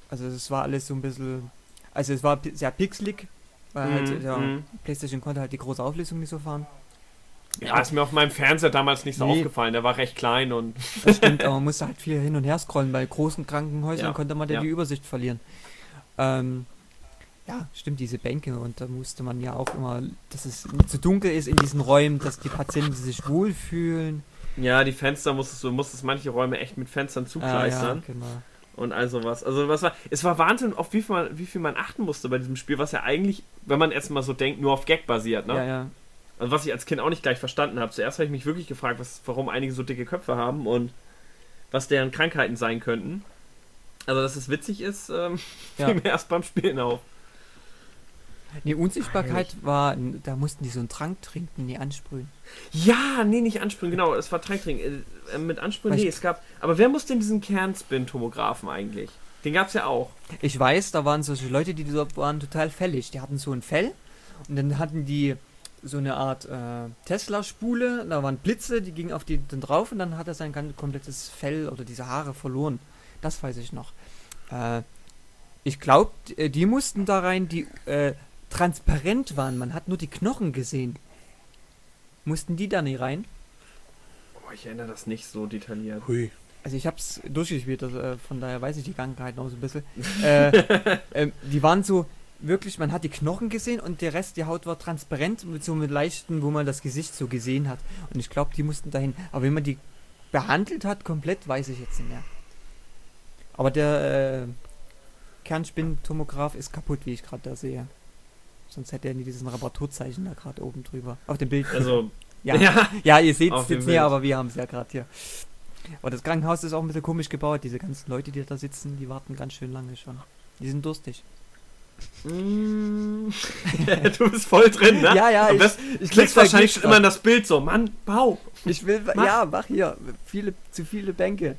Also es war alles so ein bisschen. Also es war sehr pixelig, weil Mhm, halt ja, mhm. PlayStation konnte halt die große Auflösung nicht so fahren. Ja, ist mir auf meinem Fernseher damals nicht so Nee. aufgefallen. Der war recht klein und *laughs* Das stimmt, aber man musste halt viel hin und her scrollen. Bei großen Krankenhäusern Ja, konnte man ja die Übersicht verlieren. Ähm, ja, stimmt, diese Bänke und da musste man ja auch immer, dass es zu dunkel ist in diesen Räumen, dass die Patienten sich wohlfühlen. ja, die Fenster musstest du musstest manche Räume echt mit Fenstern Ah, zugleistern ja, genau. und all sowas. Also was war, es war Wahnsinn, auf wie viel, man, wie viel man achten musste bei diesem Spiel, was ja eigentlich, wenn man erstmal so denkt, nur auf Gag basiert, ne? Ja, ja. Also was ich als Kind auch nicht gleich verstanden habe. Zuerst habe ich mich wirklich gefragt, was, warum einige so dicke Köpfe haben und was deren Krankheiten sein könnten. Also dass es witzig ist, ähm, *laughs* Ja. fiel mir erst beim Spielen auf. Die Unsichtbarkeit war, da mussten die so einen Trank trinken, die ansprühen. Ja, nee, nicht ansprühen, genau, es war Trinktrinken. Äh, äh, mit Ansprühen, Weil nee, es gab. Aber wer muss denn diesen Kernspin-Tomographen eigentlich? Den gab's ja auch. Ich weiß, da waren solche Leute, die dort waren total fällig. Die hatten so ein Fell und dann hatten die so eine Art äh, Tesla-Spule, da waren Blitze, die gingen auf die dann drauf und dann hat er sein ganz komplettes Fell oder diese Haare verloren. Das weiß ich noch. Äh, ich glaube, die mussten da rein, die äh, transparent waren. Man hat nur die Knochen gesehen. Mussten die da nicht rein? Boah, ich erinnere das nicht so detailliert. Hui. Also ich hab's durchgespielt, also, äh, von daher weiß ich die Krankheit noch so ein bisschen. *laughs* äh, ähm, die waren so, wirklich, man hat die Knochen gesehen und der Rest, die Haut war transparent mit so mit leichten, wo man das Gesicht so gesehen hat. Und ich glaube, die mussten dahin. Aber wenn man die behandelt hat, komplett, weiß ich jetzt nicht mehr. Aber der äh, Kernspintomograph ist kaputt, wie ich gerade da sehe. Sonst hätte er nie diesen Reparaturzeichen da gerade oben drüber. Auf dem Bild. Also, *laughs* *laughs* ja. ja. ihr seht es jetzt nicht, aber wir haben es ja gerade hier. Aber das Krankenhaus ist auch ein bisschen komisch gebaut. Diese ganzen Leute, die da sitzen, die warten ganz schön lange schon. Die sind durstig. Mm. du bist voll drin, ne? Ja, ja, Am ich- ich klickst wahrscheinlich schon immer in das Bild so, Mann, bau. Ich will, Mach. ja, mach hier. Viele, zu viele Bänke.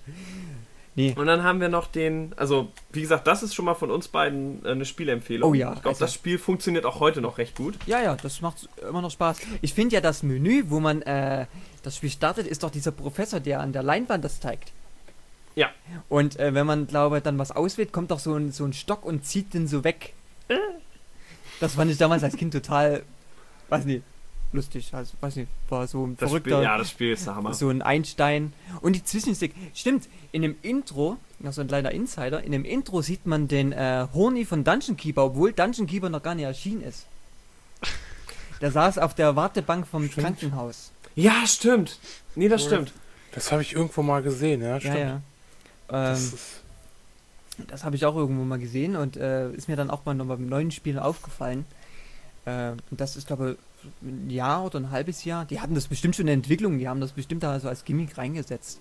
Nee. Und dann haben wir noch den, also wie gesagt, das ist schon mal von uns beiden äh, eine Spielempfehlung. Oh ja, Ich glaube, also- das Spiel funktioniert auch heute noch recht gut. Ja, ja, das macht immer noch Spaß. Ich finde ja das Menü, wo man äh, das Spiel startet, ist doch dieser Professor, der an der Leinwand das zeigt. Ja. Und äh, wenn man, glaube dann was auswählt, kommt doch so ein, so ein Stock und zieht den so weg. Das fand ich damals als Kind total, weiß nicht, lustig. Also, weiß nicht, war so ein Das verrückter, Spiel, ja, das Spiel ist der Hammer. so ein Einstein. Und die Zwischenstick, stimmt, in dem Intro, noch so ein kleiner Insider, in dem Intro sieht man den äh, Horny von Dungeon Keeper, obwohl Dungeon Keeper noch gar nicht erschienen ist. Der saß auf der Wartebank vom Stimmt. Krankenhaus. Ja, stimmt. Nee, das stimmt. Das habe ich irgendwo mal gesehen, ja, stimmt. Ja, ja. Das Ähm, ist, das habe ich auch irgendwo mal gesehen und äh, ist mir dann auch mal noch beim neuen Spiel aufgefallen. Äh, und das ist, glaube ich, ein Jahr oder ein halbes Jahr. Die hatten das bestimmt schon in der Entwicklung, die haben das bestimmt da so als Gimmick reingesetzt.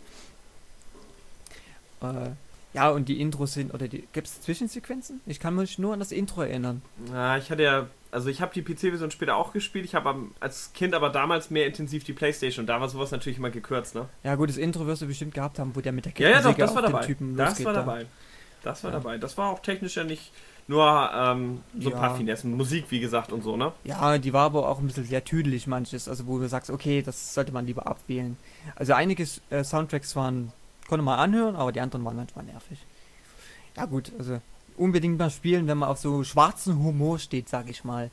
Äh, ja, und die Intros sind, oder die, gibt es Zwischensequenzen? Ich kann mich nur an das Intro erinnern. Ja, ich hatte ja, also ich habe die PC-Version später auch gespielt. Ich habe als Kind aber damals mehr intensiv die Playstation. Da war sowas natürlich immer gekürzt, ne? Ja, gut, das Intro wirst du bestimmt gehabt haben, wo der mit der Ja, ja, doch, Kettensäge das war auf den dabei. Typen Das losgeht war da. Das war Ja. dabei. Das war auch technisch ja nicht nur ähm, so ein Ja. paar Finessen. Musik, wie gesagt, und so, ne? Ja, die war aber auch ein bisschen sehr tüdelig manches, also wo du sagst, okay, das sollte man lieber abwählen. Also einige äh, Soundtracks waren, konnte man anhören, aber die anderen waren manchmal nervig. Ja gut, also unbedingt mal spielen, wenn man auf so schwarzen Humor steht, sag ich mal.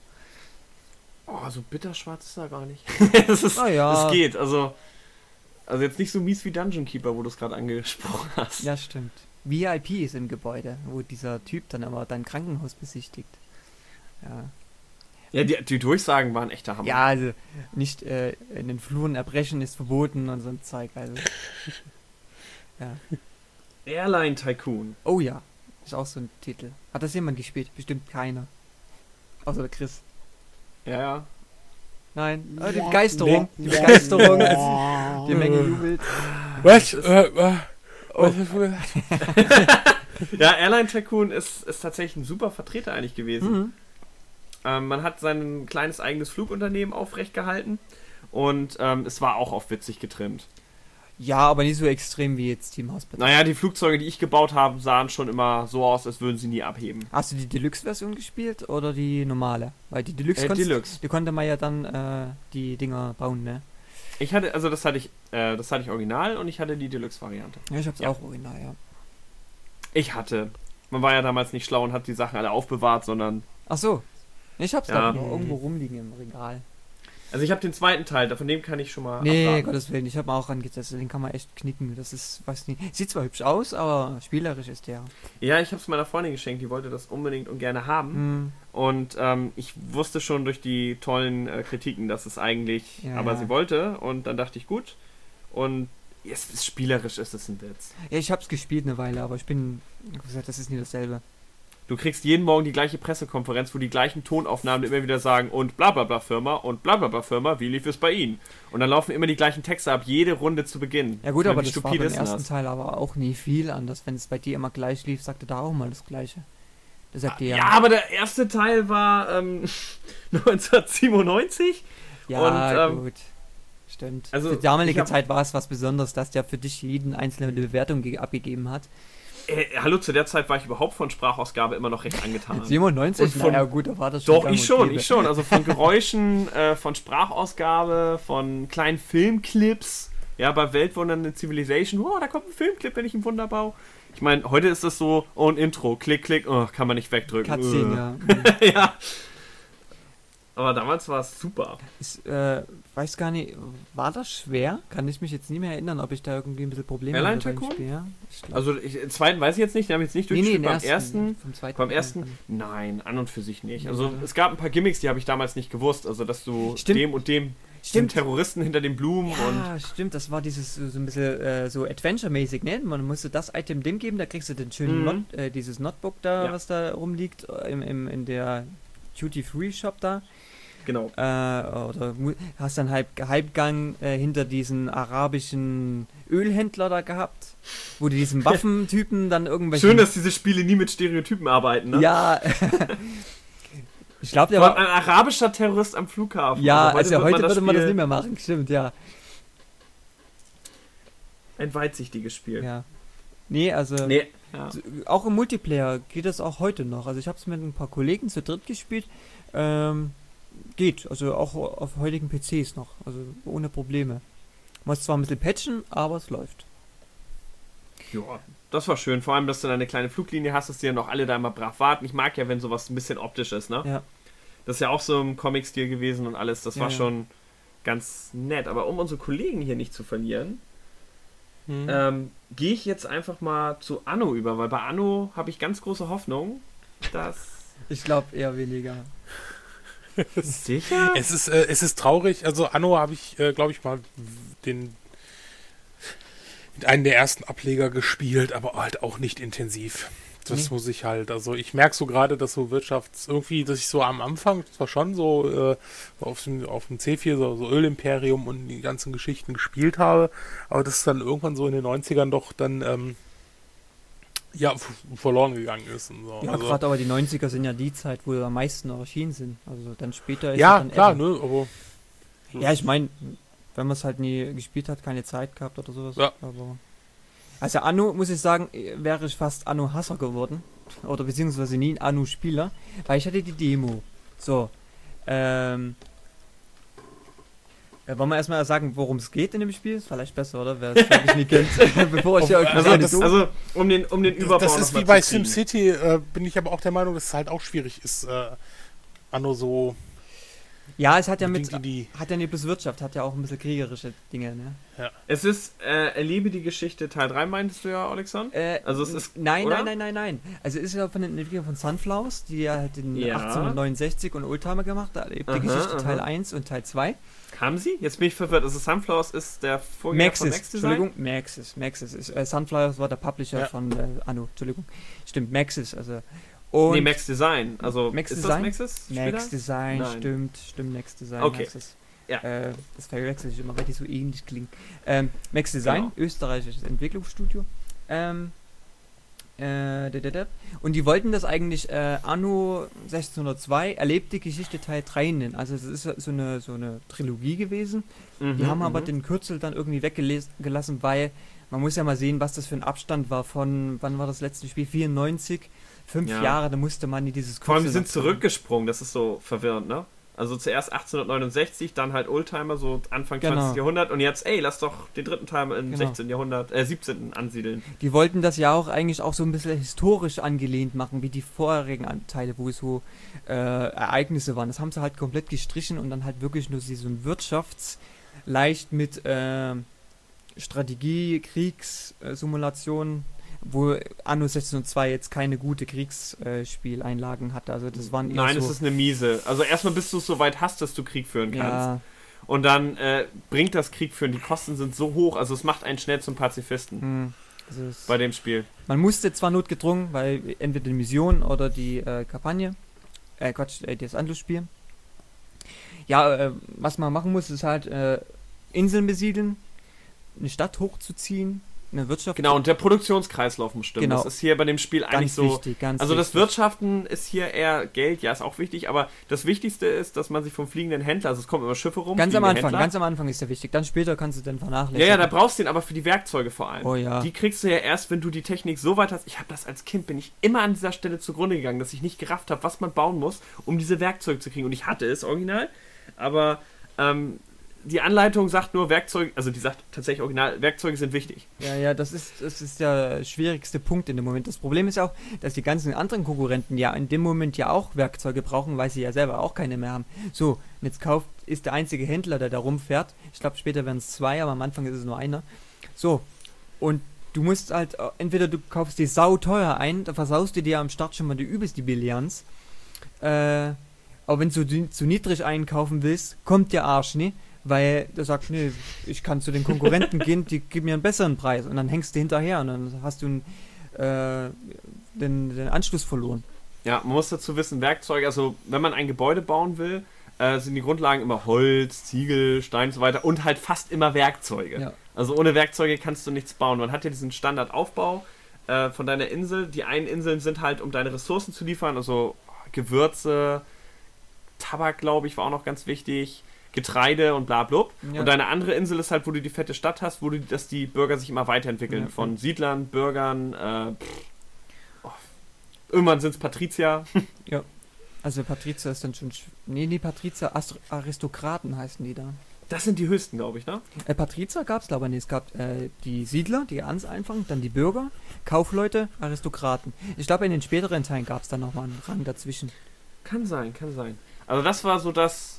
Oh, so bitterschwarz ist er gar nicht. *laughs* das ist, Ah ja. das geht. Also, also jetzt nicht so mies wie Dungeon Keeper, wo du es gerade angesprochen hast. Ja, stimmt. VIP ist im Gebäude, wo dieser Typ dann aber dein Krankenhaus besichtigt. Ja, Ja, die, die Durchsagen waren echt der Hammer. ja also nicht äh, in den Fluren erbrechen ist verboten und so ein Zeug. Also. *laughs* ja. Airline Tycoon. Oh ja, ist auch so ein Titel. Hat das jemand gespielt? Bestimmt keiner. Außer der Chris. Ja, ja. Nein, ah, die Begeisterung. Die Begeisterung. die Menge jubelt. was? Oh. *laughs* Ja, Airline Tycoon ist, ist tatsächlich ein super Vertreter eigentlich gewesen. Mhm. Ähm, man hat sein kleines eigenes Flugunternehmen aufrecht gehalten und ähm, es war auch auf witzig getrimmt. Ja, aber nicht so extrem wie jetzt Team Hospital. Naja, die Flugzeuge, die ich gebaut habe, sahen schon immer so aus, als würden sie nie abheben. Hast du die Deluxe-Version gespielt oder die normale? Weil die Deluxe, Äh, konntest- Deluxe. die konnte man ja dann äh, die Dinger bauen, ne? Ich hatte, also das hatte ich, äh, das hatte ich original und ich hatte die Deluxe-Variante. Ja, ich hab's Ja. auch original, ja. Ich hatte. Man war ja damals nicht schlau und hat die Sachen alle aufbewahrt, sondern. Ach so. Ich hab's Ja. da noch irgendwo rumliegen im Regal. Also ich habe den zweiten Teil, von dem kann ich schon mal. Nee, abraten. Gottes Willen, ich hab mal auch angetestet, den kann man echt knicken. Das ist, weiß nicht. Sieht zwar hübsch aus, aber spielerisch ist der. Ja, ich habe es meiner Freundin geschenkt, die wollte das unbedingt und gerne haben. Hm. Und ähm, ich wusste schon durch die tollen äh, Kritiken, dass es eigentlich, Ja, aber ja. sie wollte. Und dann dachte ich, gut. Und es ist spielerisch, ist es ein Witz. Ja, ich hab's gespielt eine Weile, aber ich bin, wie gesagt, das ist nie dasselbe. Du kriegst jeden Morgen die gleiche Pressekonferenz, wo die gleichen Tonaufnahmen immer wieder sagen und bla bla bla Firma und bla bla bla Firma, wie lief es bei Ihnen? Und dann laufen immer die gleichen Texte ab, jede Runde zu Beginn. Ja gut, meine, aber das war beim ersten das? Teil aber auch nie viel anders. Wenn es bei dir immer gleich lief, sagte da auch mal das Gleiche. Das sagt dir Ja, aber der erste Teil war ähm, *laughs* 1997. Ja, und, ähm, gut. Stimmt. also, Für die damalige hab- Zeit war es was Besonderes, dass der für dich jeden einzelne Bewertung ge- abgegeben hat. Äh, hallo, zu der Zeit war ich überhaupt von Sprachausgabe immer noch recht angetan. 97? Und von- naja, gut, da war das schon. Doch, ich schon, ich schon. Also von Geräuschen, *laughs* äh, von Sprachausgabe, von kleinen Filmclips. Ja, bei Weltwundernde Civilization. Oh, da kommt ein Filmclip, wenn ich einen Wunder baue. Ich meine, heute ist das so, oh, ein Intro, klick, klick, oh, kann man nicht wegdrücken. Cutscene, Äh. ja. *laughs* ja. Aber damals war es super. Ist, äh, weiß gar nicht, war das schwer? Kann ich mich jetzt nie mehr erinnern, ob ich da irgendwie ein bisschen Probleme Airline hatte beim? Spiel. Ja, ich Also, ich, den zweiten weiß ich jetzt nicht, den habe ich jetzt nicht nee, nee, durchgespielt. den beim ersten, vom zweiten. beim ersten, dann. nein, an und für sich nicht. Also, Ja. es gab ein paar Gimmicks, die habe ich damals nicht gewusst. Also, dass du Stimmt. dem und dem Stimmt. Terroristen hinter den Blumen und Ja, stimmt, das war dieses so ein bisschen äh, so Adventure-mäßig, ne? Man musste das Item dem geben, da kriegst du den schönen Mhm. Not, äh, dieses Notebook da, Ja. was da rumliegt, äh, im, im, in der Duty-Free-Shop da. Genau. Äh, oder hast dann halb Halbgang äh, hinter diesen arabischen Ölhändler da gehabt, wo du diesen *laughs* Waffentypen dann irgendwelche. Schön, dass diese Spiele nie mit Stereotypen arbeiten, ne? Ja. *laughs* Ich glaube, der War ein arabischer Terrorist am Flughafen. Ja, also heute, wird würde man das Spiel nicht mehr machen, stimmt, ja. Ein weitsichtiges Spiel. ja. Nee, also. Nee, ja. Auch im Multiplayer geht das auch heute noch. Also ich habe es mit ein paar Kollegen zu dritt gespielt. Ähm, geht, also auch auf heutigen PCs noch. Also ohne Probleme. Muss zwar ein bisschen patchen, aber es läuft. Ja, das war schön. Vor allem, dass du da eine kleine Fluglinie hast, dass die ja noch alle da immer brav warten. Ich mag ja, wenn sowas ein bisschen optisch ist, ne? Ja. Das ist ja auch so im Comic-Stil gewesen und alles. Das Ja, war ja. schon ganz nett. Aber um unsere Kollegen hier nicht zu verlieren, Hm. ähm, gehe ich jetzt einfach mal zu Anno über, weil bei Anno habe ich ganz große Hoffnung, dass. Ich glaube eher weniger. *laughs* Sicher? Es ist, äh, es ist traurig. Also Anno habe ich, äh, glaube ich, mal den mit einem der ersten Ableger gespielt, aber halt auch nicht intensiv. Das Nee. muss ich halt, also ich merke so gerade, dass so Wirtschafts irgendwie, dass ich so am Anfang zwar schon so äh, auf, dem, auf dem C4 so, so Ölimperium und die ganzen Geschichten gespielt habe, aber das dann irgendwann so in den 90ern doch dann ähm, ja verloren gegangen ist. Und so. Ja, also, gerade aber die 90er sind ja die Zeit, wo am meisten noch erschienen sind. Also dann später ist ja dann klar, Apple. ne, aber Ja, ich meine, wenn man es halt nie gespielt hat, keine Zeit gehabt oder sowas. Ja. Aber also Anno, muss ich sagen, wäre ich fast Anno-Hasser geworden. Oder beziehungsweise nie ein Anno-Spieler, weil ich hatte die Demo. So. Ähm. Äh, wollen wir erstmal sagen, worum es geht in dem Spiel? Ist vielleicht besser, oder? Wer es wirklich nicht kennt. *laughs* *laughs* Bevor ich hier euch Also, das, also um den, um den Das, Überbau das noch ist wie bei. SimCity, äh, bin ich aber auch der Meinung, dass es halt auch schwierig ist, äh, Anno so ja, es hat ja mit. die, die Hat ja nicht bloß Wirtschaft, hat ja auch ein bisschen kriegerische Dinge, ne? Es ist äh, Erlebe die Geschichte Teil 3, meintest du ja, Alexander? Äh, Also es ist- nein, oder? nein, nein, nein, nein. Also es ist ja von den Entwicklern von Sunflowers, die ja halt in Ja. 1869 und Oldtimer gemacht, da erlebt die Geschichte aha. Teil 1 und Teil 2. Haben sie? Jetzt bin ich verwirrt. Also Sunflowers ist der Vorgänger von Maxis, Max Design? Entschuldigung, Maxis, Maxis. Ist, äh, Sunflowers war der Publisher Ja. von äh, Anno, Entschuldigung. Stimmt, Maxis, also. Und nee, Max Design. Also Max ist Design? das Maxis? Spieler? Max Design, Nein. stimmt, stimmt, Max Design Okay. es. Ja. Äh, das verwechsel ich immer, weil die so ähnlich klingen. Ähm, Max Design, Genau. österreichisches Entwicklungsstudio. Ähm, äh. Und die wollten das eigentlich äh, Anno 1602 erlebte Geschichte Teil 3 nennen. Also es ist so eine, so eine Trilogie gewesen. Die Mhm, haben aber mhm. den Kürzel dann irgendwie weggelassen, weil man muss ja mal sehen, was das für ein Abstand war von, wann war das letzte Spiel? 94, fünf Ja. Jahre, da musste man in dieses Kürzel. Vor allem, die sind zurückgesprungen. Das ist so verwirrend, ne? Also zuerst 1869, dann halt Oldtimer, so Anfang Genau. 20. Jahrhundert. Und jetzt, ey, lass doch den dritten Teil im Genau. 16. Jahrhundert, äh, 17. ansiedeln. Die wollten das ja auch eigentlich auch so ein bisschen historisch angelehnt machen, wie die vorherigen Anteile, wo es so äh, Ereignisse waren. Das haben sie halt komplett gestrichen und dann halt wirklich nur so ein Wirtschafts-, leicht mit äh, Strategie, Kriegssimulation, wo Anno 1602 jetzt keine gute Kriegsspieleinlagen hatte. Also das waren Nein, so, es ist eine miese. Also erstmal bis du es so weit hast, dass du Krieg führen kannst. ja, Und dann äh, bringt das Krieg führen. Die Kosten sind so hoch, also es macht einen schnell zum Pazifisten mh, also bei dem Spiel. Man musste zwar notgedrungen, weil entweder die Mission oder die äh, Kampagne, äh, Quatsch, äh, das Anschlussspiel. Ja, äh, was man machen muss, ist halt äh, Inseln besiedeln, eine Stadt hochzuziehen, eine Wirtschaft. Genau, und der Produktionskreislauf muss stimmen. Genau. Das ist hier bei dem Spiel eigentlich ganz so. wichtig, ganz Also das wichtig. Wirtschaften ist hier eher Geld, ja, ist auch wichtig, aber das Wichtigste ist, dass man sich vom fliegenden Händler, also es kommen immer Schiffe rum. Ganz am Anfang, Händler. ganz am Anfang ist der wichtig. Dann später kannst du den Ja, vernachlässigen. ja, da brauchst du den aber für die Werkzeuge vor allem. Oh ja. Die kriegst du ja erst, wenn du die Technik so weit hast. Ich habe das als Kind, bin ich immer an dieser Stelle zugrunde gegangen, dass ich nicht gerafft habe, was man bauen muss, um diese Werkzeuge zu kriegen. Und ich hatte es original, aber ähm, die Anleitung sagt nur Werkzeuge, also die sagt tatsächlich original, Werkzeuge sind wichtig. Ja, ja, das ist, das ist der schwierigste Punkt in dem Moment. Das Problem ist auch, dass die ganzen anderen Konkurrenten ja in dem Moment ja auch Werkzeuge brauchen, weil sie ja selber auch keine mehr haben. So, und jetzt kauft, ist der einzige Händler, der da rumfährt. Ich glaube, später werden es zwei, aber am Anfang ist es nur einer. So, und du musst halt, äh, entweder du kaufst die sau teuer ein, da versaust du dir am Start schon mal die übelst die Billions. Äh, aber wenn du zu niedrig einkaufen willst, kommt der Arsch, ne? Weil du sagst, nee, ich kann zu den Konkurrenten gehen, die geben mir einen besseren Preis. Und dann hängst du hinterher und dann hast du einen, äh, den, den Anschluss verloren. Ja, man muss dazu wissen, Werkzeuge, also wenn man ein Gebäude bauen will, äh, sind die Grundlagen immer Holz, Ziegel, Stein und so weiter und halt fast immer Werkzeuge. Ja. Also ohne Werkzeuge kannst du nichts bauen. Man hat ja diesen Standardaufbau äh, von deiner Insel. Die einen Inseln sind halt, um deine Ressourcen zu liefern, also Gewürze, Tabak, glaube ich, war auch noch ganz wichtig. Getreide und bla blub. Ja. Und deine andere Insel ist halt, wo du die fette Stadt hast, wo du, dass die Bürger sich immer weiterentwickeln. Ja. Von Siedlern, Bürgern, äh, pff, oh, irgendwann sind es Patrizier. *laughs* Also Patrizier ist dann schon. sch- Nee, nee, Patrizier, Astro Aristokraten heißen die da. Das sind die höchsten, glaube ich, ne? Äh, Patrizier gab es, glaube ich, nicht. Es gab äh, die Siedler, die ganz einfach, dann die Bürger, Kaufleute, Aristokraten. Ich glaube, in den späteren Teilen gab es dann nochmal einen Rang dazwischen. Kann sein, kann sein. Also das war so das,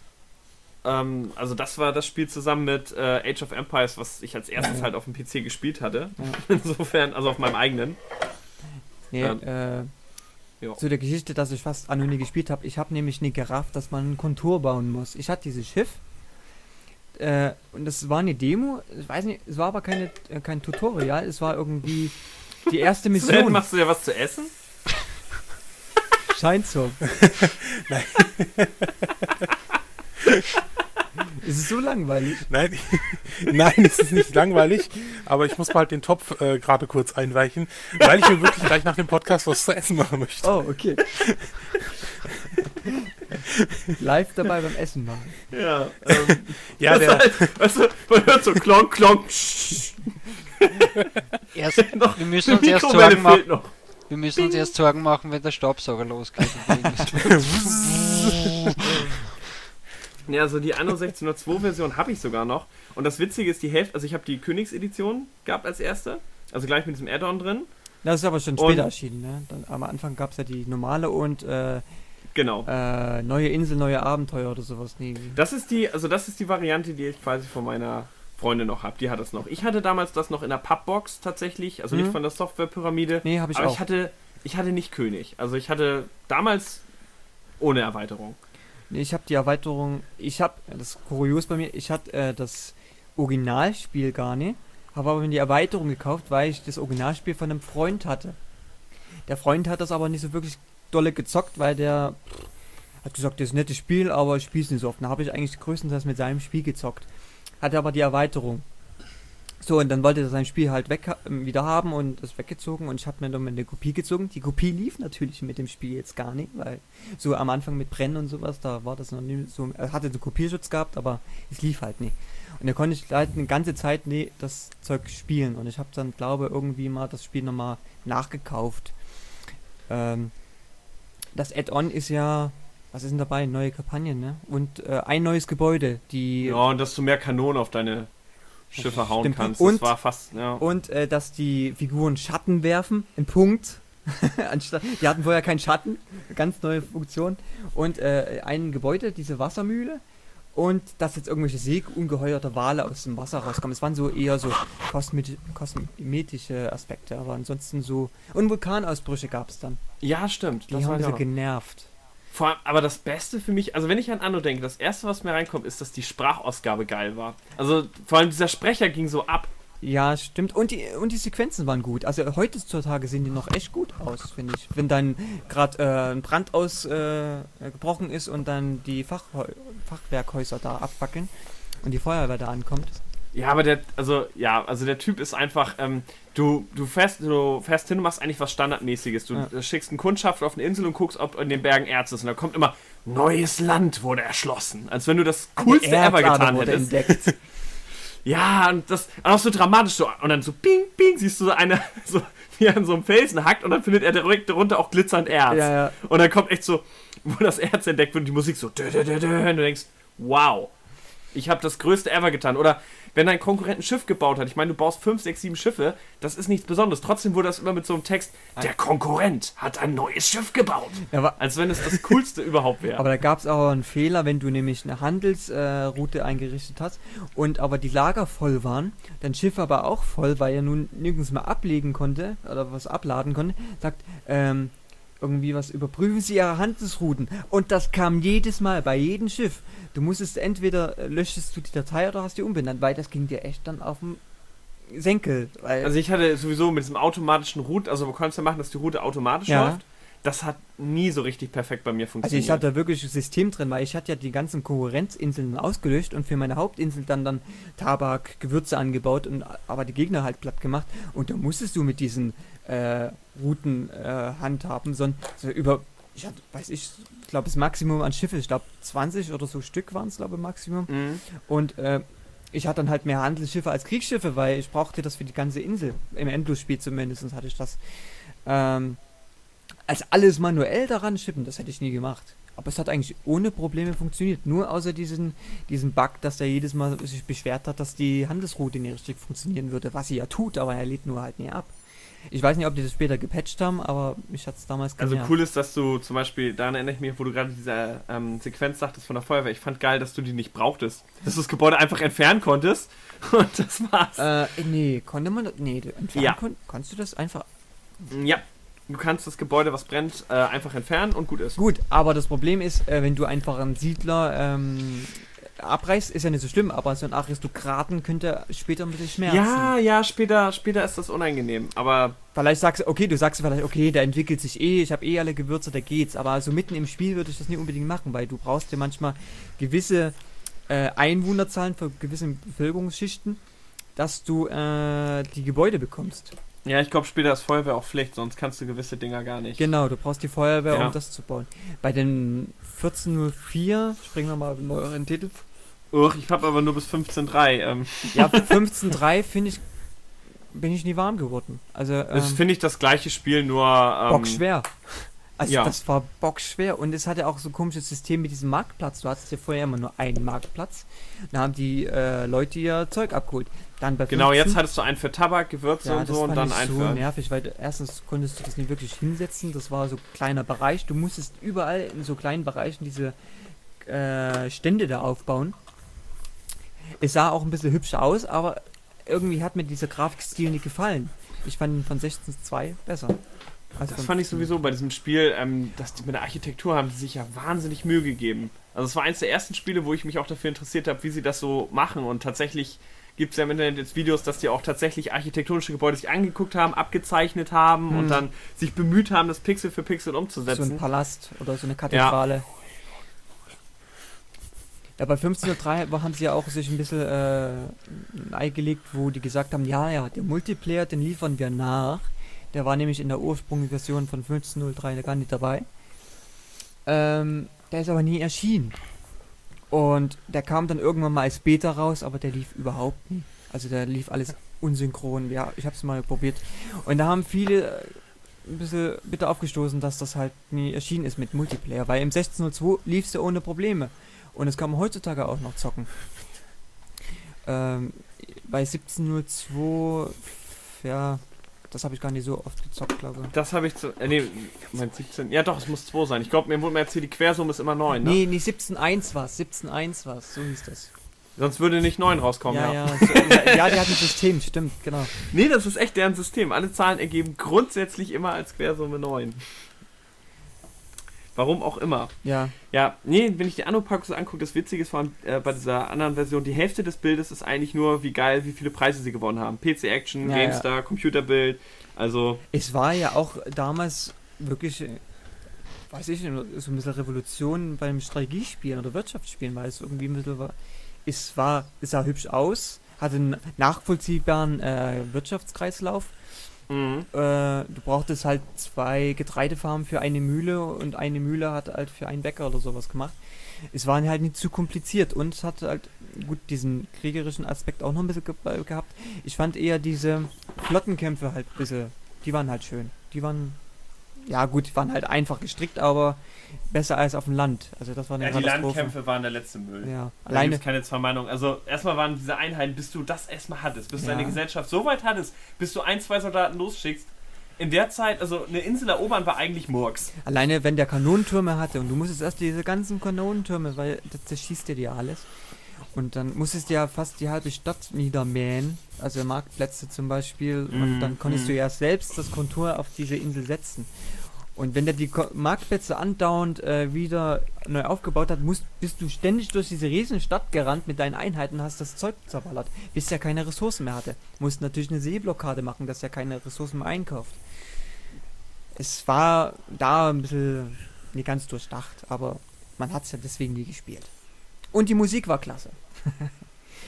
ähm, also das war das Spiel zusammen mit äh, Age of Empires, was ich als erstes halt auf dem PC gespielt hatte. Ja. *laughs* Insofern, also auf meinem eigenen. Nee, Ähm, äh, zu der Geschichte, dass ich fast Anno nie gespielt habe. Ich habe nämlich nie gerafft, dass man einen Kontur bauen muss. Ich hatte dieses Schiff äh, und das war eine Demo. Ich weiß nicht, es war aber keine, äh, kein Tutorial. Es war irgendwie die erste *laughs* Sven, Mission. machst du ja was zu essen? Scheint so. *laughs* Es ist so langweilig. Nein, *laughs* nein, es ist nicht langweilig, aber ich muss mal halt den Topf äh, gerade kurz einweichen, weil ich mir wirklich gleich nach dem Podcast was zu essen machen möchte. Oh, okay. Live dabei beim Essen machen. Ja. Ähm, *laughs* Ja, der, halt, weißt du, man hört so klonk, klonk. *laughs* Erst, noch, wir müssen uns erst Sorgen machen. noch. Wir müssen uns erst Sorgen machen, wenn der Staubsauger losgeht. Ja, also die Anno 1602 Version habe ich sogar noch. Und das Witzige ist, die Hälfte, also ich habe die Königsedition gehabt als erste. Also gleich mit diesem Add-on drin. Das ist aber schon Und- später erschienen, ne? Dann, am Anfang gab es ja die normale und äh, Genau. äh, neue Insel, neue Abenteuer oder sowas. Nee. Das ist die, also das ist die Variante, die ich quasi von meiner Freundin noch habe. Die hat das noch. Ich hatte damals das noch in der Pappbox tatsächlich, also nicht Mhm. von der Softwarepyramide. Nee, habe ich aber auch. ich hatte, ich hatte nicht König. Also ich hatte damals ohne Erweiterung. Nee, ich habe die Erweiterung, ich habe, das ist kurios bei mir, ich hatte äh, das Originalspiel gar nicht, habe aber mir die Erweiterung gekauft, weil ich das Originalspiel von einem Freund hatte. Der Freund hat das aber nicht so wirklich dolle gezockt, weil der hat gesagt, das ist ein nettes Spiel, aber ich spiele es nicht so oft. Da habe ich eigentlich größtenteils mit seinem Spiel gezockt. Hatte aber die Erweiterung. So, und dann wollte er sein Spiel halt weg, ähm, wieder haben und das weggezogen und ich habe mir dann eine Kopie gezogen. Die Kopie lief natürlich mit dem Spiel jetzt gar nicht, weil so am Anfang mit Brennen und sowas, da war das noch nicht so, er hatte einen Kopierschutz gehabt, aber es lief halt nicht. Und da konnte ich halt eine ganze Zeit nee, das Zeug spielen und ich habe dann, glaube irgendwie mal das Spiel nochmal nachgekauft. Ähm, das Add-on ist ja, was ist denn dabei? Neue Kampagnen, ne? Und äh, ein neues Gebäude, die Ja, und dass du mehr Kanonen auf deine Schiffe hauen kannst. Und- das fast, ja. Und äh, dass die Figuren Schatten werfen, ein Punkt. *laughs* Anstatt, die hatten vorher keinen Schatten, ganz neue Funktion. Und äh, ein Gebäude, diese Wassermühle. Und dass jetzt irgendwelche Seeungeheuerte Wale aus dem Wasser rauskommen. Es waren so eher so kosmeti- kosmetische Aspekte, aber ansonsten so. Und Vulkanausbrüche gab es dann. Ja, stimmt. Die das haben noch. genervt. Vor allem, aber das Beste für mich, also wenn ich an Anno denke, das erste, was mir reinkommt, ist, dass die Sprachausgabe geil war. Also vor allem dieser Sprecher ging so ab. Ja, stimmt. Und die, und die Sequenzen waren gut. Also heutzutage sehen die noch echt gut aus, finde ich. Wenn dann gerade äh, ein Brand ausgebrochen äh, ist und dann die Fachheu Fachwerkhäuser da abfackeln und die Feuerwehr da ankommt. Ja, aber der, also, ja, also der Typ ist einfach, ähm, du, du fährst, du fährst hin und machst eigentlich was Standardmäßiges. Du Ja. schickst einen Kundschaft auf eine Insel und guckst, ob in den Bergen Erz ist. Und da kommt immer, neues Land wurde erschlossen. Als wenn du das coolste ever getan wurde hättest. entdeckt. *laughs* Ja, und das auch so dramatisch so. Und dann so bing, bing, siehst du so eine, *laughs* so, wie er an so einem Felsen hackt und dann findet er direkt darunter auch glitzernd Erz. ja, ja. Und dann kommt echt so, wo das Erz entdeckt wird und die Musik so, dö, dö, dö, dö, und du denkst, wow, ich habe das größte ever getan. Oder wenn dein Konkurrent ein Schiff gebaut hat, ich meine, du baust 5, 6, 7 Schiffe, das ist nichts Besonderes. Trotzdem wurde das immer mit so einem Text, der Konkurrent hat ein neues Schiff gebaut. ja Als wenn es das coolste überhaupt wäre. aber da gab es auch einen Fehler, wenn du nämlich eine Handelsroute äh, eingerichtet hast und aber die Lager voll waren, dein Schiff aber auch voll, weil er nun nirgends mehr ablegen konnte oder was abladen konnte, sagt, ähm, irgendwie was, überprüfen Sie Ihre Handelsrouten. Und das kam jedes Mal, bei jedem Schiff. Du musstest entweder äh, löschtest du die Datei oder hast die umbenannt, weil das ging dir echt dann auf den Senkel. Also ich hatte sowieso mit diesem automatischen Route, also du kannst ja machen, dass die Route automatisch Ja. läuft. Das hat nie so richtig perfekt bei mir Also funktioniert. ich hatte da wirklich ein System drin, weil ich hatte ja die ganzen Konkurrenzinseln ausgelöscht und für meine Hauptinsel dann dann Tabak, Gewürze angebaut und aber die Gegner halt platt gemacht und da musstest du mit diesen äh, Routen äh, handhaben, sondern so über ich hatte, weiß ich, ich glaube, das Maximum an Schiffe, ich glaube 20 oder so Stück waren es, glaube ich, Maximum. Mhm. Und äh, ich hatte dann halt mehr Handelsschiffe als Kriegsschiffe, weil ich brauchte das für die ganze Insel. Im Endlosspiel zumindest hatte ich das. Ähm, als alles manuell daran schippen, das hätte ich nie gemacht. Aber es hat eigentlich ohne Probleme funktioniert. Nur außer diesen, diesen Bug, dass der jedes Mal sich beschwert hat, dass die Handelsroute nicht richtig funktionieren würde. Was sie ja tut, aber er lädt nur halt nie ab. Ich weiß nicht, ob die das später gepatcht haben, aber mich hat es damals Also genervt. cool ist, dass du zum Beispiel, daran erinnere ich mich, wo du gerade diese ähm, Sequenz sagtest von der Feuerwehr. Ich fand geil, dass du die nicht brauchtest. Dass du das Gebäude einfach entfernen konntest. *laughs* Und das war's. Äh, nee, konnte man das? Nee, du entfernen Ja. kon- Konntest du das einfach? Ja. Du kannst das Gebäude, was brennt, äh, einfach entfernen und gut ist. Gut, aber das Problem ist, äh, wenn du einfach einen Siedler ähm, abreißt, ist ja nicht so schlimm, aber so ein Aristokraten könnte später ein bisschen schmerzen. Ja, ja, später, später ist das unangenehm. Aber Vielleicht sagst du, okay, du sagst vielleicht, okay, der entwickelt sich eh, ich habe eh alle Gewürze, da geht's. Aber so mitten im Spiel würde ich das nicht unbedingt machen, weil du brauchst ja manchmal gewisse äh, Einwohnerzahlen für gewisse Bevölkerungsschichten, dass du äh, die Gebäude bekommst. ja, ich glaube, später ist Feuerwehr auch Pflicht, sonst kannst du gewisse Dinger gar nicht. Genau, du brauchst die Feuerwehr, Ja. um das zu bauen. Bei den 1404, springen wir mal einen neueren Titel. Uch, ich habe aber nur bis 15.3. Ähm, Ja, *laughs* 15.3 finde ich, bin ich nie warm geworden. Also, das ähm, finde ich das gleiche Spiel, nur. Ähm, bockschwer. Also ja. das war bockschwer und es hatte auch so ein komisches System mit diesem Marktplatz. Du hattest ja vorher immer nur einen Marktplatz. Da haben die äh, Leute ihr Zeug abgeholt. Dann bei Genau, 15 jetzt hattest du einen für Tabak, Gewürze ja, und das so und dann einen so für. nervig, weil erstens konntest du das nicht wirklich hinsetzen. Das war so ein kleiner Bereich. Du musstest überall in so kleinen Bereichen diese äh, Stände da aufbauen. Es sah auch ein bisschen hübscher aus, aber irgendwie hat mir dieser Grafikstil nicht gefallen. Ich fand ihn von 16.2 besser. Also Das fand ich 15. sowieso bei diesem Spiel, ähm, dass die mit der Architektur haben die sich ja wahnsinnig Mühe gegeben. Also es war eines der ersten Spiele, wo ich mich auch dafür interessiert habe, wie sie das so machen. Und tatsächlich gibt es ja im Internet jetzt Videos, dass die auch tatsächlich architektonische Gebäude sich angeguckt haben, abgezeichnet haben und Hm. dann sich bemüht haben, das Pixel für Pixel so ein umzusetzen. Palast oder so eine Kathedrale. Ja, bei 1503 war- haben sie ja auch sich ein bisschen äh, ein Ei gelegt, wo die gesagt haben, ja, ja, der Multiplayer, den liefern wir nach. Der war nämlich in der ursprünglichen Version von 1503 gar nicht dabei. Ähm, der ist aber nie erschienen. Und der kam dann irgendwann mal als Beta raus, aber der lief überhaupt nie. Also der lief alles unsynchron. Ja, ich hab's mal probiert. Und da haben viele äh, ein bisschen bitte aufgestoßen, dass das halt nie erschienen ist mit Multiplayer, weil im 1602 lief's ja ohne Probleme. Und es kann man heutzutage auch noch zocken. Ähm, bei 1702, ja, das habe ich gar nicht so oft gezockt, glaube ich. Das habe ich zu. Äh, nee, mein 17. Ja, doch, es muss 2 sein. Ich glaube, mir wurde mir erzählt, die Quersumme ist immer 9, ne? Nee, nee, 17.1 war's, 17.1 war's, so hieß das. Sonst würde nicht 9 rauskommen, ja, ja. ja, so, ja, die hatten ein System, stimmt, genau. Nee, das ist echt deren System. Alle Zahlen ergeben grundsätzlich immer als Quersumme 9. Warum auch immer. Ja, Ja, nee, wenn ich die Anno-Pack so angucke, das Witzige ist vor allem äh, bei dieser anderen Version, die Hälfte des Bildes ist eigentlich nur, wie geil, wie viele Preise sie gewonnen haben. PC Action, Ja, GameStar, Computerbild, also es war ja auch damals wirklich, äh, weiß ich nicht, so ein bisschen Revolution beim Strategiespielen oder Wirtschaftsspielen, weil es irgendwie ein bisschen war, es war, es sah hübsch aus, hatte einen nachvollziehbaren äh, Wirtschaftskreislauf. Mhm. Äh, du brauchtest halt zwei Getreidefarmen für eine Mühle und eine Mühle hat halt für einen Bäcker oder sowas gemacht. Es war halt nicht zu kompliziert und es hatte halt gut diesen kriegerischen Aspekt auch noch ein bisschen ge äh, gehabt. Ich fand eher diese Flottenkämpfe halt ein bisschen, die waren halt schön. Die waren, ja gut, die waren halt einfach gestrickt, aber besser als auf dem Land. Also das war eine ja, die. Landkämpfe waren der letzte Müll. Ja, Da alleine. gibt's keine zwei Meinungen. Also erstmal waren diese Einheiten, bis du das erstmal hattest, bis du Ja. deine Gesellschaft so weit hattest, bis du ein, zwei Soldaten losschickst. In der Zeit, also eine Insel erobern war eigentlich Murks. Alleine wenn der Kanonentürme hatte und du musstest erst diese ganzen Kanonentürme, weil das zerschießt dir die ja alles. Und dann musstest du ja fast die halbe Stadt niedermähen, also Marktplätze zum Beispiel. Und Mhm, dann konntest mhm. du ja selbst das Kontur auf diese Insel setzen. Und wenn der die Marktplätze andauernd äh, wieder neu aufgebaut hat, musst, bist du ständig durch diese riesen Stadt gerannt mit deinen Einheiten, hast das Zeug zerballert, bis er keine Ressourcen mehr hatte. Musst natürlich eine Seeblockade machen, dass er keine Ressourcen mehr einkauft. Es war da ein bisschen nicht ganz durchdacht, aber man hat es ja deswegen nie gespielt. Und die Musik war klasse. *laughs*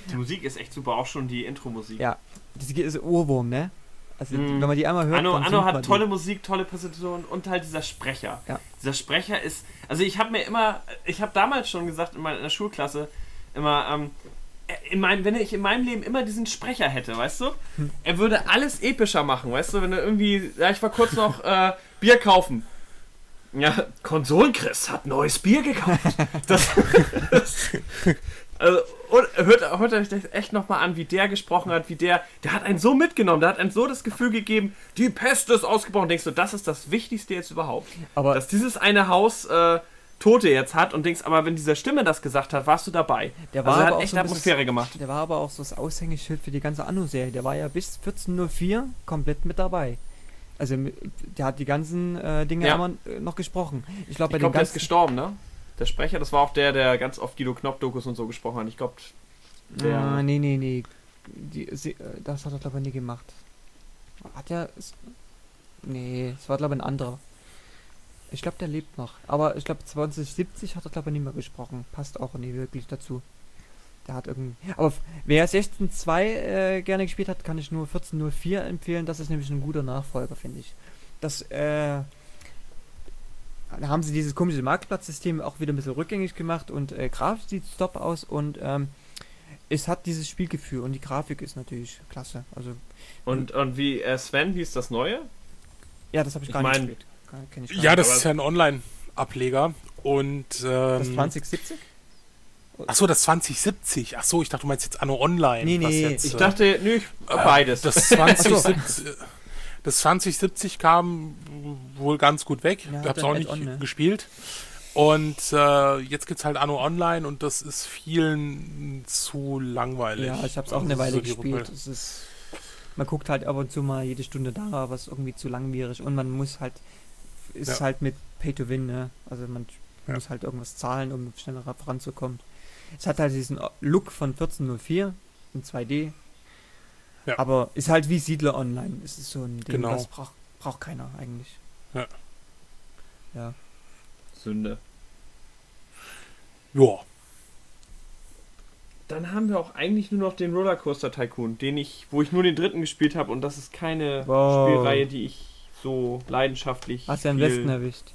Die Musik ist echt super, auch schon die Intro-Musik. Ja. Das ist Urwurm, ne? Also Mhm. wenn man die einmal hört, Anno, dann Anno hat die. tolle Musik, tolle Präsentation und halt dieser Sprecher. Ja. Dieser Sprecher ist, also ich habe mir immer, ich habe damals schon gesagt in meiner Schulklasse immer, ähm, in meinem, wenn ich in meinem Leben immer diesen Sprecher hätte, weißt du, Hm. er würde alles epischer machen, weißt du, wenn er irgendwie, ja, ich war kurz noch äh, Bier kaufen. Ja, Konsolenchris hat neues Bier gekauft. Das, das, *laughs* *laughs* also, und hört, hört euch das echt nochmal an, wie der gesprochen hat, wie der, der hat einen so mitgenommen, der hat einen so das Gefühl gegeben, die Pest ist ausgebrochen. Denkst du, das ist das Wichtigste jetzt überhaupt? Aber Dass dieses eine Haus äh, Tote jetzt hat und denkst, aber wenn diese Stimme das gesagt hat, warst du dabei. Der war also er aber hat echt so ein bisschen- Atmosphäre gemacht. der war aber auch so das Aushängeschild für die ganze Anno-Serie. Der war ja bis 14.04 komplett mit dabei. Also der hat die ganzen äh, Dinge Ja. immer äh, noch gesprochen. Ich glaube, bei Ich den glaube, der ist ganzen... gestorben, ne? Der Sprecher, das war auch der, der ganz oft Guido Knopf-Dokus und so gesprochen hat. Ich glaube. Ah, nee, nee, nee. Die, sie, äh, das hat er, glaube ich, nie gemacht. Hat er... es- Nee, es war, glaube ich, ein anderer. Ich glaube, der lebt noch. Aber ich glaube, 2070 hat er, glaube ich, nicht mehr gesprochen. Passt auch nie wirklich dazu. Der hat irgendwie... Aber wer 16.2 äh, gerne gespielt hat, kann ich nur 14.04 empfehlen. Das ist nämlich ein guter Nachfolger, finde ich. Das, äh... Da haben sie dieses komische Marktplatzsystem auch wieder ein bisschen rückgängig gemacht und äh, grafisch sieht top aus und ähm, es hat dieses Spielgefühl und die Grafik ist natürlich klasse. Also, Und, und wie, äh, Sven, wie ist das Neue? ja, das habe ich, Ich gar mein- nicht gespielt. Gar- kenn ich gar Ja, das ist ja ein Online-Ableger. Und. das Ähm, 2070? Achso, das 2070. Achso, ich dachte, du meinst jetzt Anno Online. Nee, was nee, jetzt, Ich äh, dachte, nö, ich, beides. Das *laughs* 2070, das 2070 kam wohl ganz gut weg. Ja, hab's hat auch ein nicht ne? gespielt. Und äh, jetzt gibt's halt Anno Online und das ist vielen zu langweilig. Ja, ich habe es auch Also eine ist Weile so gespielt. Es ist, man guckt halt ab und zu mal jede Stunde da, was irgendwie zu langwierig und man muss halt, ist Ja. halt mit Pay to Win, ne? Also man Ja. muss halt irgendwas zahlen, um schneller voranzukommen. Es hat halt diesen Look von 1404 in 2D. Ja. Aber ist halt wie Siedler Online. Es ist so ein Ding, Genau. das braucht, braucht keiner eigentlich. Ja. Ja. Sünde. Ja. Dann haben wir auch eigentlich nur noch den Rollercoaster Tycoon, den ich, wo ich nur den dritten gespielt habe und das ist keine Wow. Spielreihe, die ich so leidenschaftlich. Hast du am spiel. besten erwischt.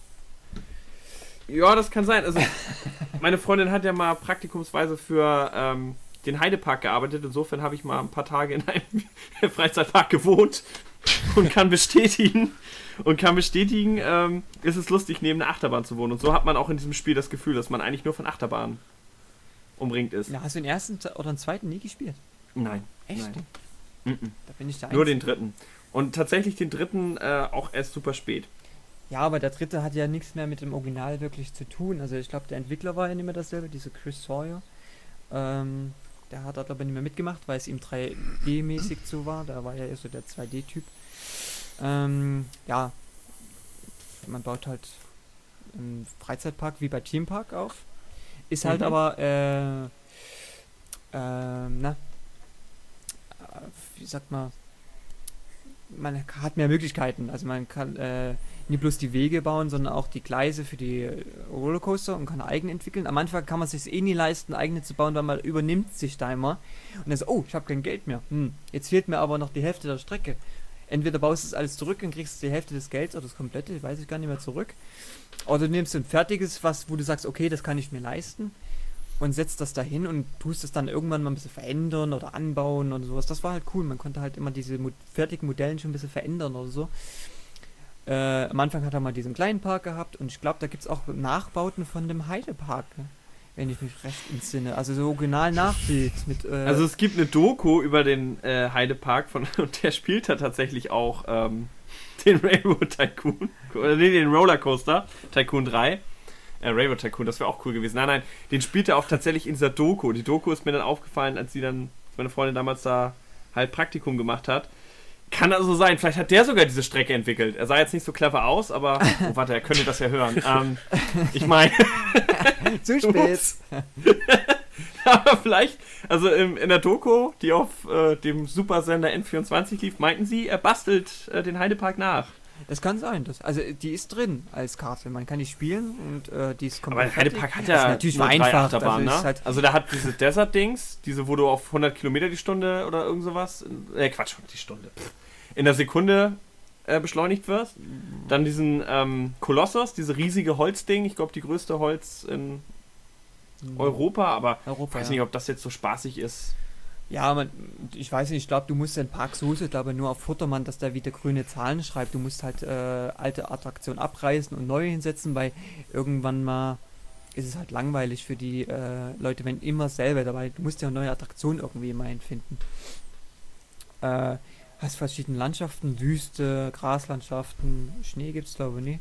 Ja, das kann sein. Also meine Freundin hat ja mal praktikumsweise für ähm, den Heidepark gearbeitet. Insofern habe ich mal ein paar Tage in einem *laughs* Freizeitpark gewohnt und kann bestätigen und kann bestätigen, ähm, ist es lustig neben einer Achterbahn zu wohnen. Und so hat man auch in diesem Spiel das Gefühl, dass man eigentlich nur von Achterbahnen umringt ist. Ja, hast du den ersten oder den zweiten nie gespielt? Nein. Echt? Nein. Mhm. Da bin ich der Nur den dritten. Und tatsächlich den dritten äh, auch erst super spät. Ja, aber der dritte hat ja nichts mehr mit dem Original wirklich zu tun. Also ich glaube, der Entwickler war ja nicht mehr dasselbe, dieser Chris Sawyer. Ähm, der hat da glaube ich nicht mehr mitgemacht, weil es ihm 3D-mäßig zu war. Da war ja eher so der 2D-Typ. Ähm, ja, man baut halt einen Freizeitpark wie bei Theme Park auf. Ist halt Mhm. aber, äh, ähm, na, äh, wie sagt man, man hat mehr Möglichkeiten. Also man kann äh, nicht bloß die Wege bauen, sondern auch die Gleise für die Rollercoaster und kann eigen entwickeln. Am Anfang kann man sich eh nie leisten, eigene zu bauen, weil man übernimmt sich da immer. Und dann so, oh, ich habe kein Geld mehr. Hm, jetzt fehlt mir aber noch die Hälfte der Strecke. Entweder baust du es alles zurück und kriegst die Hälfte des Gelds oder das komplette, weiß ich gar nicht mehr zurück. Oder du nimmst ein fertiges, was, wo du sagst, okay, das kann ich mir leisten und setzt das dahin und tust es dann irgendwann mal ein bisschen verändern oder anbauen oder sowas. Das war halt cool. Man konnte halt immer diese mo fertigen Modellen schon ein bisschen verändern oder so. Äh, am Anfang hat er mal diesen kleinen Park gehabt und ich glaube, da gibt es auch Nachbauten von dem Heidepark, wenn ich mich recht entsinne. Also so original Nachbild mit. Äh, Also es gibt eine Doku über den äh, Heidepark von *laughs* und der spielt da tatsächlich auch ähm, *laughs* den Railroad Tycoon oder nee, den Rollercoaster Tycoon 3. Äh, Railroad Tycoon, das wäre auch cool gewesen. Nein, nein, den spielt er auch tatsächlich in dieser Doku. Die Doku ist mir dann aufgefallen, als sie dann als meine Freundin damals da halt Praktikum gemacht hat. Kann also sein, vielleicht hat der sogar diese Strecke entwickelt. Er sah jetzt nicht so clever aus, aber. Oh, warte, er könnte das ja hören. Ähm, ich meine. *laughs* zu spät. *laughs* Aber vielleicht, also im, in der Doku, die auf äh, dem Supersender N24 lief, meinten sie, er bastelt äh, den Heidepark nach. Das kann sein. Das, also die ist drin als Karte. Man kann die spielen und äh, die ist Aber komplett. der Heidepark hat ja natürlich nur drei vereinfacht. Achterbahnen, also ist ne? halt, Also der hat diese Desert-Dings, diese, wo du auf 100 Kilometer die Stunde oder irgend sowas, äh, Quatsch, die Stunde, in der Sekunde äh, beschleunigt wirst. Dann diesen ähm, Kolossos, diese riesige Holzding. Ich glaube, die größte Holz in Europa, aber Europa, ich weiß ja. nicht, ob das jetzt so spaßig ist. Ja, man, ich weiß nicht, ich glaube, du musst den Park so, ich glaube nur auf Futtermann, dass der wieder grüne Zahlen schreibt. Du musst halt äh, alte Attraktionen abreißen und neue hinsetzen, weil irgendwann mal ist es halt langweilig für die äh, Leute, wenn immer selber dabei. Du musst ja neue Attraktionen irgendwie immer einfinden. Äh, hast verschiedene Landschaften, Wüste, Graslandschaften, Schnee gibt's glaube ich nicht.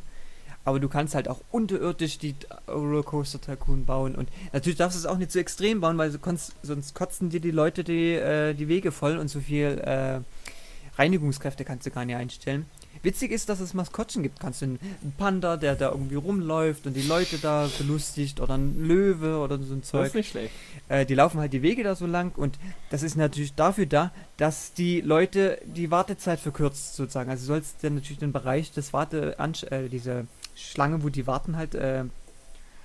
Aber du kannst halt auch unterirdisch die Rollercoaster Tycoon bauen und natürlich darfst du es auch nicht zu extrem bauen, weil du kannst, sonst kotzen dir die Leute die, äh, die Wege voll und so viel äh, Reinigungskräfte kannst du gar nicht einstellen. Witzig ist, dass es Maskottchen gibt. Kannst du einen Panda, der da irgendwie rumläuft und die Leute da belustigt oder einen Löwe oder so ein Das Zeug. ist nicht schlecht. Äh, die laufen halt die Wege da so lang und das ist natürlich dafür da, dass die Leute die Wartezeit verkürzt sozusagen. Also du sollst dann natürlich den Bereich des Warte äh, diese Schlange, wo die warten halt äh,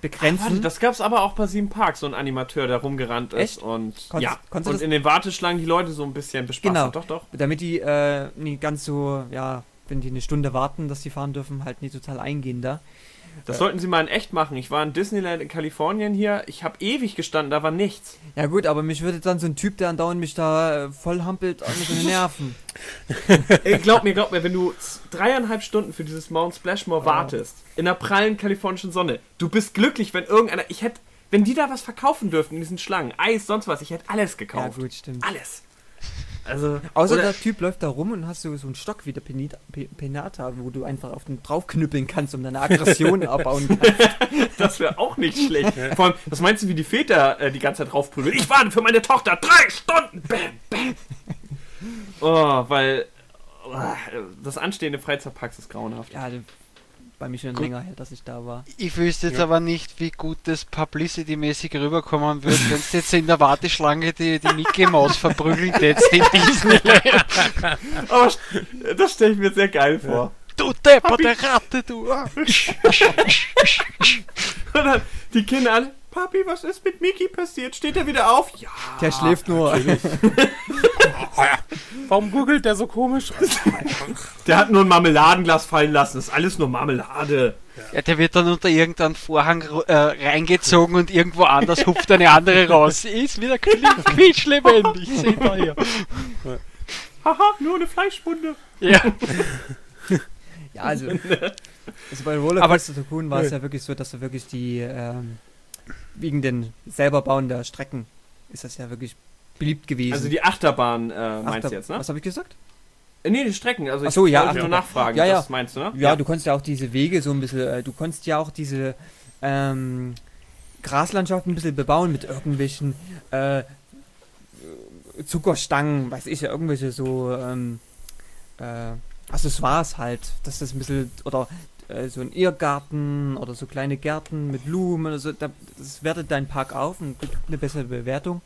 begrenzen. Warte, das gab's aber auch bei Sieben Parks, so ein Animateur, der rumgerannt ist Echt? und Konntest- ja, konntest und in den Warteschlangen die Leute so ein bisschen bespaßt Genau. Doch, doch. damit die äh, nicht ganz so, ja, wenn die eine Stunde warten, dass die fahren dürfen, halt nicht total eingehen da. Das Äh. sollten sie mal in echt machen. Ich war in Disneyland in Kalifornien hier. Ich habe ewig gestanden, da war nichts. Ja gut, aber mich würde dann so ein Typ, der andauernd mich da äh, voll hampelt, an so *laughs* nerven. Ey, glaub mir, glaub mir, wenn du dreieinhalb Stunden für dieses Mount Splashmore wartest, in der prallen kalifornischen Sonne, du bist glücklich, wenn irgendeiner, ich hätte, wenn die da was verkaufen dürften in diesen Schlangen, Eis, sonst was, ich hätte alles Ja gekauft. gut, stimmt. alles. Also, Außer der Typ läuft da rum und hast du so einen Stock wie der Penita, Pe- Penata, wo du einfach auf den draufknüppeln kannst, um deine Aggression *laughs* abbauen kannst. das wäre auch nicht schlecht. Vor allem, was meinst du, wie die Väter äh, die ganze Zeit draufprügeln? Ich warte für meine Tochter drei Stunden. Bam, bam. Oh, weil oh, das anstehende Freizeitparks ist grauenhaft. Ja, bei mir schon Gut. länger her, dass ich da war. Ich wüsste jetzt Ja. aber nicht, wie gut das publicity-mäßig rüberkommen wird, wenn es jetzt in der Warteschlange die, die Mickey Maus verprügelt *laughs* jetzt in Disneyland. Aber das stelle ich mir sehr geil vor. Du depperte Ratte, du! Ah. *laughs* Und dann die Kinder alle, Papi, was ist mit Mickey passiert? Steht er wieder auf? Ja. Der schläft nur. Warum googelt der so komisch? *laughs* Der hat nur ein Marmeladenglas fallen lassen. Das ist alles nur Marmelade. Ja, der wird dann unter irgendeinen Vorhang äh, reingezogen und irgendwo anders hupft eine andere raus. Ist wieder quietsch- *laughs* quietschlebendig, seht ihr hier. Haha, nur eine Fleischwunde. Ja. Ja, also, *laughs* also bei Rollercoaster Tycoon war es ja wirklich so, dass du wirklich die, ähm, wegen den selber Bauen der Strecken ist das ja wirklich beliebt gewesen. Also die Achterbahn äh, meinst Achter- du jetzt, ne? Was habe ich gesagt? Äh, Nee, die Strecken. Also ich so, ja, wollte nur Achterbahn. nachfragen. Ja, ja. Das meinst du, ne? Ja, du konntest ja auch diese Wege so ein bisschen, äh, du konntest ja auch diese ähm, Graslandschaften ein bisschen bebauen mit irgendwelchen äh, Zuckerstangen, weiß ich ja, irgendwelche so ähm, äh, Accessoires halt, dass das ein bisschen, oder äh, so ein Irrgarten oder so kleine Gärten mit Blumen oder so, da, das wertet deinen Park auf und gibt eine bessere Bewertung.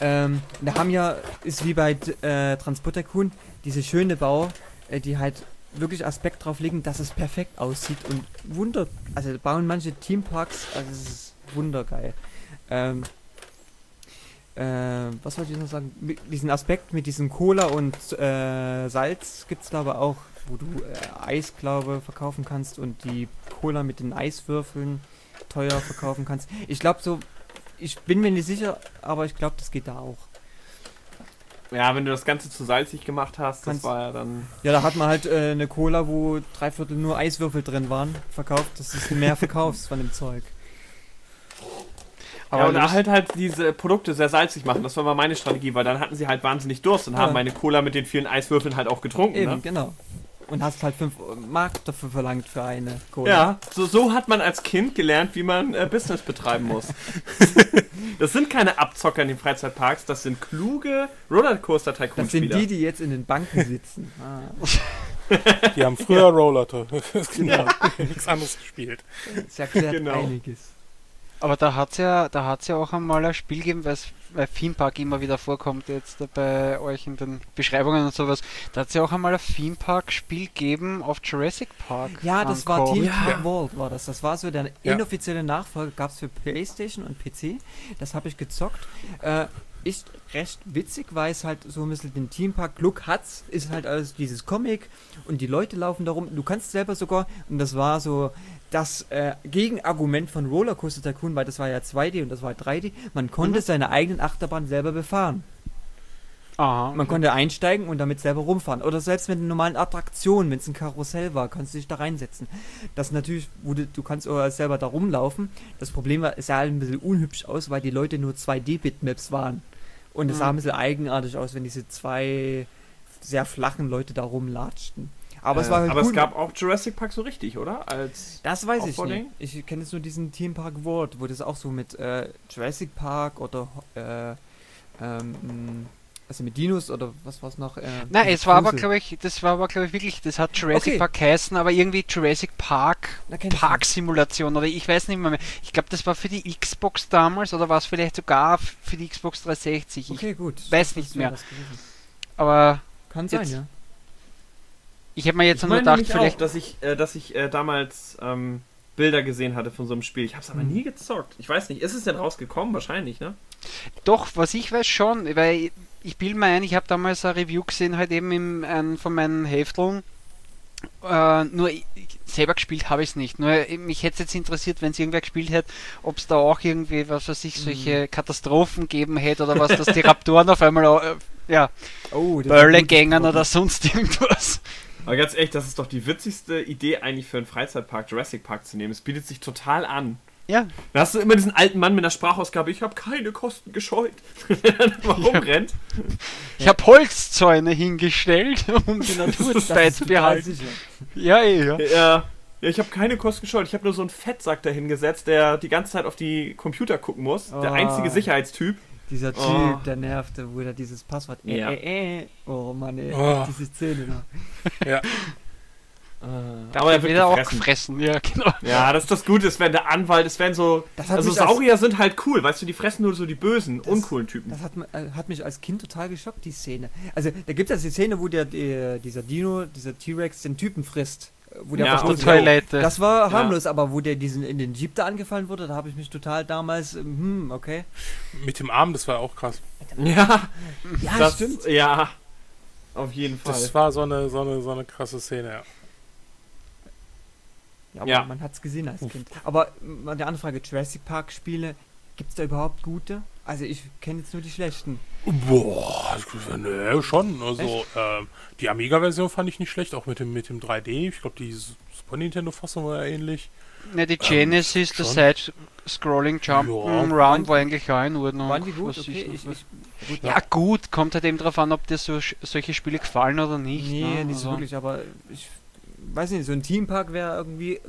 Ähm, wir haben ja, ist wie bei äh, Transport Tycoon, diese schöne Bau, äh, die halt wirklich Aspekt drauf legen, dass es perfekt aussieht und wunder, also bauen manche Teamparks, also es ist wundergeil. Ähm, äh, was wollte ich noch sagen? Mit diesen Aspekt mit diesem Cola und äh, Salz gibt es glaube auch, wo du äh, Eis glaube verkaufen kannst und die Cola mit den Eiswürfeln teuer verkaufen kannst. Ich glaube so, ich bin mir nicht sicher, aber ich glaube, das geht da auch. Ja, wenn du das Ganze zu salzig gemacht hast, das Kannst- war ja dann. Ja, da hat man halt äh, eine Cola, wo drei Viertel nur Eiswürfel drin waren, verkauft, dass du mehr verkaufst von dem Zeug. Aber ja, und da halt halt diese Produkte sehr salzig machen. Das war mal meine Strategie, weil dann hatten sie halt wahnsinnig Durst und Ja. haben meine Cola mit den vielen Eiswürfeln halt auch getrunken. Eben, Ne? genau. Und hast halt 5 Mark dafür verlangt für eine Cola. Ja, so, so hat man als Kind gelernt, wie man äh, Business betreiben muss. *laughs* das sind keine Abzocker in den Freizeitparks, das sind kluge rollercoaster Das sind die, die jetzt in den Banken sitzen. Ah, *laughs* Die haben früher Roller. *laughs* genau. Nichts anderes gespielt. das erklärt Genau. einiges. Aber da hat es ja, da hat's ja auch einmal ein Spiel gegeben, weil Theme Park immer wieder vorkommt jetzt bei euch in den Beschreibungen und sowas. Da hat es ja auch einmal ein Theme Park Spiel gegeben auf Jurassic Park. Ja, das war. Team Ja. Park World, war das. Das war so der Ja. inoffizielle Nachfolger, gab es für Playstation und PC. Das habe ich gezockt. Äh, ist recht witzig, weil es halt so ein bisschen den Teampark-Look hat. Ist halt alles dieses Comic und die Leute laufen da rum. Du kannst selber sogar, und das war so das äh, Gegenargument von Rollercoaster Tycoon, weil das war ja 2D und das war 3D, man konnte Mhm. seine eigenen Achterbahn selber befahren. Aha. Man konnte einsteigen und damit selber rumfahren. Oder selbst mit einer normalen Attraktion, wenn es ein Karussell war, kannst du dich da reinsetzen. Das natürlich, wo du, kannst auch selber da rumlaufen. Das Problem war, es sah halt ein bisschen unhübsch aus, weil die Leute nur 2D-Bitmaps waren. Und es Mhm. sah ein bisschen eigenartig aus, wenn diese zwei sehr flachen Leute da rumlatschten. Aber es Äh, war halt aber cool. es gab auch Jurassic Park so richtig, oder? Als das weiß ich nicht. Ich kenne jetzt nur diesen Theme Park World, wo das auch so mit äh, Jurassic Park oder äh, ähm, also mit Dinos oder was war es noch? Äh, Nein, es war aber, glaube ich, das war aber, glaube ich, wirklich, das hat Jurassic Okay. Park geheißen, aber irgendwie Jurassic Park ich Park-Simulation oder ich weiß nicht mehr. mehr. Ich glaube, das war für die Xbox damals oder war es vielleicht sogar für die Xbox 360. Okay, gut. weiß Das nicht mehr. Ich, aber Kann sein, Jetzt- ja. Ich habe mir jetzt ich nur gedacht, nämlich auch, vielleicht. dass ich, äh, dass ich äh, damals ähm, Bilder gesehen hatte von so einem Spiel. Ich habe es aber Mhm. nie gezockt. Ich weiß nicht, ist es denn rausgekommen? Wahrscheinlich, ne? Doch, was ich weiß schon, weil ich, bilde mir ein, ich habe damals ein Review gesehen, halt eben im, ein, von meinen Hefteln. Äh, nur selber gespielt habe ich es nicht. Nur äh, mich hätte es jetzt interessiert, wenn es irgendwer gespielt hätte, ob es da auch irgendwie, was weiß ich, solche Katastrophen geben hätte oder was, dass die Raptoren auf einmal äh, ja, Oh, Bölle gängen oder sonst *laughs* irgendwas. Aber ganz ehrlich, das ist doch die witzigste Idee eigentlich für einen Freizeitpark, Jurassic Park zu nehmen. Es bietet sich total an. Ja, Da hast du immer diesen alten Mann mit einer Sprachausgabe, ich habe keine Kosten gescheut. *laughs* der dann mal rumrennt. ich habe Holzzäune hingestellt, *laughs* um die Natur beizubehalten. sicher. Ja, eh, ja. Ja, ja ich habe keine Kosten gescheut. Ich habe nur so einen Fettsack dahingesetzt, der die ganze Zeit auf die Computer gucken muss. Der Oh. einzige Sicherheitstyp. Dieser Typ, Oh. der nervte, wo er dieses Passwort. Äh, Ja. äh, äh. Oh Mann, ey. Oh. Diese Szene da. Ja. *laughs* Da aber er wird wird auch gefressen. gefressen. Ja, genau. Ja, das ist das Gute, es werden der Anwalt, es werden so. Also mich als- Saurier sind halt cool, weißt du, die fressen nur so die bösen, Das- uncoolen Typen. Das hat, äh, hat mich als Kind total geschockt, die Szene. Also, da gibt es die Szene, wo der, der dieser Dino, dieser T-Rex den Typen frisst. Wo der Ja, und. Toilette. Das war Ja. harmlos, aber wo der diesen in den Jeep da angefallen wurde, da habe ich mich total damals, ähm, hm, okay. Mit dem Arm, das war auch krass. Ja, Ja, das Ja, auf jeden Fall. Das war so eine, so eine, so eine krasse Szene, ja. Ja, aber Ja. man hat es gesehen als Kind. Aber mal eine Anfrage, Jurassic Park Spiele, gibt es da überhaupt gute? Also ich kenne jetzt nur die schlechten. Boah, ne, schon. Also, ähm, die Amiga-Version fand ich nicht schlecht, auch mit dem, mit dem 3D. Ich glaube, die Super Nintendo-Fassung war ja ähnlich. Ne, die Genesis, der schon. Side-Scrolling Jump Ja. Round war eigentlich auch in Ordnung. Waren die gut? Okay, ich, ich, gut, ja, gut, kommt halt eben drauf an, ob dir so, solche Spiele gefallen oder nicht. nee, ne? nicht so Also, wirklich, aber ich weiß nicht, so ein Themepark wäre irgendwie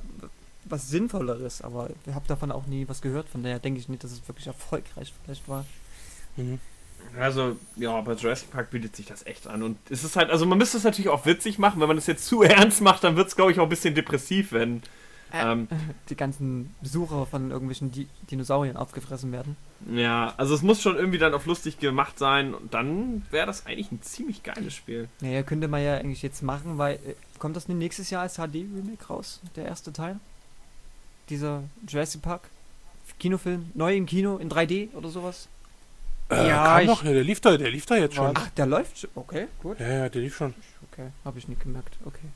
was Sinnvolleres, aber ich habe davon auch nie was gehört, von daher denke ich nicht, dass es wirklich erfolgreich vielleicht war. Mhm. Also, ja, bei Jurassic Park bietet sich das echt an. Und es ist halt, also man müsste es natürlich auch witzig machen. Wenn man das jetzt zu *laughs* ernst macht, dann wird es, glaube ich, auch ein bisschen depressiv, wenn. Ähm, *laughs* Die ganzen Besucher von irgendwelchen Di Dinosauriern aufgefressen werden. ja, also es muss schon irgendwie dann auf lustig gemacht sein. Und dann wäre das eigentlich ein ziemlich geiles Spiel. Naja, könnte man ja eigentlich jetzt machen, weil äh, kommt das nächstes Jahr als HD-Remake raus, der erste Teil? Dieser Jurassic Park? Kinofilm? Neu im Kino in 3D oder sowas? Äh, Ja, kam ich- doch, ja, der lief da, der lief da jetzt schon. Ach, der läuft schon. Okay, gut. Ja, ja, der lief schon. Okay, habe ich nicht gemerkt. Okay.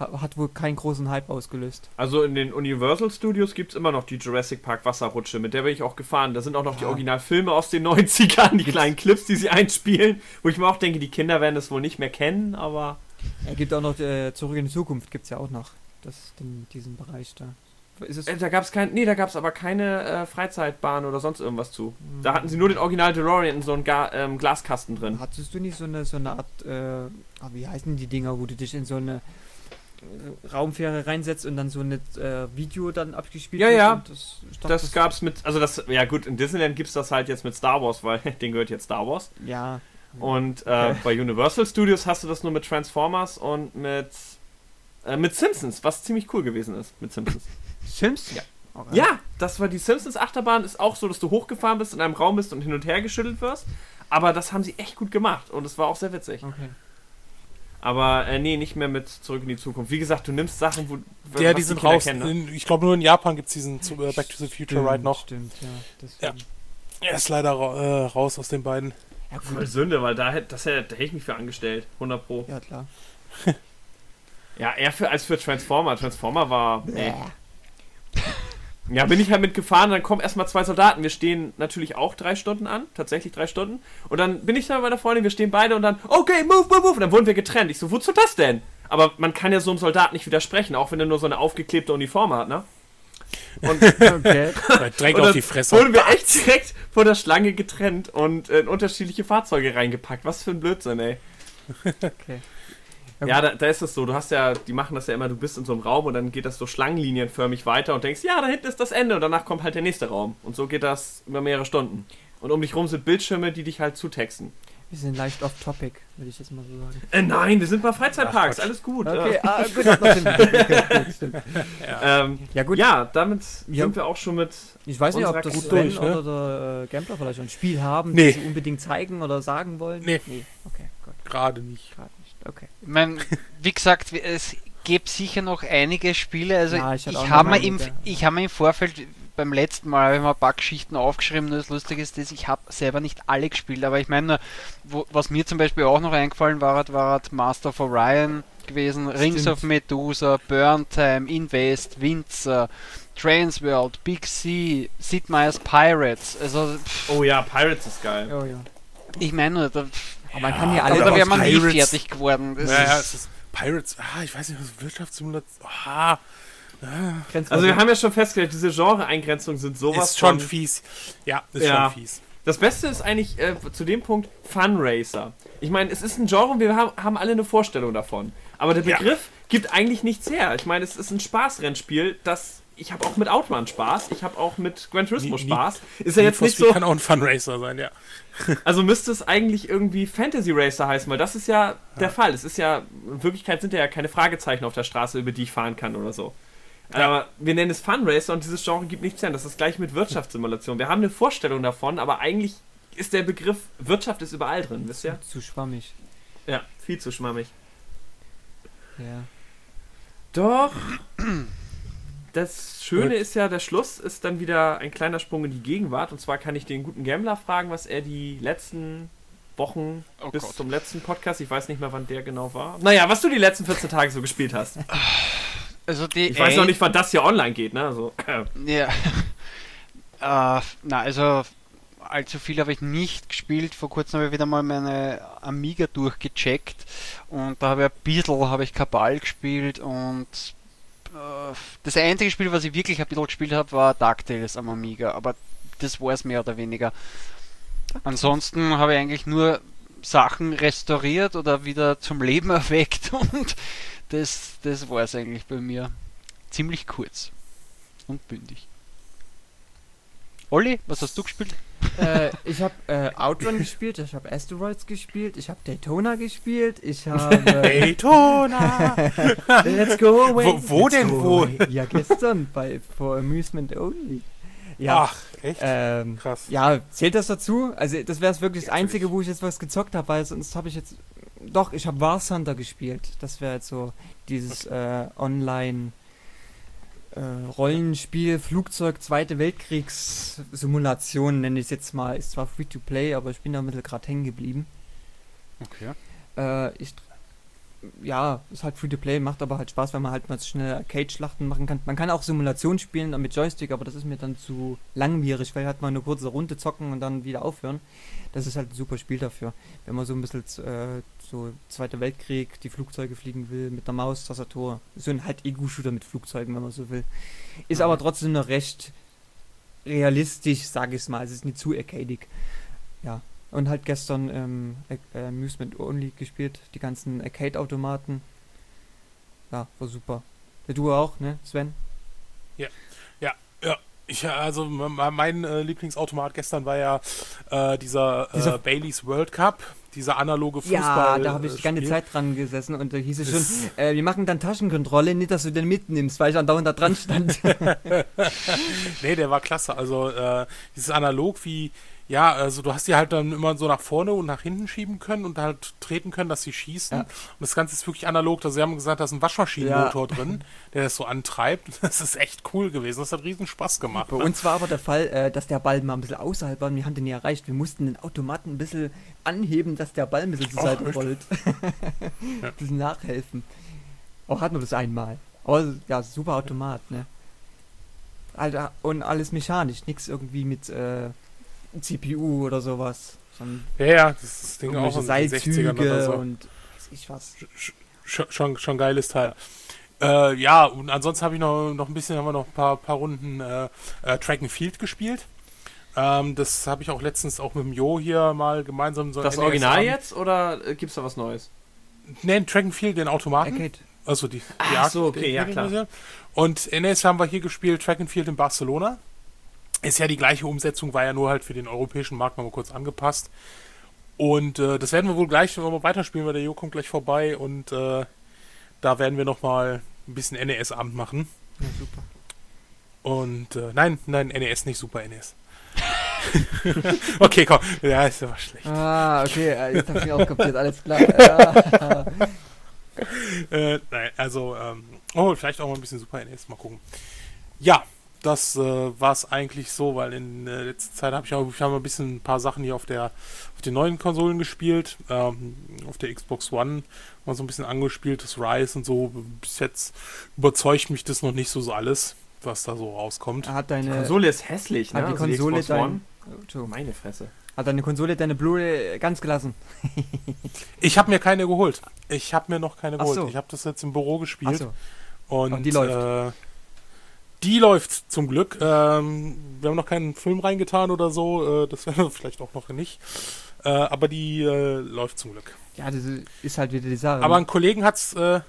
Ha- Hat wohl keinen großen Hype ausgelöst. Also in den Universal Studios gibt es immer noch die Jurassic Park Wasserrutsche. Mit der bin ich auch gefahren. Da sind auch noch die Ah. Originalfilme aus den *laughs* 90ern, die kleinen Clips, die sie *laughs* einspielen. Wo ich mir auch denke, die Kinder werden das wohl nicht mehr kennen, aber. Er gibt auch noch äh, Zurück in die Zukunft, gibt es ja auch noch. Das, den, diesen Bereich da. Äh, da gab es kein. Nee, da gab es aber keine äh, Freizeitbahn oder sonst irgendwas zu. Hm. Da hatten sie nur den Original DeLorean in so einem Ga ähm, Glaskasten drin. Hattest du nicht so eine, so eine Art, äh, ah, wie heißen die Dinger, wo du dich in so eine äh, Raumfähre reinsetzt und dann so ein äh, Video dann abgespielt Ja, wird ja. Das, dachte, Das gab's mit. Also das. Ja gut, in Disneyland gibt es das halt jetzt mit Star Wars, weil *laughs* den gehört jetzt Star Wars. Ja. Und äh, bei Universal Studios hast du das nur mit Transformers und mit. Mit Simpsons, was ziemlich cool gewesen ist mit Simpsons. *laughs* Sims? Ja. Okay. Ja, das war die Simpsons Achterbahn, ist auch so, dass du hochgefahren bist, in einem Raum bist und hin und her geschüttelt wirst. Aber das haben sie echt gut gemacht und es war auch sehr witzig. Okay. Aber äh, nee, nicht mehr mit Zurück in die Zukunft. Wie gesagt, du nimmst Sachen, wo. Was die sind raus. kennen, ne? in, ich glaube, nur in Japan gibt es diesen zu- äh, Back to the Future Stimmt, Ride noch. Stimmt, ja. Deswegen. Er ist leider ra äh, raus aus den beiden. Ja, Voll Sünde, weil da hätte das hätte, da hätte ich mich für angestellt. 100 Pro. Ja, klar. *laughs* Ja, eher für, als für Transformer. Transformer war. Nee. Ja, bin ich halt mitgefahren, dann kommen erstmal zwei Soldaten. Wir stehen natürlich auch drei Stunden an, tatsächlich drei Stunden. Und dann bin ich da mit meiner Freundin, wir stehen beide und dann, okay, move, move, move. Und dann wurden wir getrennt. Ich so, wozu das denn? Aber man kann ja so einem Soldat nicht widersprechen, auch wenn er nur so eine aufgeklebte Uniform hat, ne? Und, *laughs* Okay. *laughs* Direkt und auf die Fresse. wurden wir echt direkt vor der Schlange getrennt und in unterschiedliche Fahrzeuge reingepackt. Was für ein Blödsinn, ey. *laughs* okay. Ja, da, da ist es so. Du hast ja, die machen das ja immer, du bist in so einem Raum und dann geht das so schlangenlinienförmig weiter und denkst, ja, da hinten ist das Ende und danach kommt halt der nächste Raum. Und so geht das über mehrere Stunden. Und um dich rum sind Bildschirme, die dich halt zutexten. Wir sind leicht off-topic, würde ich jetzt mal so sagen. Äh, nein, wir sind bei Freizeitparks, Ach, alles gut. Okay, Ja. ah, gut, *laughs* stimmt. *laughs* Ähm, Ja, gut. ja, damit Ja. sind wir auch schon mit. Ich weiß nicht, ob das gut durch, ne? oder der äh, Gambler vielleicht ein Spiel haben, Nee. das sie unbedingt zeigen oder sagen wollen. Nee. Nee, okay, gut. Gerade nicht. Gerade nicht. Okay. Ich mein, wie gesagt, es gibt sicher noch einige Spiele. Also Ja, ich ich, habe mir, im, ich hab mir im Vorfeld beim letzten Mal habe ich mal ein paar Geschichten aufgeschrieben. Nur das Lustige ist, dass ich habe selber nicht alle gespielt. Aber ich meine, nur, wo, was mir zum Beispiel auch noch eingefallen war, hat- war Master of Orion gewesen, Rings Stimmt. of Medusa, Burn Time, Invest, Windsor, Transworld, Big Sea, Sid Meier's Pirates. Also pff, Oh ja, Pirates ist geil. Oh ja. ich meine, nur, da, Aber man kann ja alle aber wäre man nie Pirates- fertig geworden. Das Naja, ist, es ist Pirates. Ah, ich weiß nicht, was Wirtschaftssimulation. Ah, Also wir haben ja schon festgestellt, diese Genre-Eingrenzungen sind sowas ist schon von fies. Ja, ist Ja. schon fies. Das Beste ist eigentlich äh, zu dem Punkt Funracer. Ich meine, es ist ein Genre und wir haben, haben alle eine Vorstellung davon. Aber der Ja. Begriff gibt eigentlich nichts her. Ich meine, es ist ein Spaßrennspiel, das. Ich habe auch mit Outrun Spaß, ich habe auch mit Gran Turismo Nie- nie- Spaß. Ist ja jetzt nicht so. kann auch ein Funracer sein, ja. *laughs* Also müsste es eigentlich irgendwie Fantasy Racer heißen, weil das ist ja, der Fall. Es ist ja, in Wirklichkeit sind ja keine Fragezeichen auf der Straße, über die ich fahren kann oder so. Aber wir nennen es Fun Racer und dieses Genre gibt nichts her. Das ist gleich mit Wirtschaftssimulation. Wir haben eine Vorstellung davon, aber eigentlich ist der Begriff Wirtschaft ist überall drin, wisst ihr? Zu schwammig. Ja, viel zu schwammig. Ja. Doch. *clears throat* Das Schöne Gut. ist ja, der Schluss ist dann wieder ein kleiner Sprung in die Gegenwart. Und zwar kann ich den guten Gambler fragen, was er die letzten Wochen Oh bis Gott. zum letzten Podcast, ich weiß nicht mehr, wann der genau war. Naja, was du die letzten 14 Tage so gespielt hast. also die Ich weiß noch nicht, wann das hier online geht, ne? Also, Ja. *laughs* äh, na, also allzu viel habe ich nicht gespielt. Vor kurzem habe ich wieder mal meine Amiga durchgecheckt und da habe ich ein bisschen habe ich Kabal gespielt und äh, das einzige Spiel, was ich wirklich ein bisschen gespielt habe, war DuckTales am Amiga, aber das war es mehr oder weniger. Ansonsten habe ich eigentlich nur Sachen restauriert oder wieder zum Leben *laughs* erweckt und das, das war es eigentlich bei mir. Ziemlich kurz und bündig. Olli, was hast du gespielt? Äh, ich habe äh, Outrun gespielt, ich habe Asteroids gespielt, ich habe Daytona gespielt, ich *laughs* habe Daytona! *laughs* Let's go away. Wo- wo Let's denn, wo? away. Ja, gestern bei For Amusement Only. Ja, Ach, echt? ähm, Krass. ja, zählt das dazu? Also das wäre wirklich das Einzige, wo ich jetzt was gezockt habe, weil sonst habe ich jetzt doch, ich habe War Thunder gespielt. Das wäre jetzt so dieses äh, Online äh, Rollenspiel, Flugzeug, Zweite Weltkriegs-Simulation nenne ich es jetzt mal. Ist zwar free to play, aber ich bin da ein bisschen gerade hängen geblieben. Okay. Äh, ich, ja, ist halt free to play, macht aber halt Spaß, weil man halt mal schnell Arcade-Schlachten machen kann. Man kann auch Simulation spielen mit Joystick, aber das ist mir dann zu langwierig, weil halt mal eine kurze Runde zocken und dann wieder aufhören. Das ist halt ein super Spiel dafür. Wenn man so ein bisschen äh, so Zweiter Weltkrieg, die Flugzeuge fliegen will, mit der Maus, Tastatur. So ein halt Ego-Shooter mit Flugzeugen, wenn man so will. Ist aber trotzdem noch recht realistisch, sage ich mal. Es ist nicht zu arcadig. Ja. Und halt gestern ähm, Amusement Only gespielt, die ganzen Arcade-Automaten. Ja, war super. Ja, du auch, ne, Sven? Ich, also mein äh, Lieblingsautomat gestern war ja äh, dieser, Dieser- äh, Baileys World Cup, dieser analoge Fußball. ja, da habe ich äh, die ganze. Zeit dran gesessen und da hieß es schon, äh, wir machen dann Taschenkontrolle, nicht, dass du den mitnimmst, weil ich andauernd da dran stand. *laughs* Nee, der war klasse. Also äh, dieses analog wie Ja, also du hast die halt dann immer so nach vorne und nach hinten schieben können und halt treten können, dass sie schießen. Ja. Und das Ganze ist wirklich analog. Also sie haben gesagt, da ist ein Waschmaschinenmotor drin, der das so antreibt. *laughs* Das ist echt cool gewesen. Das hat riesen Spaß gemacht. Bei ne? uns war aber der Fall, äh, dass der Ball mal ein bisschen außerhalb war und wir haben den nie erreicht. Wir mussten den Automaten ein bisschen anheben, dass der Ball ein bisschen zur Seite rollt. Ja. *laughs* *laughs* Ein bisschen nachhelfen. Auch hatten wir das einmal. Aber ja, super Automat, ne? Alter, und alles mechanisch, nichts irgendwie mit äh, CPU oder sowas. Sondern Ja, ja, das ist Ding auch in den 60ern oder so. und weiß ich was. Sch- schon, schon geiles Teil. Äh, ja, und ansonsten habe ich noch, noch ein bisschen, haben wir noch ein paar, paar Runden äh, äh, Track and Field gespielt. Ähm, das habe ich auch letztens auch mit dem Jo hier mal gemeinsam so Das NES Original Abend- jetzt oder äh, gibt's da was Neues? Nee, Track and Field, den Automaten. Arcade. Also die, die Ach so, okay, ja, klar. Und NES haben wir hier gespielt, Track and Field in Barcelona. Ist ja die gleiche Umsetzung, war ja nur halt für den europäischen Markt nochmal kurz angepasst. Und äh, das werden wir wohl gleich nochmal weiterspielen, weil der Jo kommt gleich vorbei und äh, da werden wir nochmal ein bisschen NES-Abend machen. Ja, super. Und äh, nein, nein, NES nicht Super NES. *laughs* okay, komm. Ja, ist aber schlecht. Ah, okay, jetzt hab ich auch kapiert, alles klar. *laughs* Ja. Äh, nein, also, ähm, oh, vielleicht auch mal ein bisschen Super NES, mal gucken. Ja, das äh, war es eigentlich so, weil in äh, letzter Zeit habe ich auch ich hab mal ein bisschen ein paar Sachen hier auf der auf den neuen Konsolen gespielt. Ähm, auf der Xbox One mal so ein bisschen angespielt, das Rise und so. Bis jetzt überzeugt mich das noch nicht so, so alles, was da so rauskommt. Hat Die deine, Konsole ist hässlich, ne? hat die Also Konsole Xbox One. dein, oh, Entschuldigung. Meine Fresse. hat deine Konsole deine Blu-ray ganz gelassen? *laughs* Ich habe mir keine geholt. Ich habe mir noch keine Ach geholt. so. Ich habe das jetzt im Büro gespielt. Achso, Und Aber die läuft. Äh, die läuft zum Glück. Ähm, wir haben noch keinen Film reingetan oder so. Äh, das werden wir *laughs* vielleicht auch noch nicht. Äh, aber die äh, läuft zum Glück. ja, das ist halt wieder die Sache. Aber einen Kollegen hat's, äh,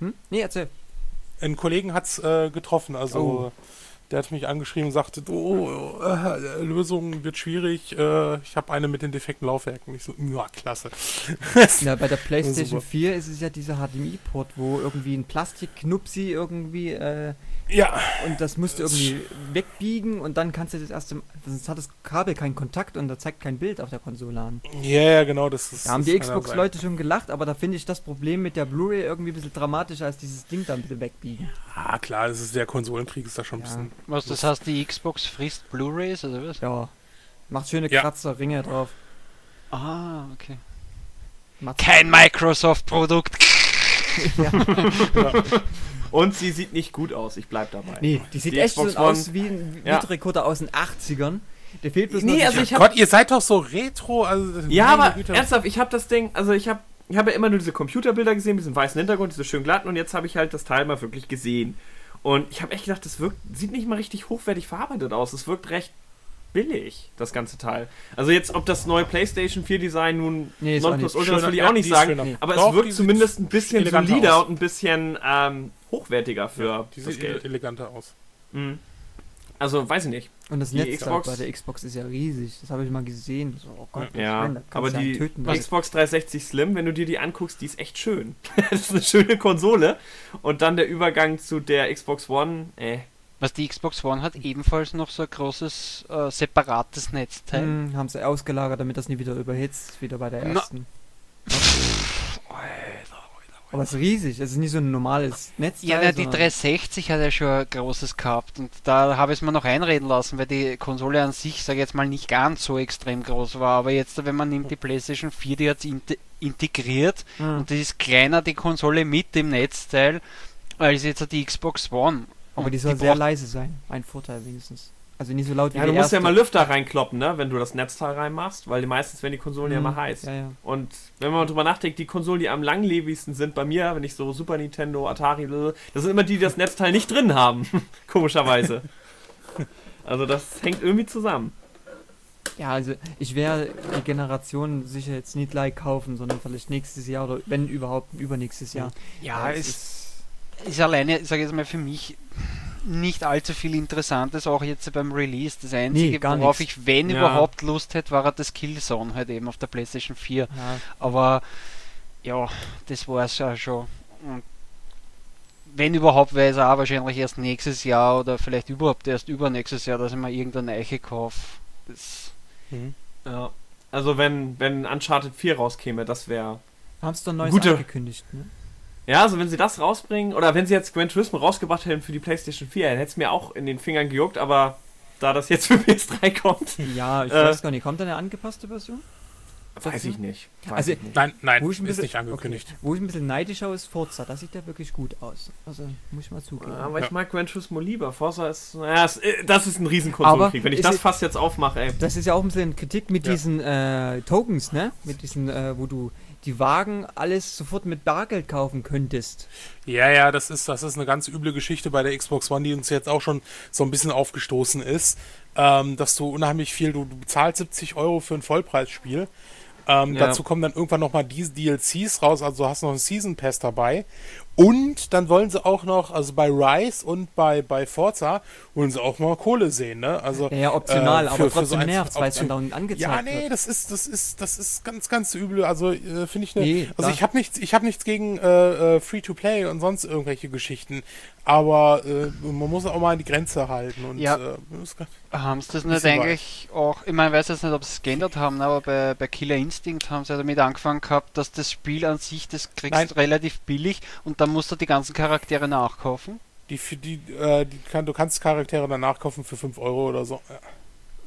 hm? Nee, erzähl. einen Kollegen hat's äh, getroffen. Also Oh. Der hat mich angeschrieben und sagte, oh, äh, Lösung wird schwierig. Äh, ich habe eine mit den defekten Laufwerken. Ich so, ja, klasse. *laughs* Ja, bei der PlayStation Super. 4 ist es ja dieser HDMI-Port, wo irgendwie ein Plastikknupsi irgendwie äh, ja, und das musst du irgendwie wegbiegen und dann kannst du das erste sonst hat das Kabel keinen Kontakt und da zeigt kein Bild auf der Konsole an. ja, ja, genau. Das ist, Da haben die. Xbox-Leute schon gelacht, aber da finde ich das Problem mit der Blu-ray irgendwie ein bisschen dramatischer als dieses Ding da ein bisschen wegbiegen. Ah, klar, das ist der Konsolenkrieg ist da schon ein Ja. bisschen. Was, das heißt, die Xbox frisst Blu-Rays oder was? Ja. Macht schöne Ja. Kratzer, Ringe drauf. Ah, okay. Macht Kein Microsoft-Produkt. *laughs* *laughs* Und sie sieht nicht gut aus, ich bleib dabei. Nee, die sieht Die echt Xbox so One- aus wie ein Ja. Videorekorder aus den 80ern. Der fehlt bloß Nee, noch also ich hab- Gott, ihr seid doch so retro. Also, Ja, aber Güte. ernsthaft, ich habe das Ding, also ich habe ich hab ja immer nur diese Computerbilder gesehen, mit diesem weißen Hintergrund, diese schön glatten und jetzt habe ich halt das Teil mal wirklich gesehen. Und ich habe echt gedacht, das wirkt, sieht nicht mal richtig hochwertig verarbeitet aus. Es wirkt recht billig, das ganze Teil. Also jetzt, ob das neue PlayStation 4 Design nun Nee, ist auch Nonplus nicht. Ultra, das Schöner- will ich auch nicht ist sagen. Nee. aber Doch, es wirkt zumindest ein bisschen solider aus. und ein bisschen ähm, hochwertiger für Ja, die das sieht Geld. eleganter aus. Mhm. Also, weiß ich nicht. Und das die Netz Xbox- bei der Xbox ist ja riesig. Das habe ich mal gesehen. So, oh Gott, Ja, kannst aber die töten. Xbox 360 Slim, wenn du dir die anguckst, die ist echt schön. *laughs* das ist eine schöne Konsole. Und dann der Übergang zu der Xbox One, äh, Was die Xbox One hat ebenfalls noch so ein großes äh, separates Netzteil. Hm, haben sie ausgelagert, damit das nie wieder überhitzt, wieder bei der Na. Aber es ist riesig, es ist nicht so ein normales Netzteil. Ja, na, die sondern- 360 hat ja schon ein großes gehabt und da habe ich es mir noch einreden lassen, weil die Konsole an sich, sage ich jetzt mal, nicht ganz so extrem groß war. Aber jetzt, wenn man nimmt die PlayStation 4, die hat es integriert Hm. und die ist kleiner, die Konsole mit dem Netzteil, als jetzt die Xbox One. Aber die soll sehr braucht- leise sein. Ein Vorteil wenigstens. Also nicht so laut wie ja, du musst ja erste. mal Lüfter reinkloppen, ne, wenn du das Netzteil reinmachst, weil die meistens werden die Konsolen ja Hm, immer heiß. Ja, ja. Und wenn man mal drüber nachdenkt, die Konsolen, die am langlebigsten sind bei mir, wenn ich so Super Nintendo, Atari, das sind immer die, die das Netzteil nicht drin haben. *laughs* Komischerweise. *laughs* Also das hängt irgendwie zusammen. Ja, also ich werde die Generation sicher jetzt nicht gleich kaufen, sondern vielleicht nächstes Jahr oder wenn überhaupt übernächstes Jahr. Ja, es es ist alleine, sage ich jetzt mal, für mich nicht allzu viel Interessantes, auch jetzt beim Release. Das Einzige, gar worauf nix. ich, wenn Ja. überhaupt Lust hätte, war das Killzone halt eben auf der PlayStation 4. Ja, Aber ja, das war es ja schon. Und wenn überhaupt, wäre es auch wahrscheinlich erst nächstes Jahr oder vielleicht überhaupt erst übernächstes Jahr, dass ich mir irgendeine Eiche kaufe. Das Mhm. Ja. Also wenn, wenn Uncharted 4 rauskäme, das wäre. Haben sie doch ein neues Gute- angekündigt, ne? Ja, also wenn sie das rausbringen, oder wenn sie jetzt Gran Turismo rausgebracht hätten für die PlayStation 4, dann hätte es mir auch in den Fingern gejuckt, aber da das jetzt *laughs* für PS3 kommt, Ja, ich Äh. weiß gar nicht. Kommt da eine angepasste Version? weiß ich nicht. Weiß Also- ich nicht. Nein, nein, Wo ich ein ist bisschen- nicht angekündigt. Okay. Wo ich ein bisschen neidisch schaue, ist Forza. Das sieht ja wirklich gut aus. Also, muss ich mal zugeben. Aber Ja. ich mag Gran Turismo lieber. Forza ist, naja, äh, das ist ein Riesenkonsolkrieg. Aber Wenn ich das fast jetzt aufmache, ey. Das ist ja auch ein bisschen Kritik mit Ja. diesen äh, Tokens, ne? Mit diesen, äh, wo du die Wagen alles sofort mit Bargeld kaufen könntest. Ja, ja, das ist, das ist eine ganz üble Geschichte bei der Xbox One, die uns jetzt auch schon so ein bisschen aufgestoßen ist, ähm, dass du unheimlich viel, du, du bezahlst 70 Euro für ein Vollpreisspiel. Ähm, Ja. Dazu kommen dann irgendwann nochmal diese DLCs raus, also du hast noch einen Season Pass dabei. Und dann wollen sie auch noch, also bei Rise und bei, bei Forza, wollen sie auch mal Kohle sehen, ne? Also, Ja, ja, optional, äh, aber für- für trotzdem so nervt, weil es Option- andauernd angezeigt ja, nee, wird. das ist, das ist, das ist ganz, ganz übel. Also äh, finde ich ne, Nee, Also da- ich habe nichts, ich habe nichts gegen äh, äh, Free-to-Play und sonst irgendwelche Geschichten. Aber äh, man muss auch mal an die Grenze halten und Ja. äh, Haben sie das nicht eigentlich auch, ich meine, ich weiß jetzt nicht, ob sie es geändert haben, aber bei, bei Killer Instinct haben sie ja damit angefangen gehabt, dass das Spiel an sich, das kriegst Nein. relativ billig und dann musst du die ganzen Charaktere nachkaufen. die für die, äh, die kann, du kannst Charaktere danach kaufen für 5 Euro oder so. Ja.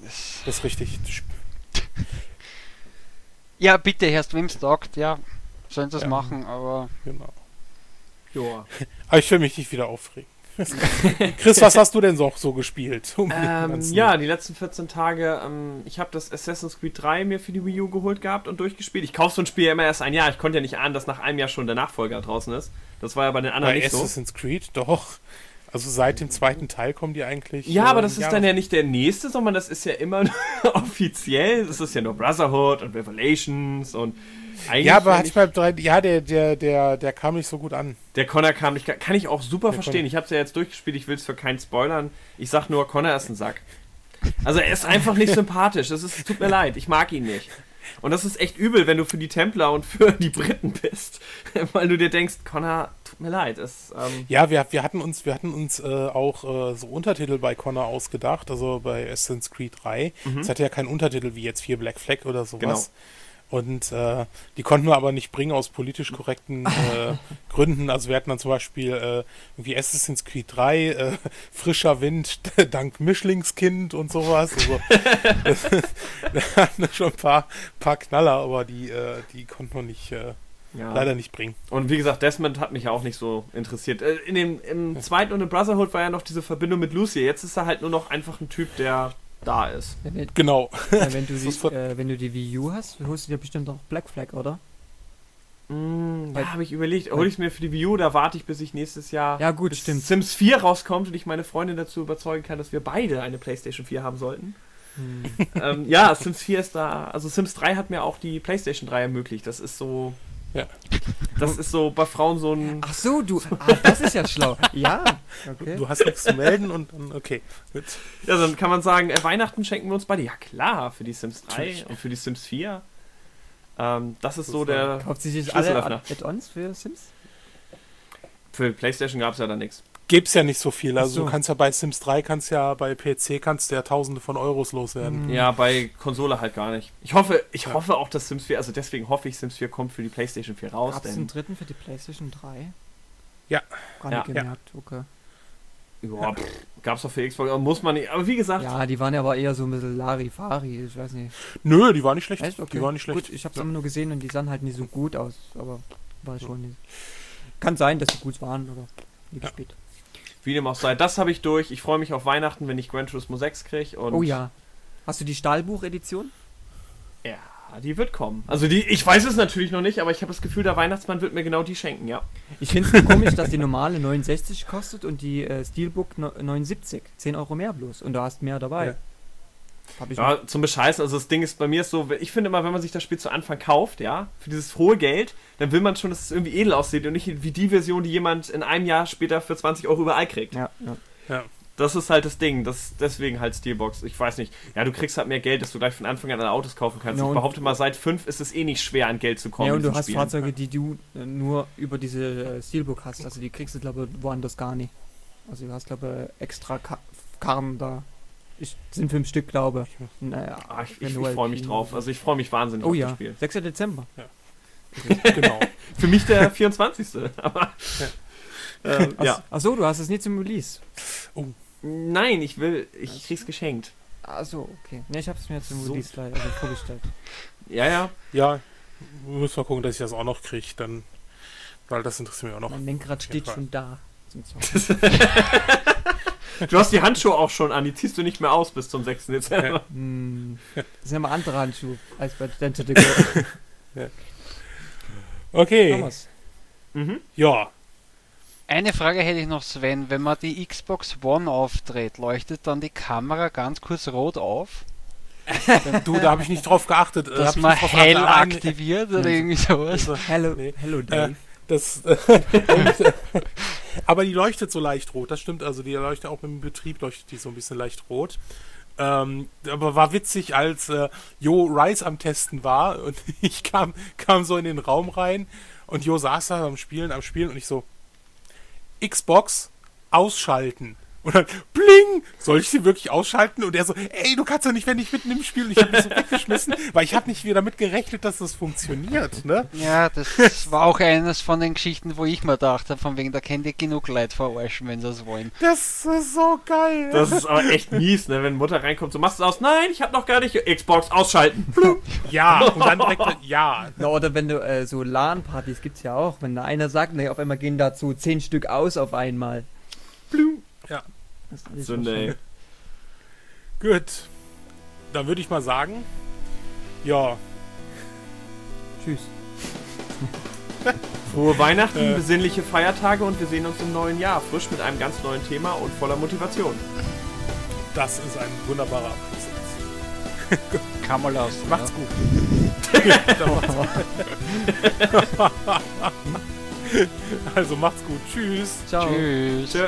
Das ist richtig. Das *laughs* Ja, bitte, Herr sagt, ja, sollen sie es Ja. machen, aber Genau. Joa. *laughs* Aber ich will mich nicht wieder aufregen. *laughs* Chris, was hast du denn so, so gespielt? Um Ähm, ja, die letzten 14 Tage, ähm, ich habe das Assassin's Creed 3 mir für die Wii U geholt gehabt und durchgespielt. Ich kaufe so ein Spiel ja immer erst ein Jahr. Ich konnte ja nicht ahnen, dass nach einem Jahr schon der Nachfolger draußen ist. Das war ja bei den anderen Bei nicht so. Assassin's Creed, doch. Also seit dem zweiten Teil kommen die eigentlich. Ja, aber äh, das ist dann ja nicht der nächste, sondern das ist ja immer *laughs* offiziell. Das ist ja nur Brotherhood und Revelations und eigentlich. Ja, aber hatte ich- beim drei, ja, der, der, der, der kam nicht so gut an. Der Connor kam nicht. Kann ich auch super Der verstehen. Connor. Ich habe es ja jetzt durchgespielt, ich will es für keinen spoilern. Ich sag nur, Connor ist ein Sack. Also er ist einfach nicht *laughs* sympathisch. Das ist, tut mir leid, ich mag ihn nicht. Und das ist echt übel, wenn du für die Templer und für die Briten bist. *laughs* Weil du dir denkst, Connor, tut mir leid. Es, ähm, Ja, wir, wir hatten uns, wir hatten uns äh, auch äh, so Untertitel bei Connor ausgedacht, also bei Assassin's Creed 3. Mhm. Es hatte ja keinen Untertitel wie jetzt 4 Black Flag oder sowas. Genau. Und äh, die konnten wir aber nicht bringen aus politisch korrekten äh, *laughs* Gründen. Also wir hatten dann zum Beispiel äh, irgendwie Assassin's Creed 3, äh, frischer Wind *laughs* dank Mischlingskind und sowas. Also, *laughs* das, wir hatten schon ein paar, paar Knaller, aber die, äh, die konnten wir nicht, äh, ja. leider nicht bringen. Und wie gesagt, Desmond hat mich ja auch nicht so interessiert. Äh, In dem, Im zweiten und im Brotherhood war ja noch diese Verbindung mit Lucy. Jetzt ist er halt nur noch einfach ein Typ, der da ist. Ja, wenn, Genau. *laughs* äh, wenn, du *laughs* die, äh, wenn du die Wii U hast, holst du dir bestimmt auch Black Flag, oder? Mm, ja, habe ich überlegt. Hol ich es mir für die Wii U, da warte ich, bis ich nächstes Jahr Ja, gut, stimmt. Sims 4 rauskommt und ich meine Freundin dazu überzeugen kann, dass wir beide eine PlayStation 4 haben sollten. Hm. ähm, ja, Sims 4 ist da. Also Sims 3 hat mir auch die PlayStation 3 ermöglicht. Das ist so. Ja. *laughs* Das ist so bei Frauen so ein. Ach so, du. Ah, das ist ja schlau. *laughs* Ja. Okay. Du hast nichts zu melden und dann, okay. Gut. Ja, dann kann man sagen, äh, Weihnachten schenken wir uns beide. Ja klar, für die Sims 3 Natürlich. und für die Sims 4. Ähm, das ist so ist der. Kauft sie sich alle. Add-ons für Sims? Für PlayStation gab es ja da nichts. Gibt's ja nicht so viel. Also so. du kannst ja bei Sims 3 kannst ja bei PC kannst du ja tausende von Euros loswerden. Mhm. Ja, bei Konsole halt gar nicht. Ich hoffe, ich Ja. hoffe auch, dass Sims 4, also deswegen hoffe ich, Sims 4 kommt für die PlayStation 4 raus. Gab es Denn einen dritten für die PlayStation 3? Ja. Gar Ja. nicht gemerkt, okay. ja, pff, gab's doch für Xbox, muss man nicht. Aber wie gesagt, Ja, die waren ja aber eher so ein bisschen Larifari, ich weiß nicht. Nö, die war nicht schlecht. Echt? Okay. Die war nicht schlecht. Gut, ich hab's Ja. immer nur gesehen und die sahen halt nicht so gut aus, aber war schon nicht. Kann sein, dass sie gut waren, aber nie Ja. Wie dem auch sei, das habe ich durch. Ich freue mich auf Weihnachten, wenn ich Gran Turismo 6 kriege. Oh ja. Hast du die Stahlbuch-Edition? Ja, die wird kommen. Also die, ich weiß es natürlich noch nicht, aber ich habe das Gefühl, der Weihnachtsmann wird mir genau die schenken, ja. Ich finde es komisch, dass die normale 69 kostet und die äh, Steelbook no- 79. 10 Euro mehr bloß. Und du hast mehr dabei. Ja. Hab ich Ja, zum Bescheißen. Also das Ding ist bei mir ist so, ich finde immer, wenn man sich das Spiel zu Anfang kauft, ja, für dieses hohe Geld, dann will man schon, dass es irgendwie edel aussieht und nicht wie die Version, die jemand in einem Jahr später für 20 Euro überall kriegt. ja, ja. Das ist halt das Ding. Das, deswegen halt Steelbox. Ich weiß nicht. Ja, du kriegst halt mehr Geld, dass du gleich von Anfang an Autos kaufen kannst. Ja, ich behaupte mal, seit 5 ist es eh nicht schwer, an Geld zu kommen. ja, und du hast Spielen. Fahrzeuge, die du äh, nur über diese äh, Steelbook hast. Also die kriegst du, glaube ich, woanders gar nicht. Also du hast, glaube ich, extra Ka Karren da. Ich, sind fünf Stück, glaube ich. Naja, Ah, ich ich, ich halt freue mich drauf. Also ich freue mich wahnsinnig Oh auf ja, das Spiel. 6. Dezember. *laughs* genau. Für mich der 24. *laughs* Aber ähm, Ach, ja. ach so, du hast es nicht zum Release. Nein, ich will, ich krieg's geschenkt. Ach so, okay. Ne, ich habe es mir zum So. Release leider also vorgestellt. Ja, ja. Ja, muss mal gucken, dass ich das auch noch kriege, dann, weil das interessiert mich auch noch. Mein Lenkrad steht Fall. schon da. Zum Zocken. *laughs* Du hast die Handschuhe auch schon an, die ziehst du nicht mehr aus bis zum 6. Dezember. Hm, das sind aber andere Handschuhe als bei Dante the Girl. Okay, Thomas. Mhm. ja. Eine Frage hätte ich noch, Sven. Wenn man die Xbox One aufdreht, leuchtet dann die Kamera ganz kurz rot auf, Du, da habe ich nicht drauf geachtet. hab dass ich man hell aktiviert oder Also- irgendwie sowas? also, Hello, Nee. hello Dave. Das, und, *laughs* aber die leuchtet so leicht rot, das stimmt. Also die leuchtet auch im Betrieb, leuchtet die so ein bisschen leicht rot. Ähm, aber war witzig, als äh, Jo Rice am Testen war und *laughs* ich kam, kam so in den Raum rein und Jo saß da am Spielen, am Spielen und ich so, Xbox ausschalten. Und dann, bling! Soll ich sie wirklich ausschalten? Und er so, ey, du kannst doch nicht, wenn ich mitten im Spiel. Und ich habe mich so weggeschmissen, *laughs* weil ich habe nicht wieder damit gerechnet, dass das funktioniert, ne? Ja, das, war auch eines von den Geschichten, wo ich mir dachte, von wegen, da kennt ihr genug Leute verarschen, wenn sie das wollen. Das ist so geil. Das ist aber echt mies, ne? Wenn Mutter reinkommt, so machst du es aus. Nein, ich hab noch gar nicht. Xbox ausschalten. Ja, und dann direkt, ja. Na, oder wenn du äh, so LAN-Partys gibt's ja auch, wenn da einer sagt, ne, auf einmal gehen dazu zehn Stück aus auf einmal. Ja. Das ist alles Sünde, ey. Gut. Dann würde ich mal sagen, ja, Tschüss. *laughs* Frohe Weihnachten, Äh. besinnliche Feiertage und wir sehen uns im neuen Jahr. Frisch mit einem ganz neuen Thema und voller Motivation. das ist ein wunderbarer Abschluss. *laughs* Mal aus. Macht's gut. *laughs* also macht's gut. Tschüss. Ciao. Tschüss. Tschö.